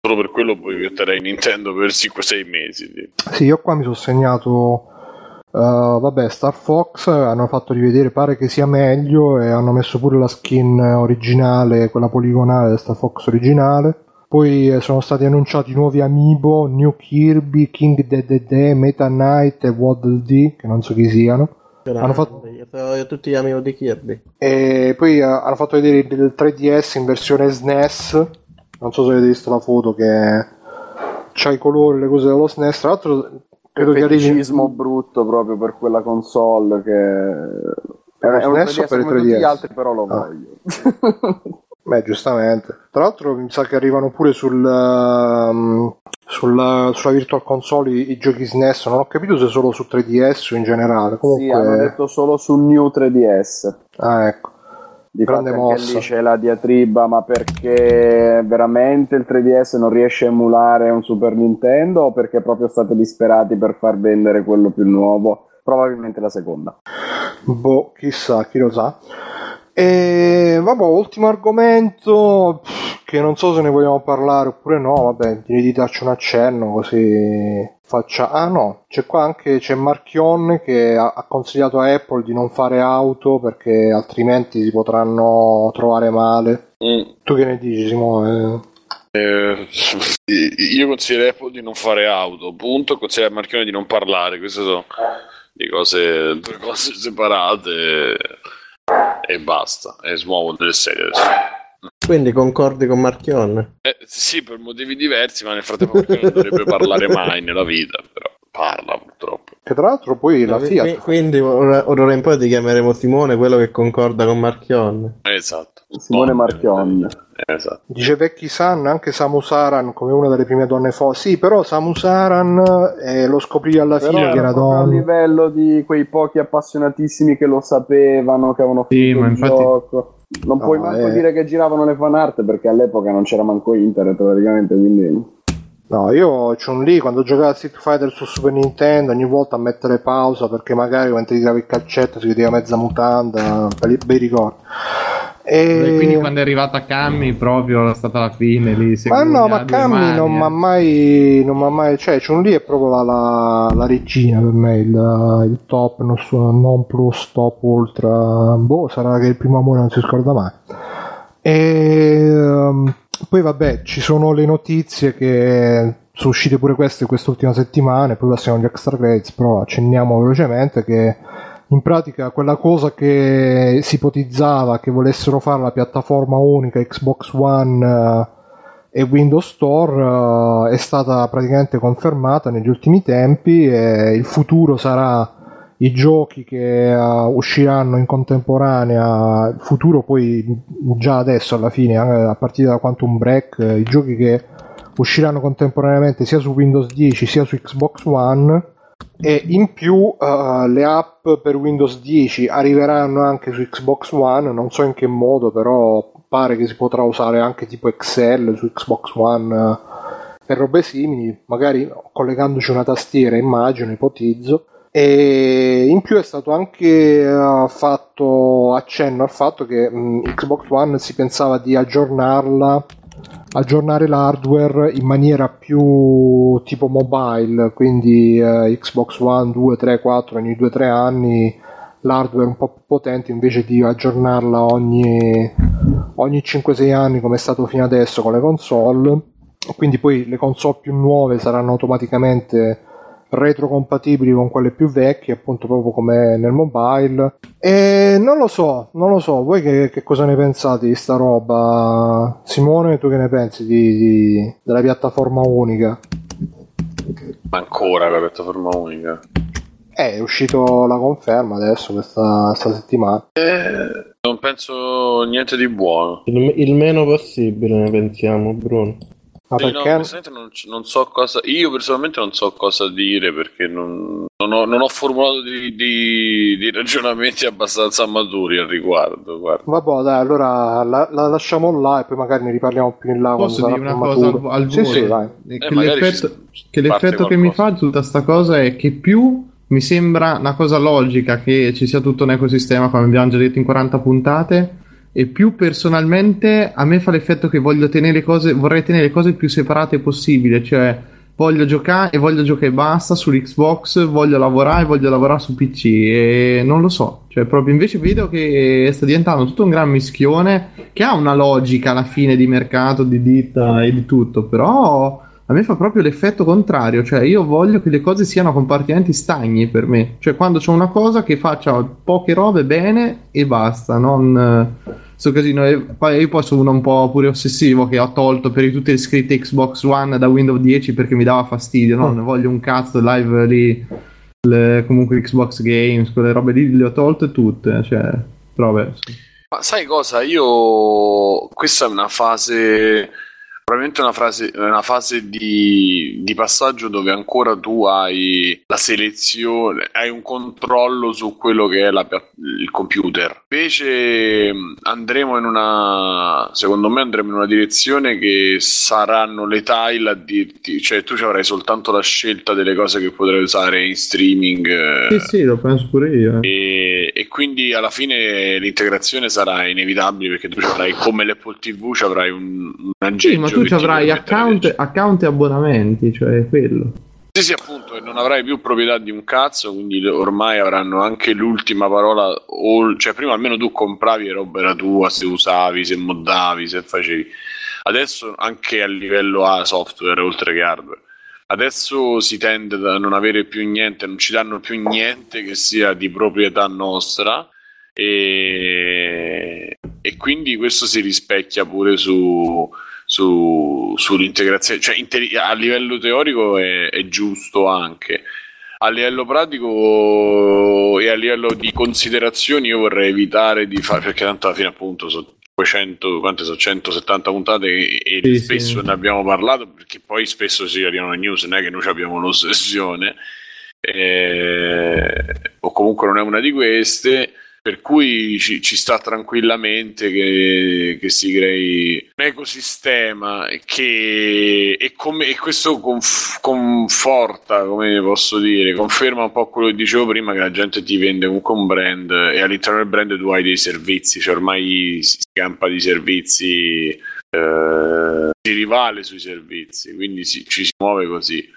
solo per quello boicotterei Nintendo per 5-6 mesi. tipo. Sì, io qua mi sono segnato eh, vabbè, Star Fox hanno fatto rivedere, pare che sia meglio e hanno messo pure la skin originale, quella poligonale del Star Fox originale. Poi eh, sono stati annunciati nuovi amiibo, New Kirby, King Dedede, Meta Knight e Waddle Dee, che non so chi siano. Hanno fatto- Io tutti gli amici di Kirby. E poi eh, hanno fatto vedere il, il 3DS in versione SNES. Non so se avete visto la foto che c'ha i colori, le cose dello SNES. Tra l'altro, credo che arrivi. feticismo brutto proprio per quella console che Per è un SNES o 3DS per il come tutti 3DS? gli altri però lo Ah. voglio [laughs] Beh, giustamente. Tra l'altro, mi sa che arrivano pure sul, ehm, sulla, sulla Virtual Console i, i giochi SNES. Non ho capito se solo su 3DS o in generale. Comunque, sì hanno detto solo su New 3DS ah, ecco. di Grande mossa. lì c'è la diatriba ma perché veramente il 3DS non riesce a emulare un Super Nintendo o perché proprio state disperati per far vendere quello più nuovo probabilmente la seconda Boh, chissà, chi lo sa. E vabbè, ultimo argomento che non so se ne vogliamo parlare oppure no, vabbè, direi di darci un accenno così faccia... Ah no, c'è qua anche c'è Marchion che ha, ha consigliato a Apple di non fare auto perché altrimenti si potranno trovare male. Mm. Tu che ne dici Simone? Eh, io consiglierei Apple di non fare auto, punto, consiglierei a Marchione di non parlare, queste sono di cose, due cose separate e basta, e smuovo delle serie adesso. Quindi concordi con Marchione? Eh, sì, per motivi diversi, ma nel frattempo non dovrebbe parlare mai nella vita, però parla purtroppo. Che tra l'altro poi la Fiat... Quindi ora, ora in poi ti chiameremo Simone, quello che concorda con Marchione. Esatto. Simone Marchion eh, Esatto. Dice Vecchi San, anche Samu Saran come una delle prime donne forti. Sì, però Samu Saran eh, lo scoprì alla però fine che era proprio a donna. livello di quei pochi appassionatissimi che lo sapevano che avevano Sì, finito ma il infatti- gioco non No, puoi manco eh. dire che giravano le fan art perché all'epoca non c'era manco internet praticamente quindi No, io Chun Li quando giocavo a Street Fighter su Super Nintendo ogni volta a mettere pausa perché magari mentre tirava il calcetto si vedeva mezza mutanda, bei ricordi. E... Quindi quando è arrivata Cammy proprio è stata la fine lì. Ma no, ma mani, non eh. mi ha mai, non m'ha mai, cioè Chun Li è proprio la, la, la regina per me, il, il top, non, non plus, top, ultra, boh, sarà che il primo amore non si scorda mai. E ehm, poi vabbè, ci sono le notizie che sono uscite pure queste quest'ultima settimana, e poi passiamo agli extra credits, però accenniamo velocemente che in pratica quella cosa che si ipotizzava che volessero fare la piattaforma unica Xbox One eh, e Windows Store eh, è stata praticamente confermata negli ultimi tempi e il futuro sarà i giochi che eh, usciranno in contemporanea, il futuro poi già adesso alla fine, a partire da Quantum Break, i giochi che usciranno contemporaneamente sia su Windows 10 sia su Xbox One e in più eh, le app per Windows 10 arriveranno anche su Xbox One, non so in che modo, però pare che si potrà usare anche tipo Excel su Xbox One per robe simili, magari collegandoci una tastiera, immagino, ipotizzo. E in più è stato anche uh, fatto accenno al fatto che mh, Xbox One si pensava di aggiornarla aggiornare l'hardware in maniera più tipo mobile, quindi eh, Xbox One 2, 3, 4 ogni 2-3 anni l'hardware un po' più potente invece di aggiornarla ogni, ogni 5-6 anni come è stato fino adesso con le console. Quindi poi le console più nuove saranno automaticamente retrocompatibili con quelle più vecchie, appunto proprio come nel mobile. E non lo so, non lo so, voi che, che cosa ne pensate di sta roba? Simone, tu che ne pensi di, di, della piattaforma unica? Ma ancora la piattaforma unica? Eh, è uscito la conferma adesso questa, questa settimana. Eh, non penso niente di buono. Il, il meno possibile, ne pensiamo, Bruno. Ma Sì, no, perché? onestamente non, non so cosa. Io personalmente non so cosa dire perché non, non ho, non ho formulato di, di- di ragionamenti abbastanza maturi al riguardo. Guarda. Vabbè, dai, allora la, la lasciamo là e poi magari ne riparliamo più in là. quando Posso sarà dire una cosa al, maturo. al Sì, volo? sì, vai. Eh, Che Eh, magari l'effetto, che, l'effetto che mi fa tutta sta cosa è che più mi sembra una cosa logica che ci sia tutto un ecosistema, come abbiamo già detto in 40 puntate, e più personalmente a me fa l'effetto che voglio tenere cose, vorrei tenere cose più separate possibile, cioè voglio giocare e voglio giocare e basta sull'Xbox, voglio lavorare e voglio lavorare su PC e non lo so, cioè proprio invece vedo che sta diventando tutto un gran mischione che ha una logica alla fine di mercato, di ditta e di tutto, però a me fa proprio l'effetto contrario, cioè io voglio che le cose siano compartimenti stagni per me, cioè quando c'è una cosa che faccia poche robe bene e basta, non eh, sto casino. E poi io poi sono uno un po' pure ossessivo che ho tolto per tutte le scritte Xbox One da Windows 10 perché mi dava fastidio, no? Ne voglio un cazzo live lì, le- comunque Xbox Games, quelle robe lì le ho tolte tutte, cioè, però sì. Ma sai cosa? Io. Questa è una fase. Probabilmente una, frase, una fase di, di passaggio dove ancora tu hai la selezione, hai un controllo su quello che è la pia- il computer. Invece mh, andremo in una, secondo me andremo in una direzione che saranno le tile a dirti, cioè tu ci avrai soltanto la scelta delle cose che potrai usare in streaming. eh, Sì, sì, lo penso pure io. eh. e, e quindi alla fine l'integrazione sarà inevitabile perché tu ci avrai come l'Apple TV ci avrai un, un aggeggio Sì, ma tu ci avrai account, account e abbonamenti, cioè quello. Sì sì appunto non avrai più proprietà di un cazzo quindi ormai avranno anche l'ultima parola o- cioè prima almeno tu compravi e roba era tua se usavi se moddavi se facevi. Adesso anche a livello a software oltre che hardware. Adesso si tende a non avere più niente, non ci danno più niente che sia di proprietà nostra e, e quindi questo si rispecchia pure su, su- sull'integrazione, cioè inte- a livello teorico è, è giusto anche. A livello pratico e a livello di considerazioni io vorrei evitare di fare, perché tanto alla fine appunto sono 500, quante sono 170 puntate e, e Sì, spesso sì. ne abbiamo parlato perché poi spesso si arrivano le news, non è che noi abbiamo l'ossessione eh, o comunque non è una di queste per cui ci, ci sta tranquillamente che, che si crei un ecosistema che e, come, e questo conf- conforta, come posso dire, conferma un po' quello che dicevo prima, che la gente ti vende comunque un brand e all'interno del brand tu hai dei servizi, cioè ormai si campa di servizi, eh, si rivale sui servizi, quindi si- ci si muove così.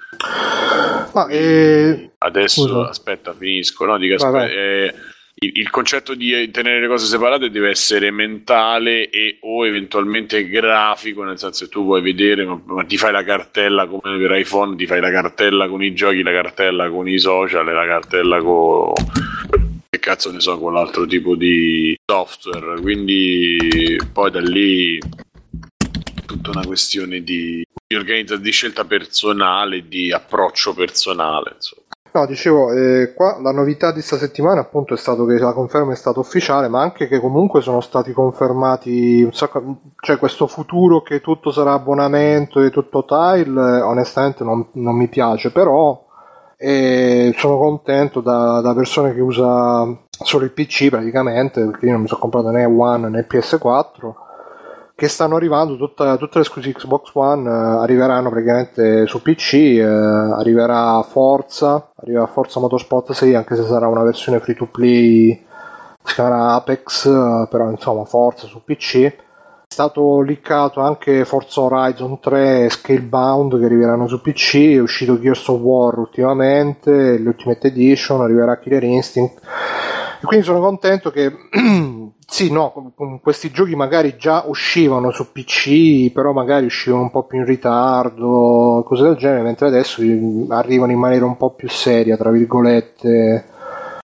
Ma eh, Adesso Scusa. aspetta, finisco. No, dico, Vai, aspe- vai. eh, il, il concetto di eh, tenere le cose separate deve essere mentale e o eventualmente grafico, nel senso che tu puoi vedere, ma, ma ti fai la cartella come per iPhone, ti fai la cartella con i giochi, la cartella con i social la cartella con che cazzo ne so, con l'altro tipo di software. Quindi poi da lì tutta una questione di, di organizzazione, di scelta personale, di approccio personale. Insomma. No, dicevo, eh, qua la novità di sta settimana appunto è stato che la conferma è stata ufficiale, ma anche che comunque sono stati confermati un sacco, cioè questo futuro che tutto sarà abbonamento e tutto tile, onestamente non, non mi piace, però eh, sono contento da, da persone che usa solo il PC praticamente, perché io non mi sono comprato né One né PS4, che stanno arrivando, tutta- tutte le esclusive Xbox One eh, arriveranno praticamente su PC, eh, arriverà Forza, arriverà Forza Motorsport 6 anche se sarà una versione free to play, si chiamerà Apex, eh, però insomma Forza su PC. È stato liccato anche Forza Horizon 3 e Scalebound che arriveranno su PC, è uscito Gears of War ultimamente, l'Ultimate Edition, arriverà Killer Instinct. E quindi sono contento che [clears throat] sì, no, con- con questi giochi magari già uscivano su PC, però magari uscivano un po' più in ritardo, cose del genere, mentre adesso mm, arrivano in maniera un po' più seria, tra virgolette,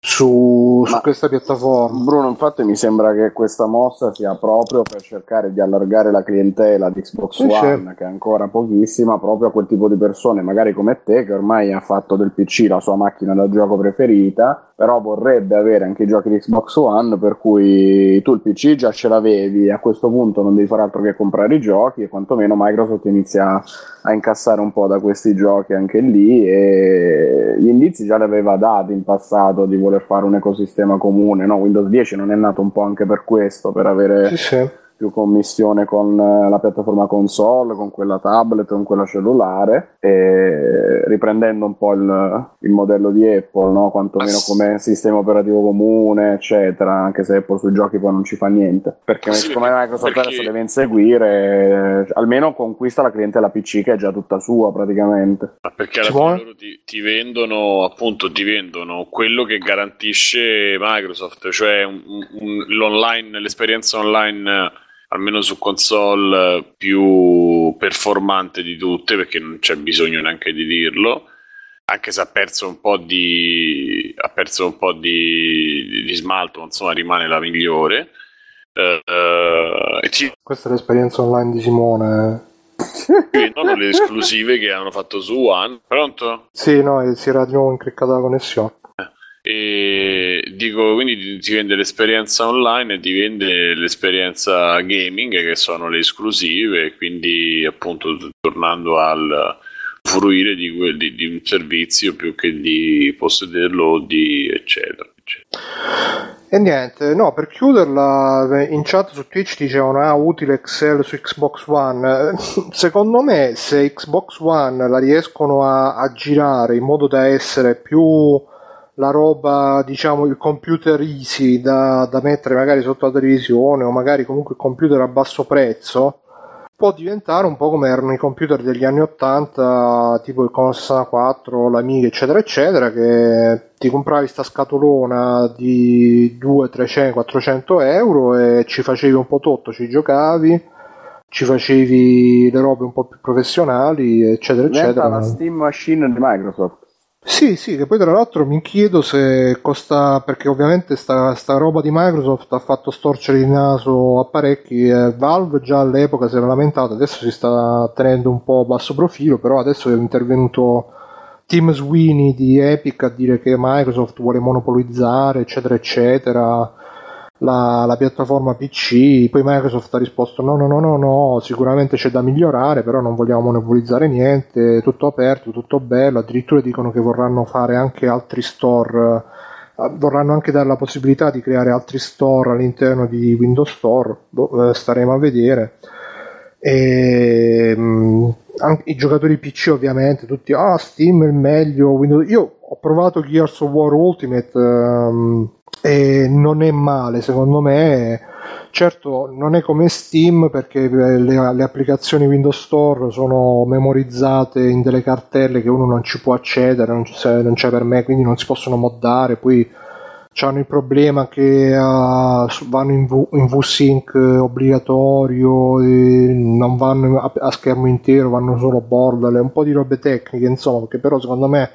su, su questa piattaforma. Bruno, infatti mi sembra che questa mossa sia proprio per cercare di allargare la clientela di Xbox Sì, One, sì. che è ancora pochissima, proprio a quel tipo di persone, magari come te, che ormai ha fatto del PC la sua macchina da gioco preferita, però vorrebbe avere anche i giochi di Xbox One, per cui tu il PC già ce l'avevi, a questo punto non devi fare altro che comprare i giochi e quantomeno Microsoft inizia a incassare un po' da questi giochi anche lì e gli indizi già li aveva dati in passato di voler fare un ecosistema comune, no? Windows 10 non è nato un po' anche per questo, per avere Sì, sì. Più commissione con eh, la piattaforma console, con quella tablet, con quella cellulare, e riprendendo un po' il, il modello di Apple, no? quantomeno come sistema operativo comune, eccetera, anche se Apple sui giochi poi non ci fa niente. Perché Sì, siccome Microsoft perché- adesso deve inseguire, eh, almeno conquista la clientela PC che è già tutta sua praticamente. Ma perché alla fine loro ti, ti vendono appunto ti vendono quello che garantisce Microsoft, cioè un- un- l'online, l'esperienza online almeno su console più performante di tutte, perché non c'è bisogno neanche di dirlo. Anche se ha perso un po' di ha perso un po' di, di smalto, ma insomma rimane la migliore. E ci Questa è l'esperienza online di Simone. vendono le esclusive che hanno fatto su One. Pronto? Sì, no, si era di nuovo incriccata la connessione. E dico, quindi ti- vende l'esperienza online e ti vende l'esperienza gaming, che sono le esclusive, quindi appunto tornando al fruire di, que- di- di un servizio più che di possederlo di eccetera. eccetera. E niente, no, per chiuderla, in chat su Twitch dicevano ah, utile Excel su Xbox One. Eh, [laughs] Secondo me, se Xbox One la riescono a, a girare in modo da essere più la roba, diciamo, il computer easy da, da mettere magari sotto la televisione o magari comunque il computer a basso prezzo, può diventare un po' come erano i computer degli anni 80, tipo il Commodore 64, l'Amiga, eccetera, eccetera, che ti compravi sta scatolona di 200, 300, 400 euro e ci facevi un po' tutto, ci giocavi, ci facevi le robe un po' più professionali, eccetera, Diventa eccetera. la Steam Machine di Microsoft. Sì, sì, che poi tra l'altro mi chiedo se costa, perché ovviamente sta, sta roba di Microsoft ha fatto storcere il naso a parecchi, eh, Valve già all'epoca si era lamentato, adesso si sta tenendo un po' basso profilo, però adesso è intervenuto Tim Sweeney di Epic a dire che Microsoft vuole monopolizzare, eccetera, eccetera, la, la piattaforma PC, poi Microsoft ha risposto no, no, no, no, no, sicuramente c'è da migliorare, però non vogliamo monopolizzare niente, tutto aperto, tutto bello, addirittura dicono che vorranno fare anche altri store, eh, vorranno anche dare la possibilità di creare altri store all'interno di Windows Store, Boh, eh, staremo a vedere. E, mh, anche i giocatori PC ovviamente tutti ah Steam è il meglio Windows io ho provato Gears of War Ultimate ehm, e non è male secondo me. Certo non è come Steam perché le, le applicazioni Windows Store sono memorizzate in delle cartelle che uno non ci può accedere non c'è, non c'è per me quindi non si possono moddare. Poi hanno il problema che uh, vanno in, v- in VSync obbligatorio, non vanno a, a schermo intero, vanno solo borderless, un po' di robe tecniche, insomma, che però secondo me,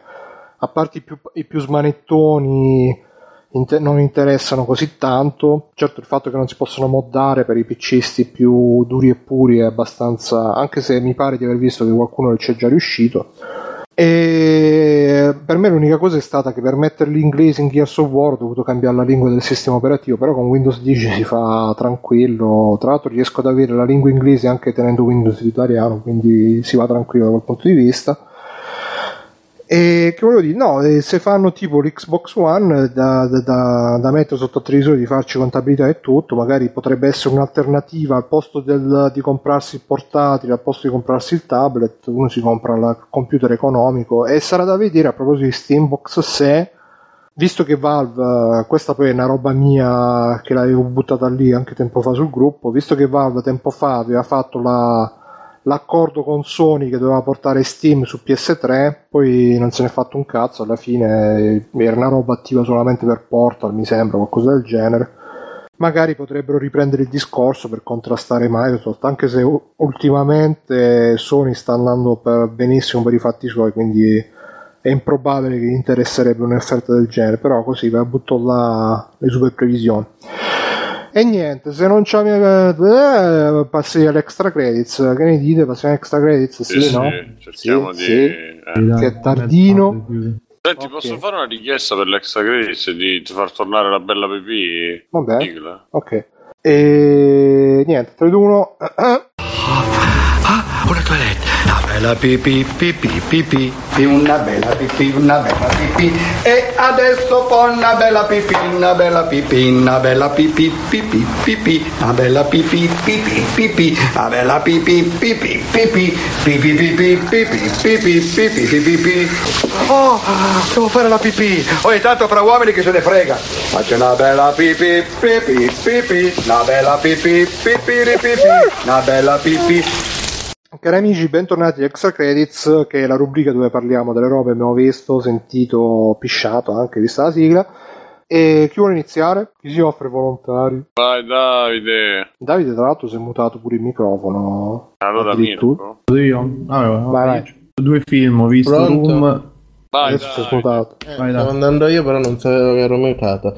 a parte i più, i più smanettoni, inter- non interessano così tanto. Certo, il fatto che non si possono moddare per i PCisti più duri e puri è abbastanza, anche se mi pare di aver visto che qualcuno ci è già riuscito. E per me l'unica cosa è stata che per mettere l'inglese in Gears of War ho dovuto cambiare la lingua del sistema operativo, però con Windows 10 si fa tranquillo. Tra l'altro riesco ad avere la lingua inglese anche tenendo Windows italiano, quindi si va tranquillo da quel punto di vista. E che volevo dire, no, eh, se fanno tipo l'Xbox One eh, da, da, da, mettere sotto il televisore di farci contabilità e tutto, magari potrebbe essere un'alternativa al posto del- di comprarsi il portatile, al posto di comprarsi il tablet, uno si compra il computer economico. E sarà da vedere a proposito di Steambox se, visto che Valve, eh, questa poi è una roba mia che l'avevo buttata lì anche tempo fa sul gruppo, visto che Valve tempo fa aveva fatto la l'accordo con Sony che doveva portare Steam su PS3, poi non se n'è fatto un cazzo, alla fine era una roba attiva solamente per Portal, mi sembra, qualcosa del genere. Magari potrebbero riprendere il discorso per contrastare Microsoft, anche se ultimamente Sony sta andando per- benissimo per i fatti suoi, quindi è improbabile che gli interesserebbe un'offerta del genere, però così va butto là le super previsioni. E niente, se non c'è eh, passi all'extra credits, che ne dite? Passiamo all'extra credits? Sì, Sì, no? cerchiamo Sì, di... sì. eh. Che è tardino. Senti, Ok. posso fare una richiesta per l'extra credits di far tornare la bella pipì? Vabbè. Sigla? Ok. E niente, 3 2 1. Ah, una toilette. Bella pipì, pipì, pipì. Una bella pipì, una bella pipì. E adesso poi una bella pipì, una bella pipì, una bella pipì, pipì, pipì. Una bella pipì, pipì, pipì. Una bella pipì, pipì, pipì. Pipì, pipì, pipì, pipì, pipì, pipì, pipì. Oh, devo fare la pipì. Ogni tanto fra uomini che se ne frega. Faccio una bella pipì, pipì, pipì. Una bella pipì, pipì, pipì. Una bella pipì. Cari amici, bentornati a Extra Credits, che è la rubrica dove parliamo delle robe che abbiamo visto, sentito, pisciato anche, vista la sigla. E chi vuole iniziare? Chi si offre volontario? Vai Davide. Davide, tra l'altro, si è mutato pure il microfono. Allora. Mirko. Vado io? Vabbè. Vai, vai. Due film, ho visto Pronto? Room. Vai Adesso si è Davide. mutato. Eh, Vai, stavo andando io, però non sapevo che ero mutato.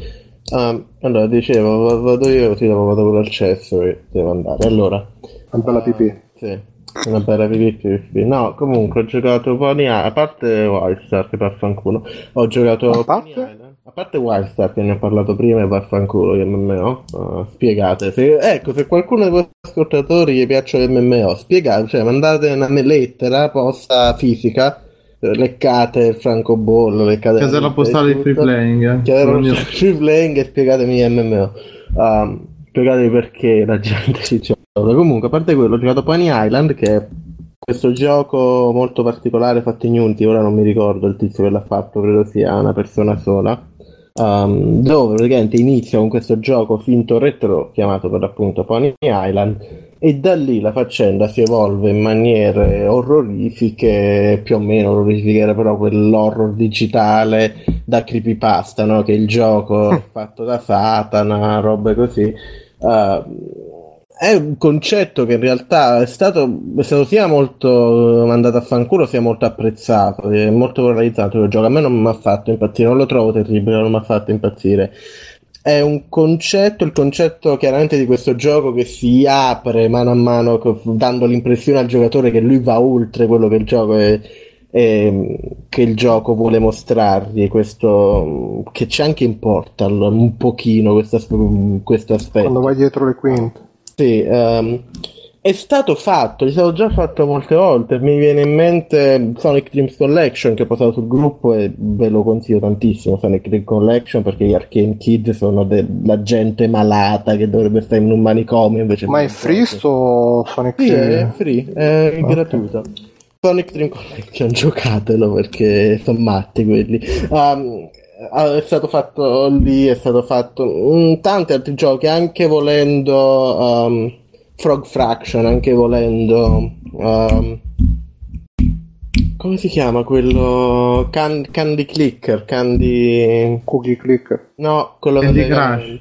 Ah, allora, dicevo, va- vado io così dopo vado pure al cesso e devo andare. Allora, Una bella pipì. sì, una bella pipì, pipì. No, comunque ho giocato Pony Island, a parte Wildstar che vaffanculo, ho giocato A Pony parte? Island. A parte Wildstar che ne ho parlato prima e vaffanculo gli MMO, Ah, spiegate. Se, ecco, se qualcuno dei vostri ascoltatori gli piacciono gli MMO, spiegate, cioè mandate una lettera posta fisica, leccate il francobollo, leccate Casella la postale di free playing. eh. Free playing e spiegatemi MMO. Um, spiegatemi perché la gente si gioca. Comunque, a parte quello, ho giocato Pony Island, che è questo gioco molto particolare fatto in Unity. Ora non mi ricordo il tizio che l'ha fatto, credo sia una persona sola. um, dove praticamente inizia con questo gioco finto retro chiamato per l'appunto Pony Island e da lì la faccenda si evolve in maniere orrorifiche, più o meno orrorifiche, però quell'horror digitale da creepypasta, no? Che il gioco è [laughs] fatto da Satana, robe così. Uh, è un concetto che in realtà è stato, è stato sia molto mandato a fanculo sia molto apprezzato, è molto realizzato il gioco. A me non mi ha fatto impazzire, non lo trovo terribile, non mi ha fatto impazzire. È un concetto, il concetto chiaramente di questo gioco che si apre mano a mano, dando l'impressione al giocatore che lui va oltre quello che il gioco è, che il gioco vuole mostrargli, questo che c'è anche in Portal un pochino questo, questo aspetto. Quando vai dietro le quinte. Sì, ehm, è stato fatto, è stato già fatto molte volte. Mi viene in mente Sonic Dreams Collection che ho posato sul gruppo e ve lo consiglio tantissimo. Sonic Dreams Collection perché gli Arcane Kid sono della gente malata che dovrebbe stare in un manicomio invece. Ma è free sto Sonic Sì, è free, è Ok. gratuito. Sonic Dream Collection, [laughs] giocatelo perché sono matti quelli. Um, è stato fatto lì, è stato fatto in tanti altri giochi, anche volendo um, Frog Fraction, anche volendo um, come si chiama quello Can- Candy Clicker, Candy Cookie Clicker. no, quello Candy Crush.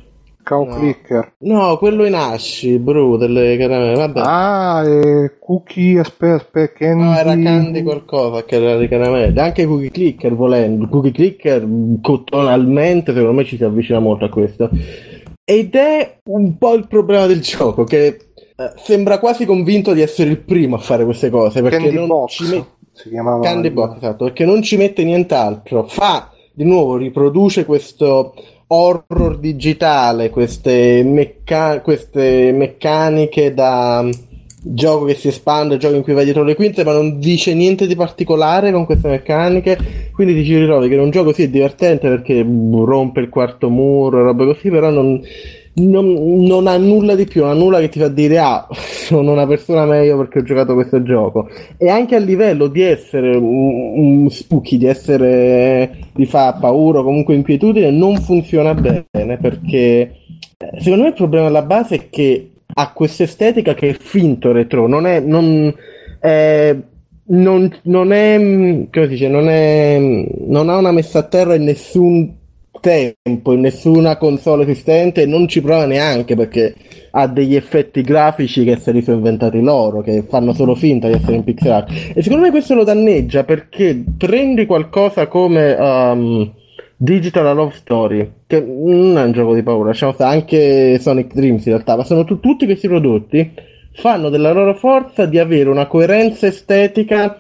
Cow No. Clicker. No, quello in Ashi, bru, delle caramelle. Vabbè. Ah, e Cookie, aspetta, aspetta, Candy... No, era Candy qualcosa che era di caramelle. Anche Cookie Clicker volendo. Cookie Clicker mh, tonalmente secondo me ci si avvicina molto a questo. Ed è un po' il problema del gioco che eh, sembra quasi convinto di essere il primo a fare queste cose perché Candy non Box. ci met- Si chiamava... Candy Box, esatto, perché non ci mette nient'altro. Fa di nuovo, riproduce questo horror digitale, queste, mecca- queste meccaniche da gioco che si espande, gioco in cui vai dietro le quinte, ma non dice niente di particolare con queste meccaniche. Quindi ti ci ritrovi che un gioco sì è divertente perché rompe il quarto muro e robe così, però non, non, non ha nulla di più, non ha nulla che ti fa dire ah, sono una persona meglio perché ho giocato questo gioco. E anche a livello di essere un, un spooky, di essere di fa paura o comunque inquietudine, non funziona bene perché eh, secondo me il problema alla base è che ha questa estetica che è finto retro, non è, non, è, non, non è, come si dice, non è, non ha una messa a terra in nessun tempo, in nessuna console esistente, non ci prova neanche perché ha degli effetti grafici che se li sono inventati loro, che fanno solo finta di essere in pixel art. E secondo me questo lo danneggia perché prendi qualcosa come um, Digital Love Story, che non è un gioco di paura, stare anche Sonic Dreams in realtà, ma sono tu- tutti questi prodotti fanno della loro forza di avere una coerenza estetica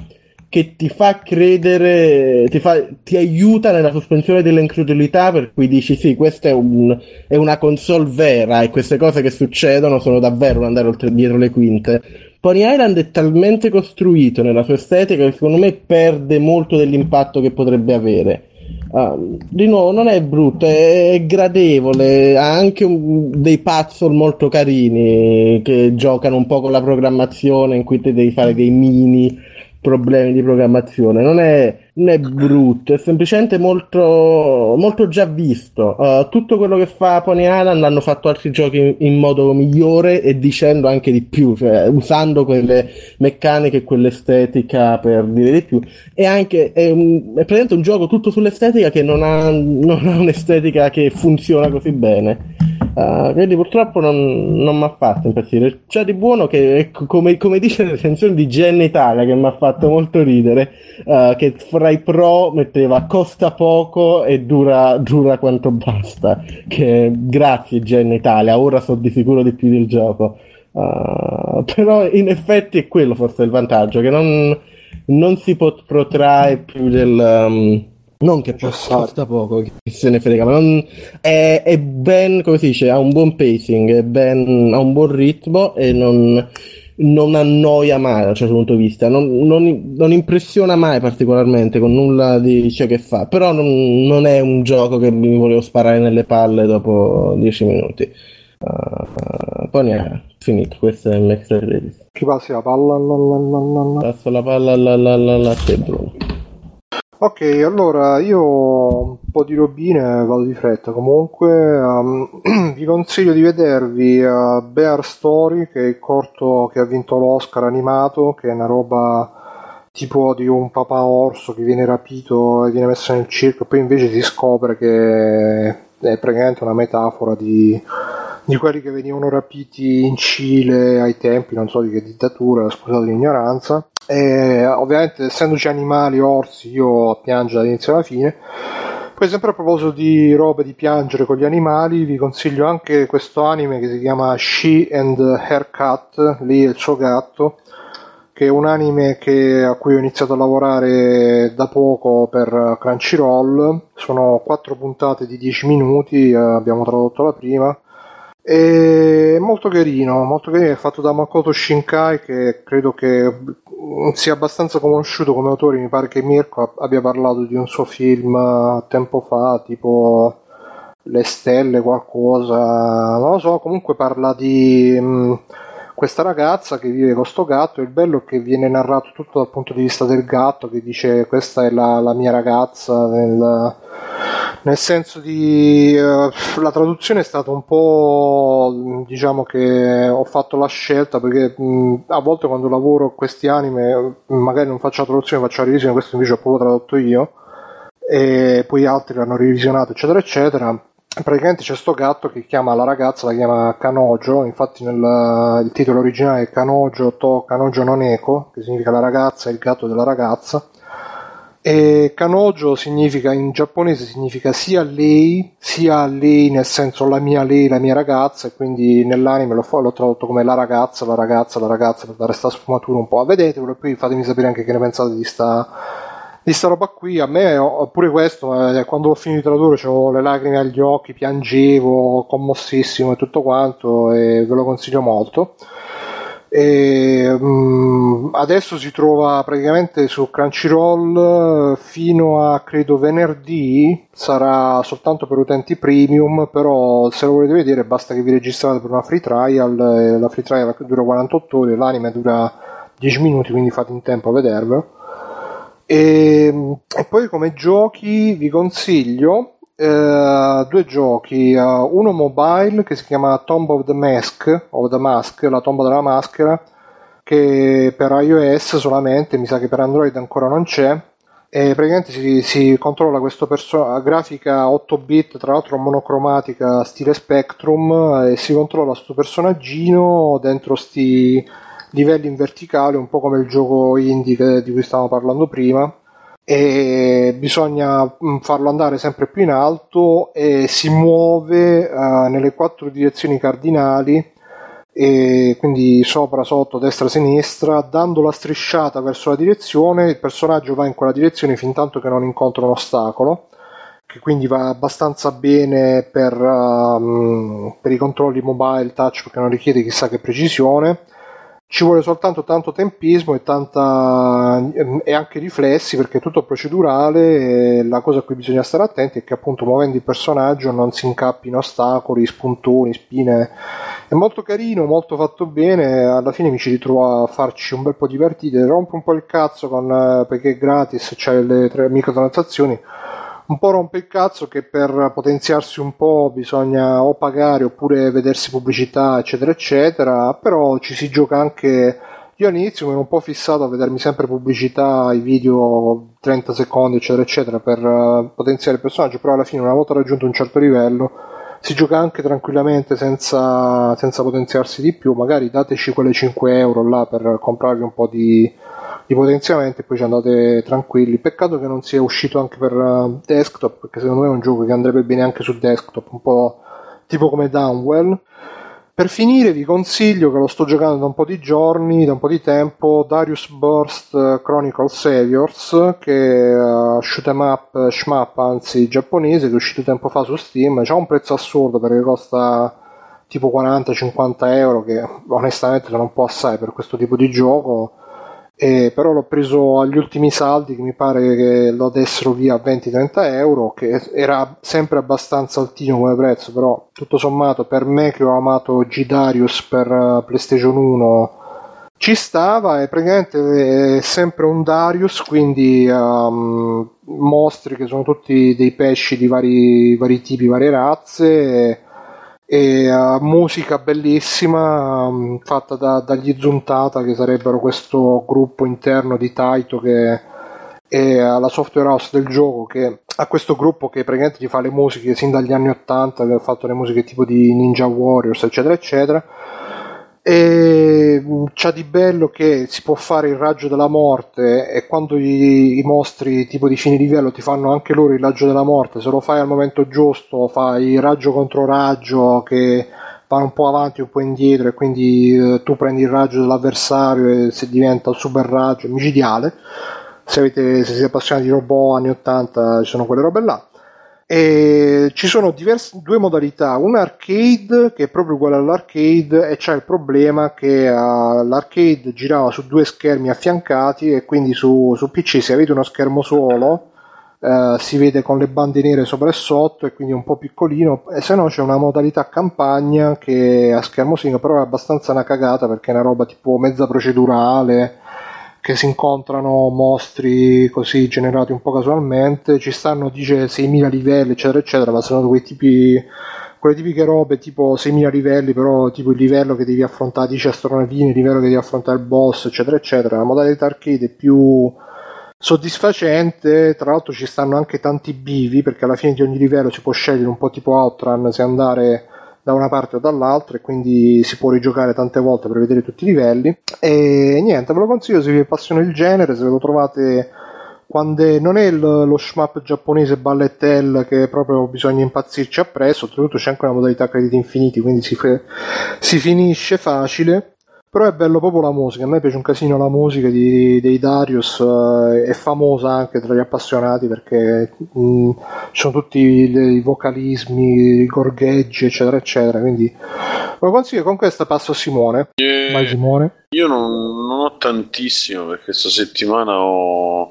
che ti fa credere, ti, fa, ti aiuta nella sospensione dell'incredulità, per cui dici sì, questa è, un, è, una console vera e queste cose che succedono sono davvero un andare oltre, dietro le quinte. Pony Island è talmente costruito nella sua estetica che secondo me perde molto dell'impatto che potrebbe avere. Uh, di nuovo non è brutto, è, è gradevole, ha anche un, dei puzzle molto carini che giocano un po' con la programmazione in cui ti devi fare dei mini problemi di programmazione. Non è, non è brutto, è semplicemente molto, molto già visto. Uh, tutto quello che fa Pony Island hanno fatto altri giochi in, in, modo migliore e dicendo anche di più, cioè usando quelle meccaniche quell'estetica per dire di più. E anche è, un, è praticamente un gioco tutto sull'estetica che non ha, non ha un'estetica che funziona così bene. Uh, quindi purtroppo non, non mi ha fatto impazzire. C'è di buono che, come, come dice [laughs] la recensione di Gen Italia, che mi ha fatto molto ridere, uh, che fra i pro metteva costa poco e dura, dura quanto basta. Che grazie Gen Italia, ora so di sicuro di più del gioco. Uh, però in effetti è quello forse il vantaggio, che non, non si pot- protrae più del... Um, non che costa poco, chi se ne frega, ma non, è, è, ben, come si dice, ha un buon pacing, ben, ha un buon ritmo e non, non annoia mai da un certo punto di vista, non, non, non, impressiona mai particolarmente con nulla di ciò che fa, però non, non, è un gioco che mi volevo sparare nelle palle dopo 10 minuti. Uh, poi niente, finito, questo è il Max Credit. Chi passi la palla? Passo la palla a te Bruno. Ok, allora io un po' di robine vado di fretta. Comunque um, [clears throat] vi consiglio di vedervi uh, Bear Story, che è il corto che ha vinto l'Oscar animato, che è una roba tipo di un papà orso che viene rapito e viene messo nel circo, poi invece si scopre che è praticamente una metafora di, di quelli che venivano rapiti in Cile ai tempi, non so di che dittatura, scusate l'ignoranza e, ovviamente, essendoci animali, orsi, io piango dall'inizio alla fine. Poi, sempre a proposito di robe di piangere con gli animali, vi consiglio anche questo anime che si chiama She and Her Cat, lì è il suo gatto, che è un anime che, a cui ho iniziato a lavorare da poco per Crunchyroll. Sono quattro puntate di 10 minuti, eh, abbiamo tradotto la prima è molto carino, molto carino, è fatto da Makoto Shinkai che credo che sia abbastanza conosciuto come autore, mi pare che Mirko abbia parlato di un suo film tempo fa, tipo Le stelle qualcosa, non lo so, comunque parla di mh, questa ragazza che vive con sto gatto, il bello è che viene narrato tutto dal punto di vista del gatto che dice questa è la, la mia ragazza nel nel senso di uh, la traduzione è stata un po' diciamo che ho fatto la scelta perché mh, a volte quando lavoro questi anime magari non faccio la traduzione faccio la revisione questo invece ho proprio tradotto io e poi altri l'hanno revisionato eccetera eccetera. Praticamente c'è sto gatto che chiama la ragazza la chiama Kanojo infatti nel, il titolo originale è Kanojo to Kanojo non Eko che significa la ragazza il gatto della ragazza e Kanojo significa in giapponese significa sia lei, sia lei nel senso la mia lei, la mia ragazza, e quindi nell'anime l'ho, l'ho tradotto come la ragazza, la ragazza, la ragazza per dare sta sfumatura un po'. Vedetelo e poi fatemi sapere anche che ne pensate di sta, di sta roba qui. A me pure questo, eh, quando l'ho finito di tradurre, avevo le lacrime agli occhi, piangevo, commossissimo e tutto quanto, e ve lo consiglio molto. E, mm, adesso si trova praticamente su Crunchyroll fino a credo venerdì. Sarà soltanto per utenti premium però se lo volete vedere basta che vi registrate per una free trial la free trial dura 48 ore l'anime dura 10 minuti quindi fate in tempo a vedervelo. E, e poi come giochi vi consiglio eh, due giochi, uh, uno mobile che si chiama Tomb of the Mask, of the Mask, la tomba della maschera, che per iOS solamente, mi sa che per Android ancora non c'è. E praticamente si, si controlla questa perso- grafica 8 bit, tra l'altro monocromatica, stile Spectrum, e si controlla questo personaggino dentro sti livelli in verticale, un po' come il gioco indie di cui stavamo parlando prima e bisogna mm, farlo andare sempre più in alto e si muove eh, nelle quattro direzioni cardinali e quindi sopra, sotto, destra, sinistra, dando la strisciata verso la direzione, il personaggio va in quella direzione fin tanto che non incontra un ostacolo, che quindi va abbastanza bene per, um, per i controlli mobile touch perché non richiede chissà che precisione ci vuole soltanto tanto tempismo e, tanta, e anche riflessi perché è tutto procedurale e la cosa a cui bisogna stare attenti è che appunto muovendo il personaggio non si incappino ostacoli, spuntoni, spine. È molto carino, molto fatto bene alla fine mi ci ritrovo a farci un bel po' di partite rompo un po' il cazzo con, eh, perché è gratis c'è le tre microtransazioni un po' rompe il cazzo che per potenziarsi un po' bisogna o pagare oppure vedersi pubblicità, eccetera, eccetera, però ci si gioca anche. Io all'inizio mi ero un po' fissato a vedermi sempre pubblicità, i video 30 secondi, eccetera, eccetera, per uh, potenziare il personaggio, però alla fine, una volta raggiunto un certo livello, si gioca anche tranquillamente senza, senza potenziarsi di più. Magari dateci quelle 5 euro là per comprarvi un po' di, di potenziamento e poi ci andate tranquilli. Peccato che non sia uscito anche per uh, desktop, perché secondo me è un gioco che andrebbe bene anche su desktop, un po' tipo come Downwell. Per finire vi consiglio che lo sto giocando da un po' di giorni, da un po' di tempo, Darius Burst Chronicle Saviors, che è uh, shoot 'em up, shmup anzi giapponese, che è uscito tempo fa su Steam, ha un prezzo assurdo perché costa tipo 40-50 euro, che onestamente sono un po' assai per questo tipo di gioco e però l'ho preso agli ultimi saldi che mi pare che lo dessero via a 20-30 euro che era sempre abbastanza altino come prezzo però tutto sommato per me che ho amato G-Darius per uh, PlayStation 1 ci stava e praticamente è sempre un Darius quindi um, mostri che sono tutti dei pesci di vari, vari tipi, varie razze e, uh, musica bellissima um, fatta da, dagli Zuntata che sarebbero questo gruppo interno di Taito che è la software house del gioco che ha questo gruppo che praticamente gli fa le musiche sin dagli anni 80 che ha fatto le musiche tipo di Ninja Warriors eccetera eccetera e c'ha di bello che si può fare il raggio della morte e quando i, i, mostri tipo di fine livello ti fanno anche loro il raggio della morte se lo fai al momento giusto fai raggio contro raggio che va un po' avanti un po' indietro e quindi eh, tu prendi il raggio dell'avversario e se diventa super raggio micidiale. Se, avete, se siete appassionati di robot anni 80 ci sono quelle robe là e ci sono diverse, due modalità, una arcade che è proprio uguale all'arcade e c'è il problema che uh, l'arcade girava su due schermi affiancati e quindi su, su PC se avete uno schermo solo uh, si vede con le bande nere sopra e sotto e quindi è un po' piccolino. E se no c'è una modalità campagna che a schermo singolo però è abbastanza una cagata perché è una roba tipo mezza procedurale che si incontrano mostri così generati un po' casualmente, ci stanno dice 6.000 livelli eccetera eccetera, ma sono quei tipi quelle tipiche robe tipo 6.000 livelli, però tipo il livello che devi affrontare 10 astronavini, il livello che devi affrontare il boss, eccetera, eccetera. La modalità arcade è più soddisfacente, tra l'altro ci stanno anche tanti bivi, perché alla fine di ogni livello si può scegliere un po' tipo Outrun se andare da una parte o dall'altra e quindi si può rigiocare tante volte per vedere tutti i livelli. E niente ve lo consiglio se vi appassiona il genere se ve lo trovate quando è, non è il, lo shmup giapponese ballettel che proprio bisogna impazzirci appresso oltretutto c'è anche una modalità crediti infiniti quindi si, si finisce facile Però è bello proprio la musica, a me piace un casino la musica di, dei Darius, eh, è famosa anche tra gli appassionati perché mh, ci sono tutti i, i vocalismi, i gorgheggi, eccetera, eccetera. Quindi lo consiglio con questa passo a Simone. Eh, Vai Simone. Io non, non ho tantissimo perché questa settimana ho,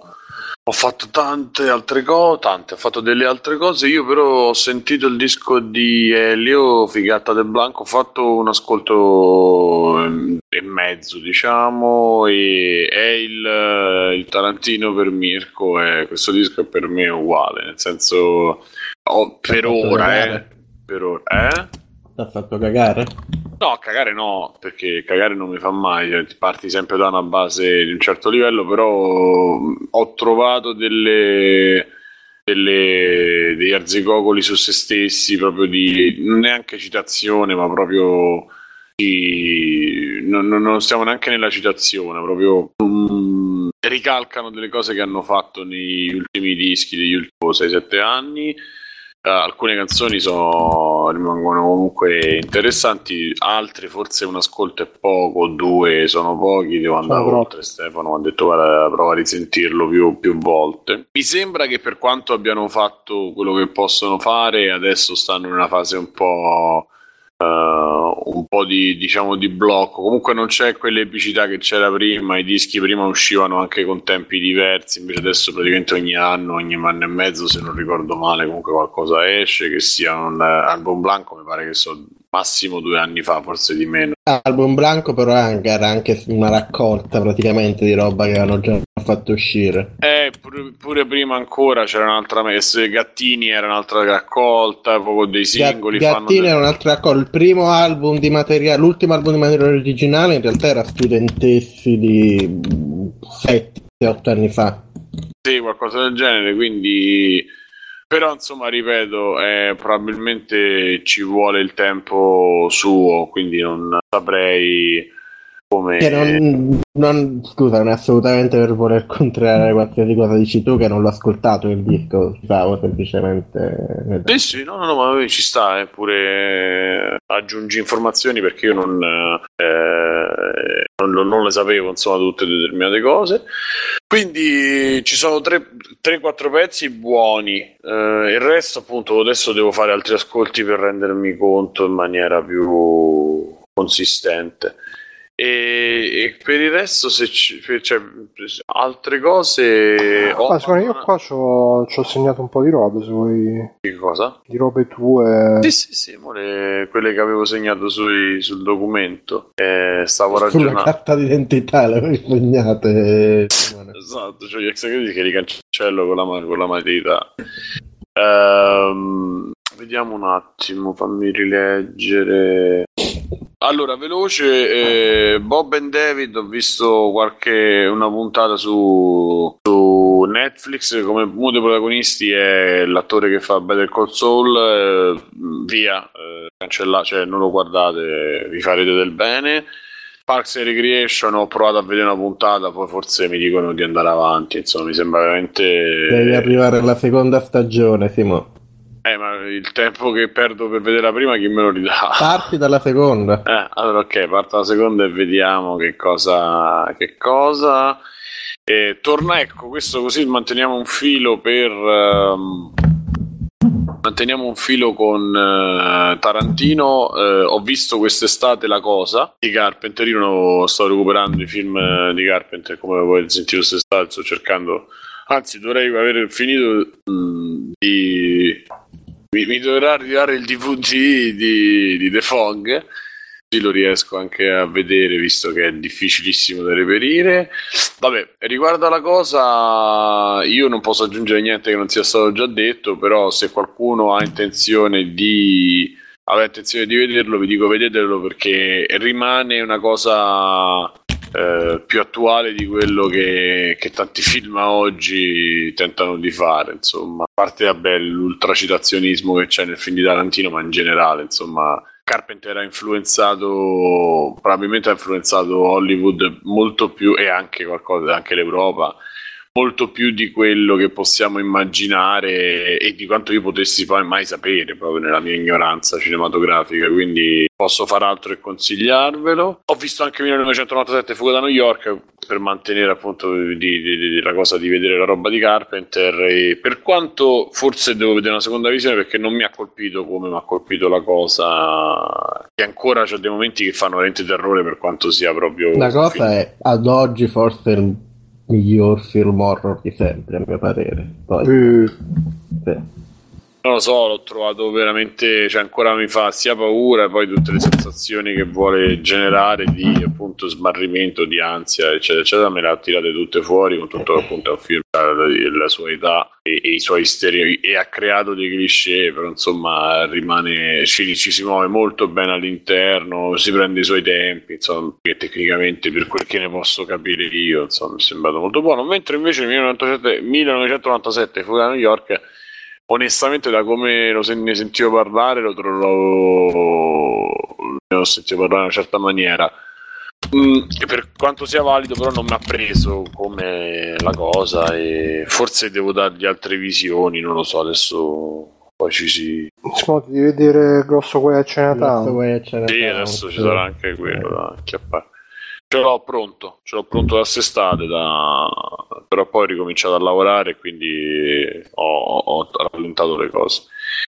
ho fatto tante altre cose, tante, ho fatto delle altre cose. Io però ho sentito il disco di Elio, Figata del Blanco, ho fatto un ascolto ehm, e mezzo, diciamo, e è il, il Tarantino per Mirko, e questo disco è per me uguale, nel senso, ho- per ora, eh, per ora, eh? Ti ha fatto cagare? No, cagare no, perché cagare non mi fa mai, cioè, ti parti sempre da una base di un certo livello, però ho trovato delle, delle- degli arzigogoli su se stessi, proprio di neanche citazione, ma proprio di, non, non- stiamo neanche nella citazione, proprio mm, ricalcano delle cose che hanno fatto negli ultimi dischi degli ultimi 6-7 anni. Eh, alcune canzoni sono, rimangono comunque interessanti, altre forse un ascolto è poco, due sono pochi, devo andare Sono oltre. Stefano mi ha detto guarda, prova a risentirlo più, più volte. Mi sembra che per quanto abbiano fatto quello che possono fare, adesso stanno in una fase un po'. Eh, un po' di diciamo di blocco. Comunque non c'è quell'epicità che c'era prima i dischi prima uscivano anche con tempi diversi invece adesso praticamente ogni anno ogni anno e mezzo se non ricordo male comunque qualcosa esce che sia un eh, album blanco mi pare che so massimo due anni fa forse di meno Album Blanco però anche- era anche una raccolta praticamente di roba che avevano già fatto uscire. Eh, pure, pure prima ancora c'era un'altra messa. Gattini era un'altra raccolta, proprio dei singoli. Ga- Gattini de- era un'altra cosa. Il primo album di materiale, l'ultimo album di materiale originale in realtà era studentessi di 7-8 anni fa. Sì, qualcosa del genere, quindi... Però, insomma, ripeto, eh, probabilmente ci vuole il tempo suo, quindi non saprei come... Che non, non- scusa, non è assolutamente per voler contrariare qualsiasi cosa dici tu, che non l'ho ascoltato il disco, stavo semplicemente. Sì, sì, no, no, no, ma ci sta, eh, pure aggiungi informazioni perché io non, eh, non, non- non le sapevo, insomma, tutte determinate cose. Quindi ci sono 3-4 pezzi buoni, eh, il resto appunto adesso devo fare altri ascolti per rendermi conto in maniera più consistente. E, e per il resto, se ci, cioè, altre cose, Ah, Simone, io qua ci ho segnato un po' di robe, se vuoi, Che cosa? di robe tue. Sì, sì, sì, mo le- quelle che avevo segnato sui- sul documento. Eh, stavo Sulla ragionando. carta d'identità le avevi segnate. Esatto, cioè gli ex crediti che li cancello con la, ma- con la matita. Ehm, vediamo un attimo, fammi rileggere. Allora, veloce, eh, Bob and David, ho visto qualche una puntata su, su Netflix, come uno dei protagonisti è l'attore che fa Better Call Saul, eh, via, eh, cancella- cioè non lo guardate, vi farete del bene. Parks and Recreation ho provato a vedere una puntata, poi forse mi dicono di andare avanti, insomma mi sembra veramente... Devi arrivare alla seconda stagione, Simo. Eh, ma il tempo che perdo per vedere la prima chi me lo ridà? Parti dalla seconda. [laughs] Eh, allora ok, parto la seconda e vediamo che cosa... Che cosa... E torna, ecco, questo così manteniamo un filo per... ehm, Manteniamo un filo con eh, Tarantino. eh, ho visto quest'estate La Cosa di Carpenter. Io non sto recuperando i film eh, di Carpenter come voi sentito quest'estate. Sto cercando, anzi, dovrei aver finito mm, di. Mi, mi dovrà arrivare il DVD di, di The Fog. Così lo riesco anche a vedere visto che è difficilissimo da reperire. Vabbè, riguardo alla cosa, io non posso aggiungere niente che non sia stato già detto, però se qualcuno ha intenzione di aveva intenzione di vederlo, vi dico vedetelo perché rimane una cosa eh, più attuale di quello che, che tanti film oggi tentano di fare, insomma. A parte vabbè, l'ultracitazionismo che c'è nel film di Tarantino, ma in generale, insomma, Carpenter ha influenzato, probabilmente ha influenzato Hollywood molto più e anche qualcosa, anche l'Europa molto più di quello che possiamo immaginare e di quanto io potessi poi mai sapere proprio nella mia ignoranza cinematografica quindi posso far altro che consigliarvelo. Ho visto anche 1997 Fuga da New York per mantenere appunto di, di, di, la cosa di vedere la roba di Carpenter e per quanto forse devo vedere una seconda visione perché non mi ha colpito come mi ha colpito la cosa che ancora c'è dei momenti che fanno veramente terrore per quanto sia proprio la cosa è ad oggi forse miglior film horror di sempre a mio parere Poi, Mm. sì. Non lo so, l'ho trovato veramente, cioè ancora mi fa sia paura, poi tutte le sensazioni che vuole generare di appunto smarrimento, di ansia, eccetera, eccetera, me le ha tirate tutte fuori con tutto appunto è un film della sua età e, e i suoi stereotipi e ha creato dei cliché, però insomma rimane, ci, ci si muove molto bene all'interno, si prende i suoi tempi, insomma, che tecnicamente per quel che ne posso capire io, insomma, mi è sembrato molto buono, mentre invece nel 1997, 1997 Fuga da New York onestamente da come lo sen- ne sentivo parlare lo trovo ne ho sentito parlare in una certa maniera. Mm, per quanto sia valido però non mi ha preso come la cosa e forse devo dargli altre visioni non lo so adesso poi ci si Insomma, di vedere Grosso Guai a Chinatown. Chinatown, sì adesso ci sarà anche quello da acchiappare ce l'ho pronto ce l'ho pronto da quest'estate da... però poi ho ricominciato a lavorare quindi ho, ho rallentato le cose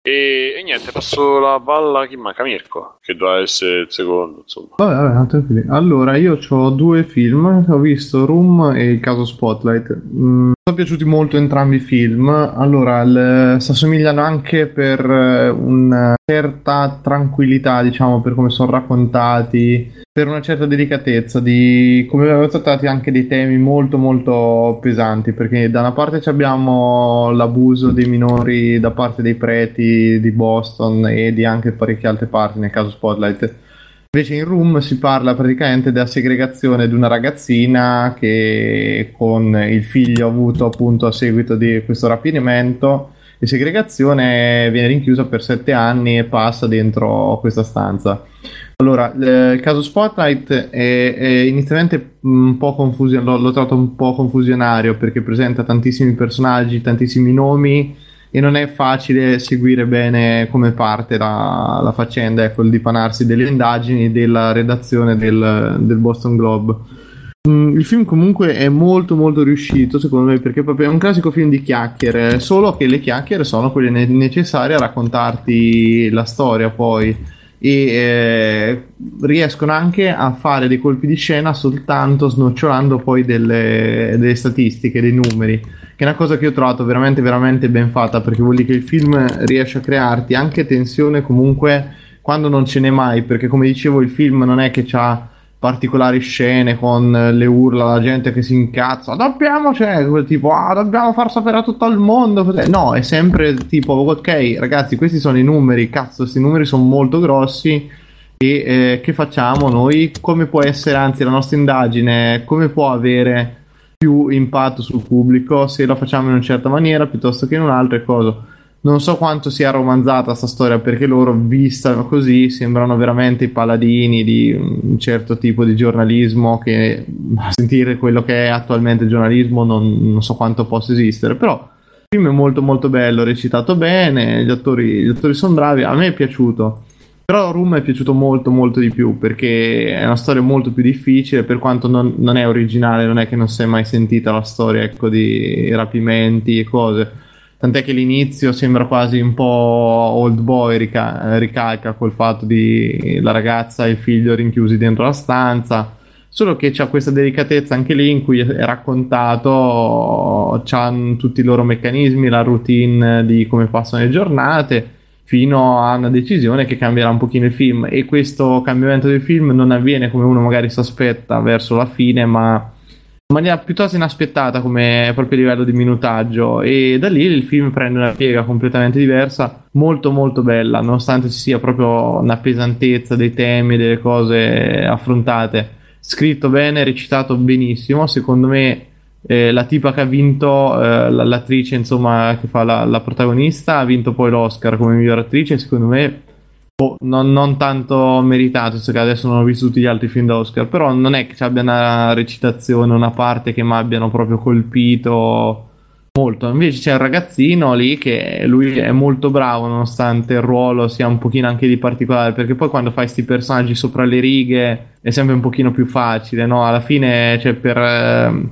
e, e niente passo la palla a chi manca Mirko che doveva essere il secondo insomma Vabbè, vabbè. Allora, io ho due film, ho visto Room e il caso Spotlight. Mm, sono piaciuti molto entrambi i film. Allora, il- si assomigliano anche per eh, una certa tranquillità, diciamo, per come sono raccontati, per una certa delicatezza, di come vengono trattati anche dei temi molto molto pesanti, perché da una parte abbiamo l'abuso dei minori da parte dei preti di Boston e di anche parecchie altre parti, nel caso Spotlight. Invece in Room si parla praticamente della segregazione di una ragazzina che con il figlio avuto appunto a seguito di questo rapimento di segregazione viene rinchiusa per sette anni e passa dentro questa stanza. Allora, l- il caso Spotlight è, è inizialmente un po' confusion- l'ho, l'ho trovato un po' confusionario perché presenta tantissimi personaggi, tantissimi nomi e non è facile seguire bene come parte la, la faccenda, ecco, il dipanarsi delle indagini della redazione del, del Boston Globe. Mm, il film comunque è molto molto riuscito secondo me perché proprio è un classico film di chiacchiere, solo che le chiacchiere sono quelle ne- necessarie a raccontarti la storia poi e eh, riescono anche a fare dei colpi di scena soltanto snocciolando poi delle, delle statistiche, dei numeri che è una cosa che ho trovato veramente veramente ben fatta perché vuol dire che il film riesce a crearti anche tensione comunque quando non ce n'è mai perché come dicevo il film non è che ha particolari scene con le urla la gente che si incazza dobbiamo cioè quel tipo ah dobbiamo far sapere a tutto il mondo cos'è?" no è sempre tipo ok ragazzi questi sono i numeri cazzo questi numeri sono molto grossi e eh, che facciamo noi come può essere anzi la nostra indagine come può avere più impatto sul pubblico se la facciamo in una certa maniera piuttosto che in un'altra e cosa. Non so quanto sia romanzata sta storia perché loro, vista così, sembrano veramente i paladini di un certo tipo di giornalismo che a sentire quello che è attualmente il giornalismo non, non so quanto possa esistere, però il film è molto molto bello, recitato bene, gli attori, gli attori sono bravi, a me è piaciuto. Però Room è piaciuto molto molto di più perché è una storia molto più difficile per quanto non, non è originale, non è che non si è mai sentita la storia ecco, di rapimenti e cose. Tant'è che l'inizio sembra quasi un po' old boy, rica- ricalca col fatto di la ragazza e il figlio rinchiusi dentro la stanza. Solo che c'ha questa delicatezza anche lì in cui è raccontato, c'hanno tutti i loro meccanismi, la routine di come passano le giornate fino a una decisione che cambierà un pochino il film. E questo cambiamento del film non avviene come uno magari si aspetta verso la fine ma in maniera piuttosto inaspettata come proprio livello di minutaggio. E da lì il film prende una piega completamente diversa molto molto bella nonostante ci sia proprio una pesantezza dei temi delle cose affrontate. Scritto bene recitato benissimo secondo me eh, la tipa che ha vinto, eh, l'attrice insomma che fa la, la protagonista, ha vinto poi l'Oscar come miglior attrice. Secondo me boh, non, non tanto meritato, visto che adesso non ho visto tutti gli altri film da Oscar, però non è che ci abbia una recitazione, una parte che mi abbiano proprio colpito molto. Invece c'è un ragazzino lì che lui è molto bravo, nonostante il ruolo sia un pochino anche di particolare, perché poi quando fai questi personaggi sopra le righe è sempre un pochino più facile, no? Alla fine, cioè, per, eh,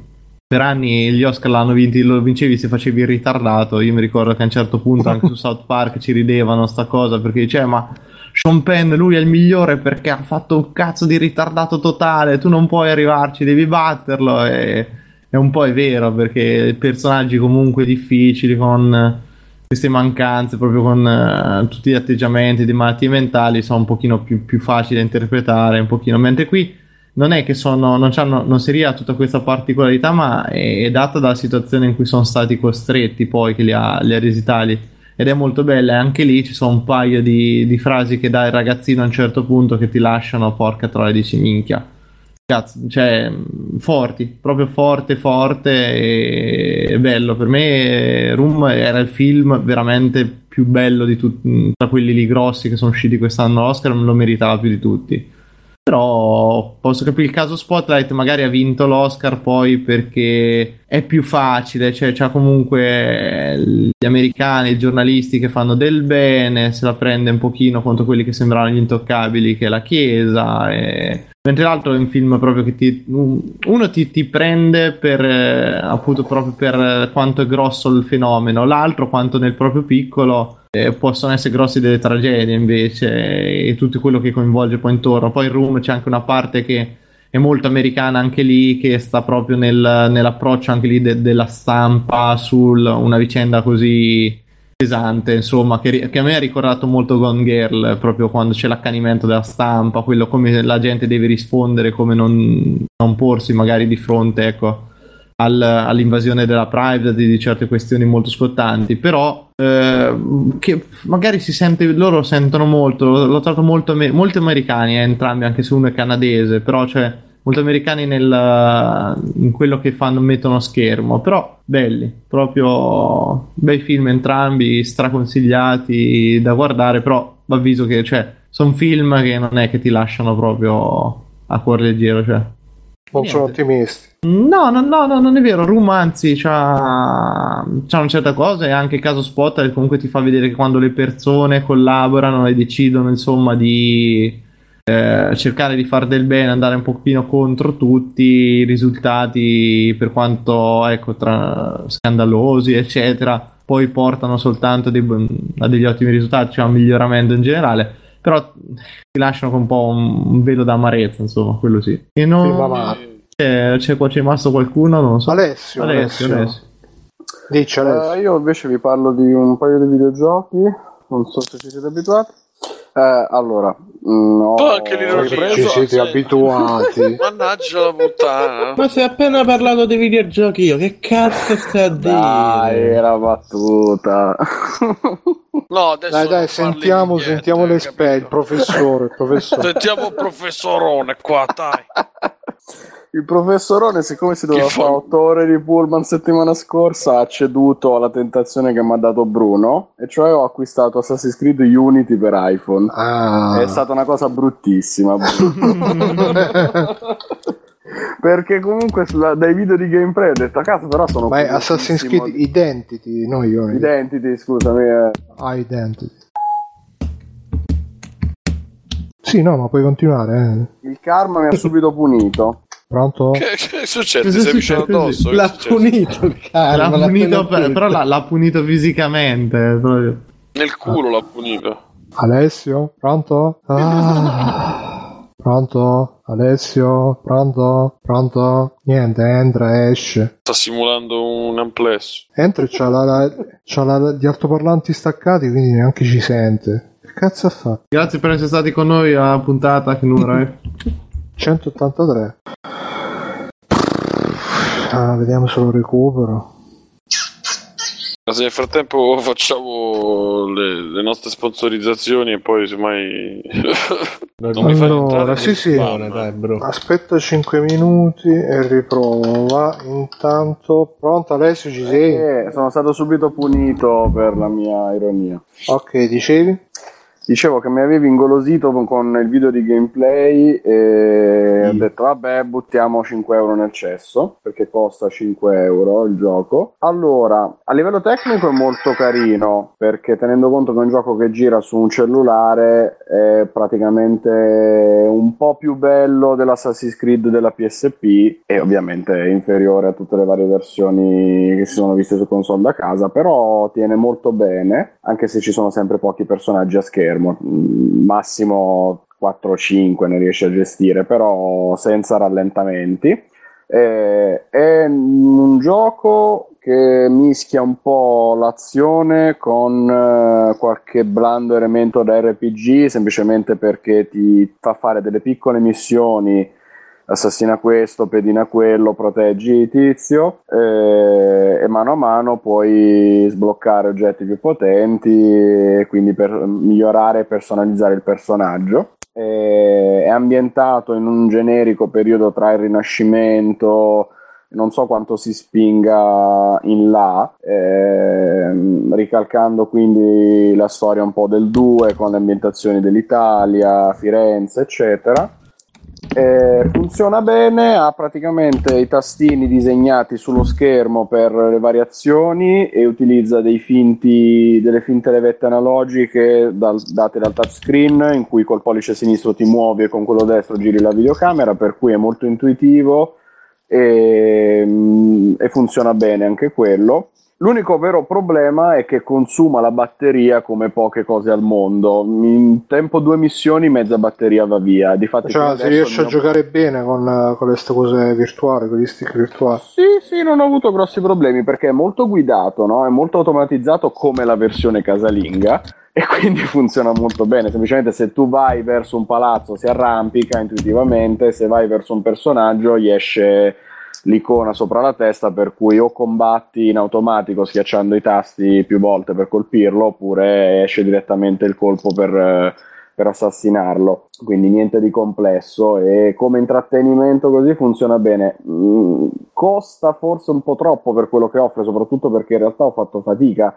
per anni gli Oscar l'hanno vinti, lo vincevi se facevi il ritardato. Io mi ricordo che a un certo punto anche su South Park ci ridevano sta cosa, perché diceva, ma... Sean Penn, lui è il migliore perché ha fatto un cazzo di ritardato totale. Tu non puoi arrivarci, devi batterlo. E è un po' è vero perché personaggi comunque difficili con eh, queste mancanze, proprio con eh, tutti gli atteggiamenti di malattie mentali, sono un pochino più, più facili da interpretare, un pochino. Mentre qui non è che sono, non, non si ria tutta questa particolarità, ma è, è data dalla situazione in cui sono stati costretti poi che li ha, li ha resi tali. Ed è molto bella, e anche lì ci sono un paio di, di frasi che dà il ragazzino a un certo punto che ti lasciano porca troia dici minchia cazzo, cioè forti, proprio forte, forte e, e bello. Per me Room era il film veramente più bello di tutti, tra quelli lì grossi che sono usciti quest'anno all'Oscar, me lo meritava più di tutti. Però posso capire il caso Spotlight magari ha vinto l'Oscar poi perché è più facile, cioè c'ha comunque gli americani, i giornalisti che fanno del bene, se la prende un pochino contro quelli che sembravano gli intoccabili che è la Chiesa e Mentre l'altro è un film proprio che ti, uno ti, ti prende per eh, appunto proprio per quanto è grosso il fenomeno, l'altro quanto nel proprio piccolo eh, possono essere grossi delle tragedie invece e tutto quello che coinvolge poi intorno. Poi in Room c'è anche una parte che è molto americana anche lì, che sta proprio nel, nell'approccio anche lì de, della stampa su una vicenda così pesante, insomma, che, che, a me ha ricordato molto Gone Girl, proprio quando c'è l'accanimento della stampa, quello come la gente deve rispondere, come non, non porsi magari di fronte, ecco, al, all'invasione della privacy di certe questioni molto scottanti, però eh, che magari si sente, loro sentono molto, l'ho trovato molto, molto americani, eh, entrambi, anche se uno è canadese, però c'è molto americani nel, in quello che fanno, mettono a schermo, però belli, proprio bei film entrambi, straconsigliati da guardare, però avviso che cioè, sono film che non è che ti lasciano proprio a cuore leggero, cioè. Non sono ottimisti. No, no, no, no, non è vero. Room anzi c'ha, c'ha una certa cosa e anche caso Spot comunque ti fa vedere che quando le persone collaborano e decidono insomma di eh, cercare di fare del bene, andare un pochino contro tutti i risultati, per quanto ecco, tra scandalosi, eccetera, poi portano soltanto dei, a degli ottimi risultati, cioè a un miglioramento in generale. Però ti lasciano con un po' un, velo d'amarezza, insomma, quello sì. E non... C'è, c'è, c'è rimasto qualcuno? Non so. Alessio. Alessio, Alessio. Alessio. Dici Alessio. Uh, io invece vi parlo di un paio di videogiochi. Non so se ci siete abituati. Eh, allora, no, anche lì non ci siete abituati. [laughs] Mannaggia la puttana. Ma sei appena parlato dei videogiochi io, che cazzo stai a dire? Dai, era battuta. No, adesso dai, dai, sentiamo, niente, sentiamo l'esperto, il professore, il professore. Sentiamo il [laughs] professorone qua, dai. Il professorone, siccome si doveva fare 8 ore di pullman settimana scorsa, ha ceduto alla tentazione che mi ha dato Bruno, e cioè ho acquistato Assassin's Creed Unity per iPhone. Ah. È stata una cosa bruttissima. [laughs] Perché comunque sulla- dai video di gameplay ho detto a caso però sono Ma è Assassin's Creed Identity, no io. Identity, scusami. eh. Ah, Identity. Sì, no, ma puoi continuare. Eh. Il karma mi ha subito punito. Pronto? Che, che succede? Cosa Sei vicino addosso? L'ha punito il caro. L'ha l'ha punito per- punito. però l'ha, l'ha punito fisicamente. proprio. Nel culo l'ha punito. Alessio? Pronto? Ah. Pronto? Alessio? Pronto? Pronto? Niente, entra, esce. Sta simulando un amplesso. Entra e c'ha, la, la- c'ha la- gli altoparlanti staccati, quindi neanche ci sente. Cazzo ha fatto? Grazie per essere stati con noi alla puntata. Che numero è? [laughs] 183. Ah, vediamo se lo recupero. Ma se nel frattempo facciamo le, le nostre sponsorizzazioni e poi semmai [laughs] non mi fai Allora, entrare sì, sì. spam. Dai, bro. Aspetta 5 minuti e riprova. Intanto, pronto Alessio, ci sei? Eh, sono stato subito punito per la mia ironia. Ok, dicevi? Dicevo che mi avevi ingolosito con- il video di gameplay e ho detto vabbè buttiamo 5 euro nel cesso perché costa 5 euro il gioco. Allora, a livello tecnico è molto carino perché tenendo conto che è un gioco che gira su un cellulare è praticamente un po' più bello dell'Assassin's Creed della PSP e ovviamente è inferiore a tutte le varie versioni che si sono viste su console da casa, però tiene molto bene anche se ci sono sempre pochi personaggi a schermo, Mm, massimo 4-5 ne riesce a gestire, però senza rallentamenti. Eh, è un gioco che mischia un po' l'azione con eh, qualche blando elemento da RPG, semplicemente perché ti fa fare delle piccole missioni assassina questo, pedina quello, proteggi tizio eh, e mano a mano puoi sbloccare oggetti più potenti e quindi per migliorare e personalizzare il personaggio. Eh, è ambientato in un generico periodo tra il Rinascimento, non so quanto si spinga in là, ehm, ricalcando quindi la storia un po' del 2 con le ambientazioni dell'Italia, Firenze, eccetera. Eh, funziona bene, ha praticamente i tastini disegnati sullo schermo per le variazioni e utilizza finti, delle finte levette analogiche dal- date dal touchscreen in cui col pollice sinistro ti muovi e con quello destro giri la videocamera, per cui è molto intuitivo e, mm, e funziona bene anche quello. L'unico vero problema è che consuma la batteria come poche cose al mondo. In tempo due missioni, mezza batteria va via. Difatti, Cioè, si riesce a mio- giocare bene con, eh, con queste cose virtuali, con gli stick virtuali. Sì, sì, non ho avuto grossi problemi perché è molto guidato, no? è molto automatizzato come la versione casalinga e [laughs] quindi funziona molto bene. Semplicemente se tu vai verso un palazzo si arrampica intuitivamente, se vai verso un personaggio gli esce l'icona sopra la testa per cui o combatti in automatico schiacciando i tasti più volte per colpirlo oppure esce direttamente il colpo per, per assassinarlo. Quindi niente di complesso e come intrattenimento così funziona bene. Mm, costa forse un po' troppo per quello che offre, soprattutto perché in realtà ho fatto fatica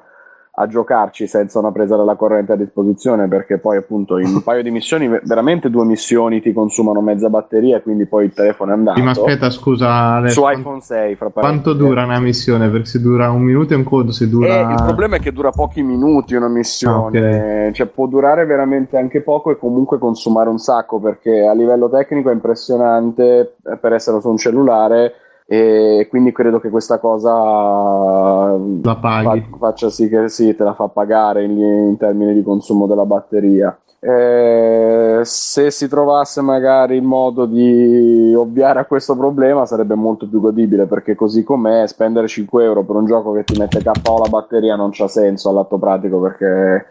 a giocarci senza una presa della corrente a disposizione perché poi appunto in un paio di missioni veramente due missioni ti consumano mezza batteria e quindi poi il telefono è andato ma aspetta, scusa, Alex, su iPhone 6 fra Quanto dura una missione? Perché se dura un minuto è un conto, se dura... Eh, il problema è che dura pochi minuti una missione, Ah, ok. cioè può durare veramente anche poco e comunque consumare un sacco perché a livello tecnico è impressionante eh, per essere su un cellulare e quindi credo che questa cosa La paghi. fa- faccia sì che sì, te la fa pagare in, in termini di consumo della batteria. Eh, se si trovasse magari il modo di ovviare a questo problema sarebbe molto più godibile perché così com'è spendere 5 euro per un gioco che ti mette KO la batteria non c'ha senso all'atto pratico perché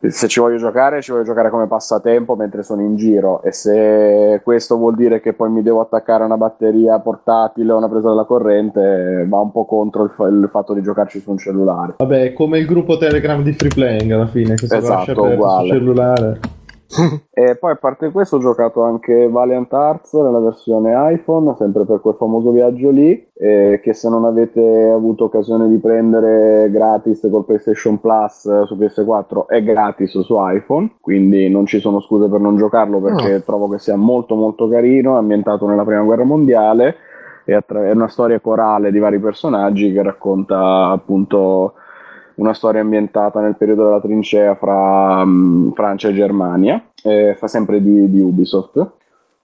se ci voglio giocare ci voglio giocare come passatempo mentre sono in giro e se questo vuol dire che poi mi devo attaccare a una batteria portatile o una presa della corrente va un po' contro il, fa- il fatto di giocarci su un cellulare Vabbè, come il gruppo Telegram di Free Playing alla fine, che lascia Esatto, uguale. sul cellulare. E poi a parte questo ho giocato anche Valiant Arts nella versione iPhone, sempre per quel famoso viaggio lì, eh, che se non avete avuto occasione di prendere gratis col PlayStation Plus eh, su PS4 è gratis su iPhone, quindi non ci sono scuse per non giocarlo perché trovo che sia molto molto carino, è ambientato nella prima guerra mondiale e attra- è una storia corale di vari personaggi che racconta appunto una storia ambientata nel periodo della trincea fra mm, Francia e Germania, eh, fa sempre di, di Ubisoft,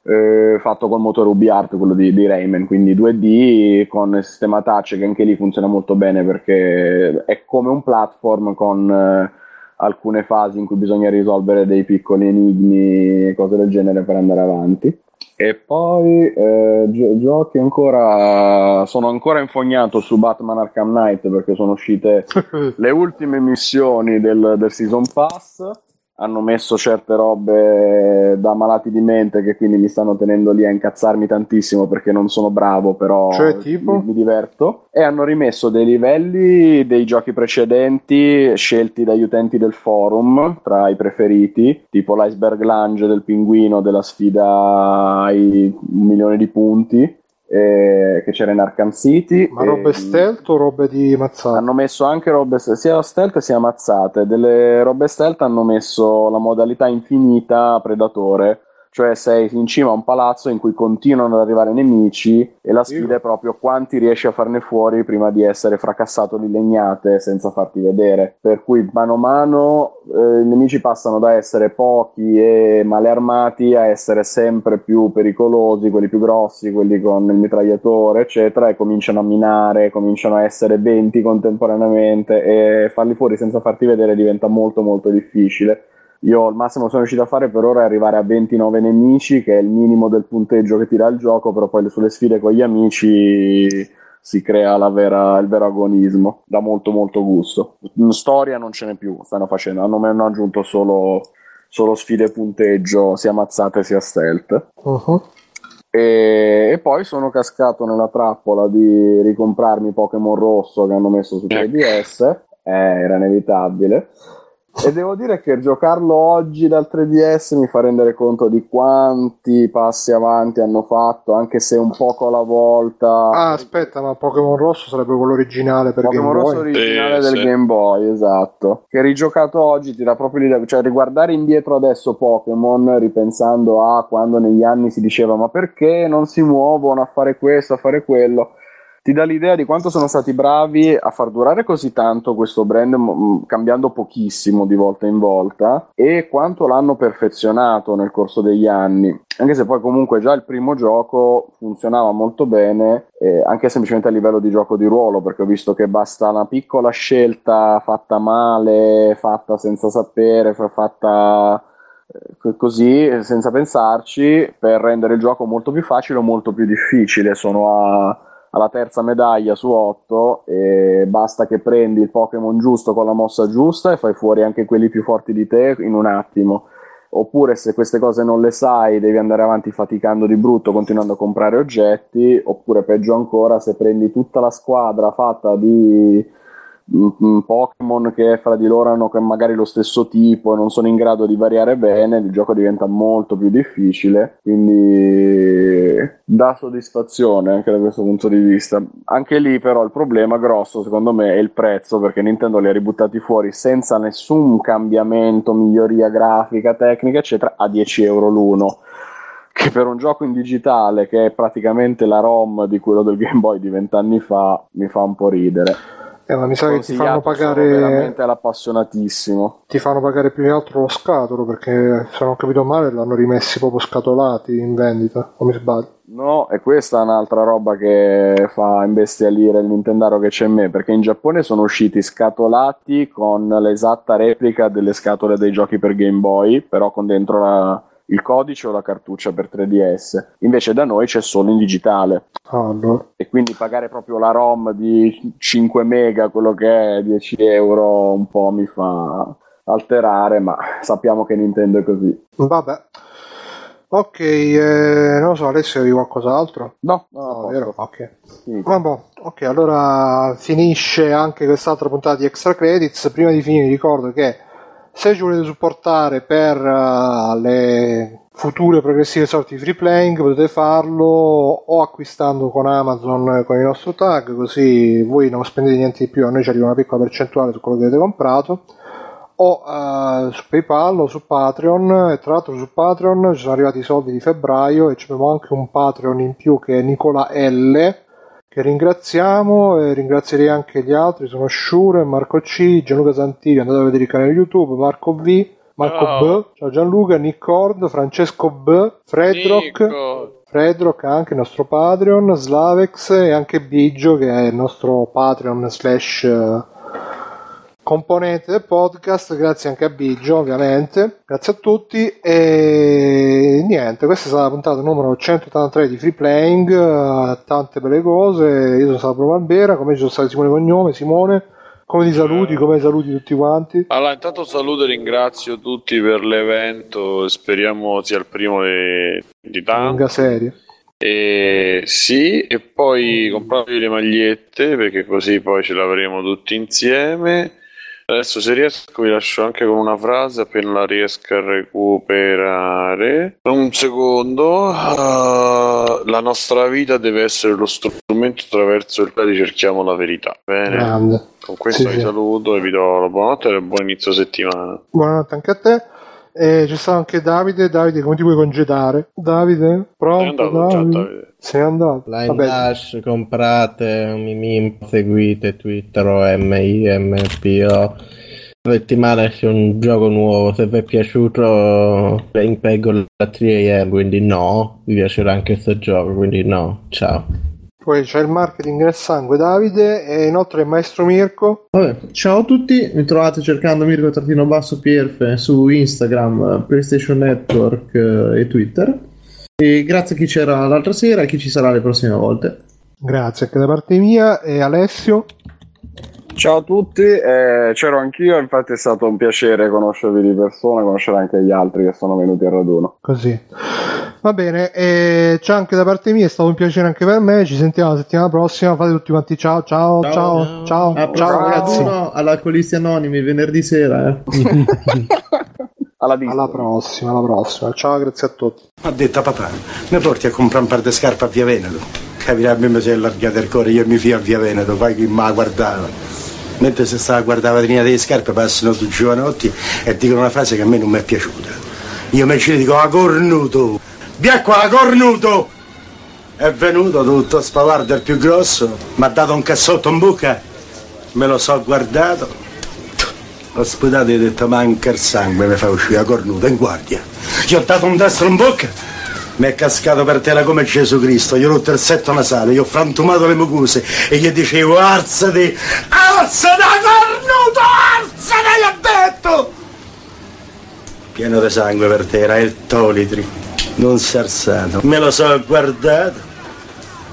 eh, fatto col motore UbiArt, quello di, di Rayman, quindi 2D con il sistema touch che anche lì funziona molto bene perché è come un platform con eh, alcune fasi in cui bisogna risolvere dei piccoli enigmi e cose del genere per andare avanti. E poi eh, gio- giochi ancora. Sono ancora infognato su Batman Arkham Knight perché sono uscite [laughs] le ultime missioni del, del Season Pass. Hanno messo certe robe da malati di mente che quindi mi stanno tenendo lì a incazzarmi tantissimo perché non sono bravo, però Cioè, mi, mi diverto. E hanno rimesso dei livelli dei giochi precedenti scelti dagli utenti del forum tra i preferiti, tipo l'iceberg lunge del pinguino della sfida ai un milione di punti eh, che c'era in Arkham City. Ma robe stealth o robe di mazzata? hanno messo anche robe sia stealth sia mazzate. Delle robe stealth hanno messo la modalità infinita predatore, cioè sei in cima a un palazzo in cui continuano ad arrivare nemici e la sfida è proprio quanti riesci a farne fuori prima di essere fracassato di legnate senza farti vedere. Per cui mano a mano eh, i nemici passano da essere pochi e male armati a essere sempre più pericolosi, quelli più grossi, quelli con il mitragliatore, eccetera, e cominciano a minare, cominciano a essere 20 contemporaneamente e farli fuori senza farti vedere diventa molto molto difficile. Io il massimo che sono riuscito a fare per ora è arrivare a 29 nemici, che è il minimo del punteggio che ti dà il gioco, però poi sulle sfide con gli amici si crea la vera- il vero agonismo. Dà molto molto gusto. In storia non ce n'è più, stanno facendo, hanno, hanno aggiunto solo, solo sfide punteggio, sia mazzate sia stealth. Mhm. E, e poi sono cascato nella trappola di ricomprarmi Pokémon rosso che hanno messo su 3DS, eh, era inevitabile. E devo dire che giocarlo oggi dal 3DS mi fa rendere conto di quanti passi avanti hanno fatto, anche se un poco alla volta. Ah, aspetta, ma Pokémon Rosso sarebbe quello originale per Pokémon Rosso originale Sì, del sì. Game Boy, esatto. Che rigiocato oggi ti dà proprio l'idea, cioè riguardare indietro adesso Pokémon, ripensando a quando negli anni si diceva ma perché non si muovono a fare questo, a fare quello, ti dà l'idea di quanto sono stati bravi a far durare così tanto questo brand, m- cambiando pochissimo di volta in volta, e quanto l'hanno perfezionato nel corso degli anni. Anche se poi comunque già il primo gioco funzionava molto bene, eh, anche semplicemente a livello di gioco di ruolo, perché ho visto che basta una piccola scelta fatta male, fatta senza sapere, fa- fatta eh, così, senza pensarci, per rendere il gioco molto più facile o molto più difficile. Sono a- alla terza medaglia su 8 e basta che prendi il Pokémon giusto con la mossa giusta e fai fuori anche quelli più forti di te in un attimo. Oppure se queste cose non le sai, devi andare avanti faticando di brutto, continuando a comprare oggetti, oppure peggio ancora, se prendi tutta la squadra fatta di Pokémon che fra di loro hanno magari lo stesso tipo e non sono in grado di variare bene, il gioco diventa molto più difficile, quindi dà soddisfazione anche da questo punto di vista. Anche lì però il problema grosso secondo me è il prezzo perché Nintendo li ha ributtati fuori senza nessun cambiamento, miglioria grafica, tecnica eccetera a 10 euro l'uno che per un gioco in digitale che è praticamente la ROM di quello del Game Boy di vent'anni fa mi fa un po' ridere. Eh, ma mi sa che ti fanno pagare veramente all'appassionatissimo. ti fanno pagare più che altro lo scatolo perché se non ho capito male l'hanno rimessi proprio scatolati in vendita o mi sbaglio No, e questa è un'altra roba che fa imbestialire il Nintendaro che c'è in me, perché in Giappone sono usciti scatolati con l'esatta replica delle scatole dei giochi per Game Boy, però con dentro la- il codice o la cartuccia per 3DS. Invece da noi c'è solo in digitale. Allora E quindi pagare proprio la ROM di 5 mega, quello che è 10 euro, un po' mi fa alterare, ma sappiamo che Nintendo è così. vabbè ok eh, non lo so Alessio avevi qualcos'altro? No, no, vero? ok Sì. Vabbè, ok, allora finisce anche quest'altra puntata di Extra Credits. Prima di finire ricordo che se ci volete supportare per eh, le future progressive sorti di free playing potete farlo o acquistando con Amazon eh, con il nostro tag, così voi non spendete niente di più, a noi ci arriva una piccola percentuale su quello che avete comprato. O eh, su PayPal o su Patreon e tra l'altro su Patreon ci sono arrivati i soldi di febbraio e abbiamo anche un Patreon in più che è Nicola L che ringraziamo e ringrazierei anche gli altri sono Shure, Marco C, Gianluca Santilli andate a vedere il canale YouTube Marco V, Marco Ciao. B, ciao Gianluca, Niccord, Francesco B, Fredrock Nico. Fredrock anche il nostro Patreon, Slavex e anche Biggio che è il nostro Patreon slash componente del podcast, grazie anche a Biggio ovviamente, grazie a tutti e niente, questa è stata la puntata numero 183 di Free Playing, eh, tante belle cose, io sono stato Bruno Albera, come sono stati Simone Cognome, Simone, come ti saluti, come saluti tutti quanti? Allora, intanto saluto e ringrazio tutti per l'evento, speriamo sia il primo di, di tanti. Lunga serie. E sì, e poi compratevi le magliette perché così poi ce l'avremo tutti insieme. Adesso se riesco vi lascio anche con una frase appena la riesco a recuperare. Un secondo. Ah, la nostra vita deve essere lo strumento attraverso il quale ricerchiamo la verità. Bene. Grande. Con questo Sì, vi sì. saluto e vi do la buonanotte e buon inizio settimana. Buonanotte anche a te. E c'è stato anche Davide. Davide, come ti puoi congedare? Davide? Pronto? È andato già, Davide. Sei andato? Line Vabbè, Dash, comprate, Mimim, seguite Twitter o MIMPO. Settimana esce un gioco nuovo, se vi è piaciuto impeggo la 3am, quindi no, vi piacerà anche questo gioco, quindi no, ciao. Poi c'è il marketing nel sangue Davide e inoltre il maestro Mirko. Vabbè, ciao a tutti, mi trovate cercando Mirko Trattino Basso Pierfe su Instagram, PlayStation Network eh, e Twitter. E grazie a chi c'era l'altra sera e a chi ci sarà le prossime volte. Grazie anche da parte mia e Alessio. Ciao a tutti, eh, c'ero anch'io, infatti è stato un piacere conoscervi di persona, conoscere anche gli altri che sono venuti al raduno. Così. Va bene, e ciao anche da parte mia, è stato un piacere anche per me. Ci sentiamo la settimana prossima. Fate tutti quanti ciao, ciao, ciao, ciao, Ciao. ciao, ragazzi. No, all'Alcolisti Anonimi venerdì sera. Eh. [laughs] Alla. Alla prossima, alla prossima. Ciao, grazie a tutti. Ha detto papà, mi porti a comprare un par di scarpe a Via Veneto. Capirà, a me mi si è allargato il cuore, io mi fio a Via Veneto, poi chi mi guardava. Mentre se stava a guardare la vetrina delle scarpe passano due giovanotti e dicono una frase che a me non mi è piaciuta. Io mi ci dico, a cornuto! Via qua, a cornuto! È venuto tutto spavardo il più grosso, mi ha dato un cassotto in bocca, me lo so guardato, ho sputato e ho detto manca il sangue, mi fa uscire a cornuto in guardia. Gli ho dato un destro in bocca, mi è cascato per terra come Gesù Cristo, gli ho rotto il setto nasale, gli ho frantumato le mucose e gli dicevo alzati, alzati cornuto, alzati, gli ho detto! Pieno di sangue per terra, il tolitri, non si è alzato. Me lo so guardato,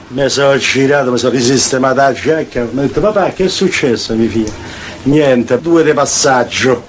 mi sono girato, mi sono risistemato la giacca, mi ho detto papà che è successo mio figlio? Niente, due di passaggio.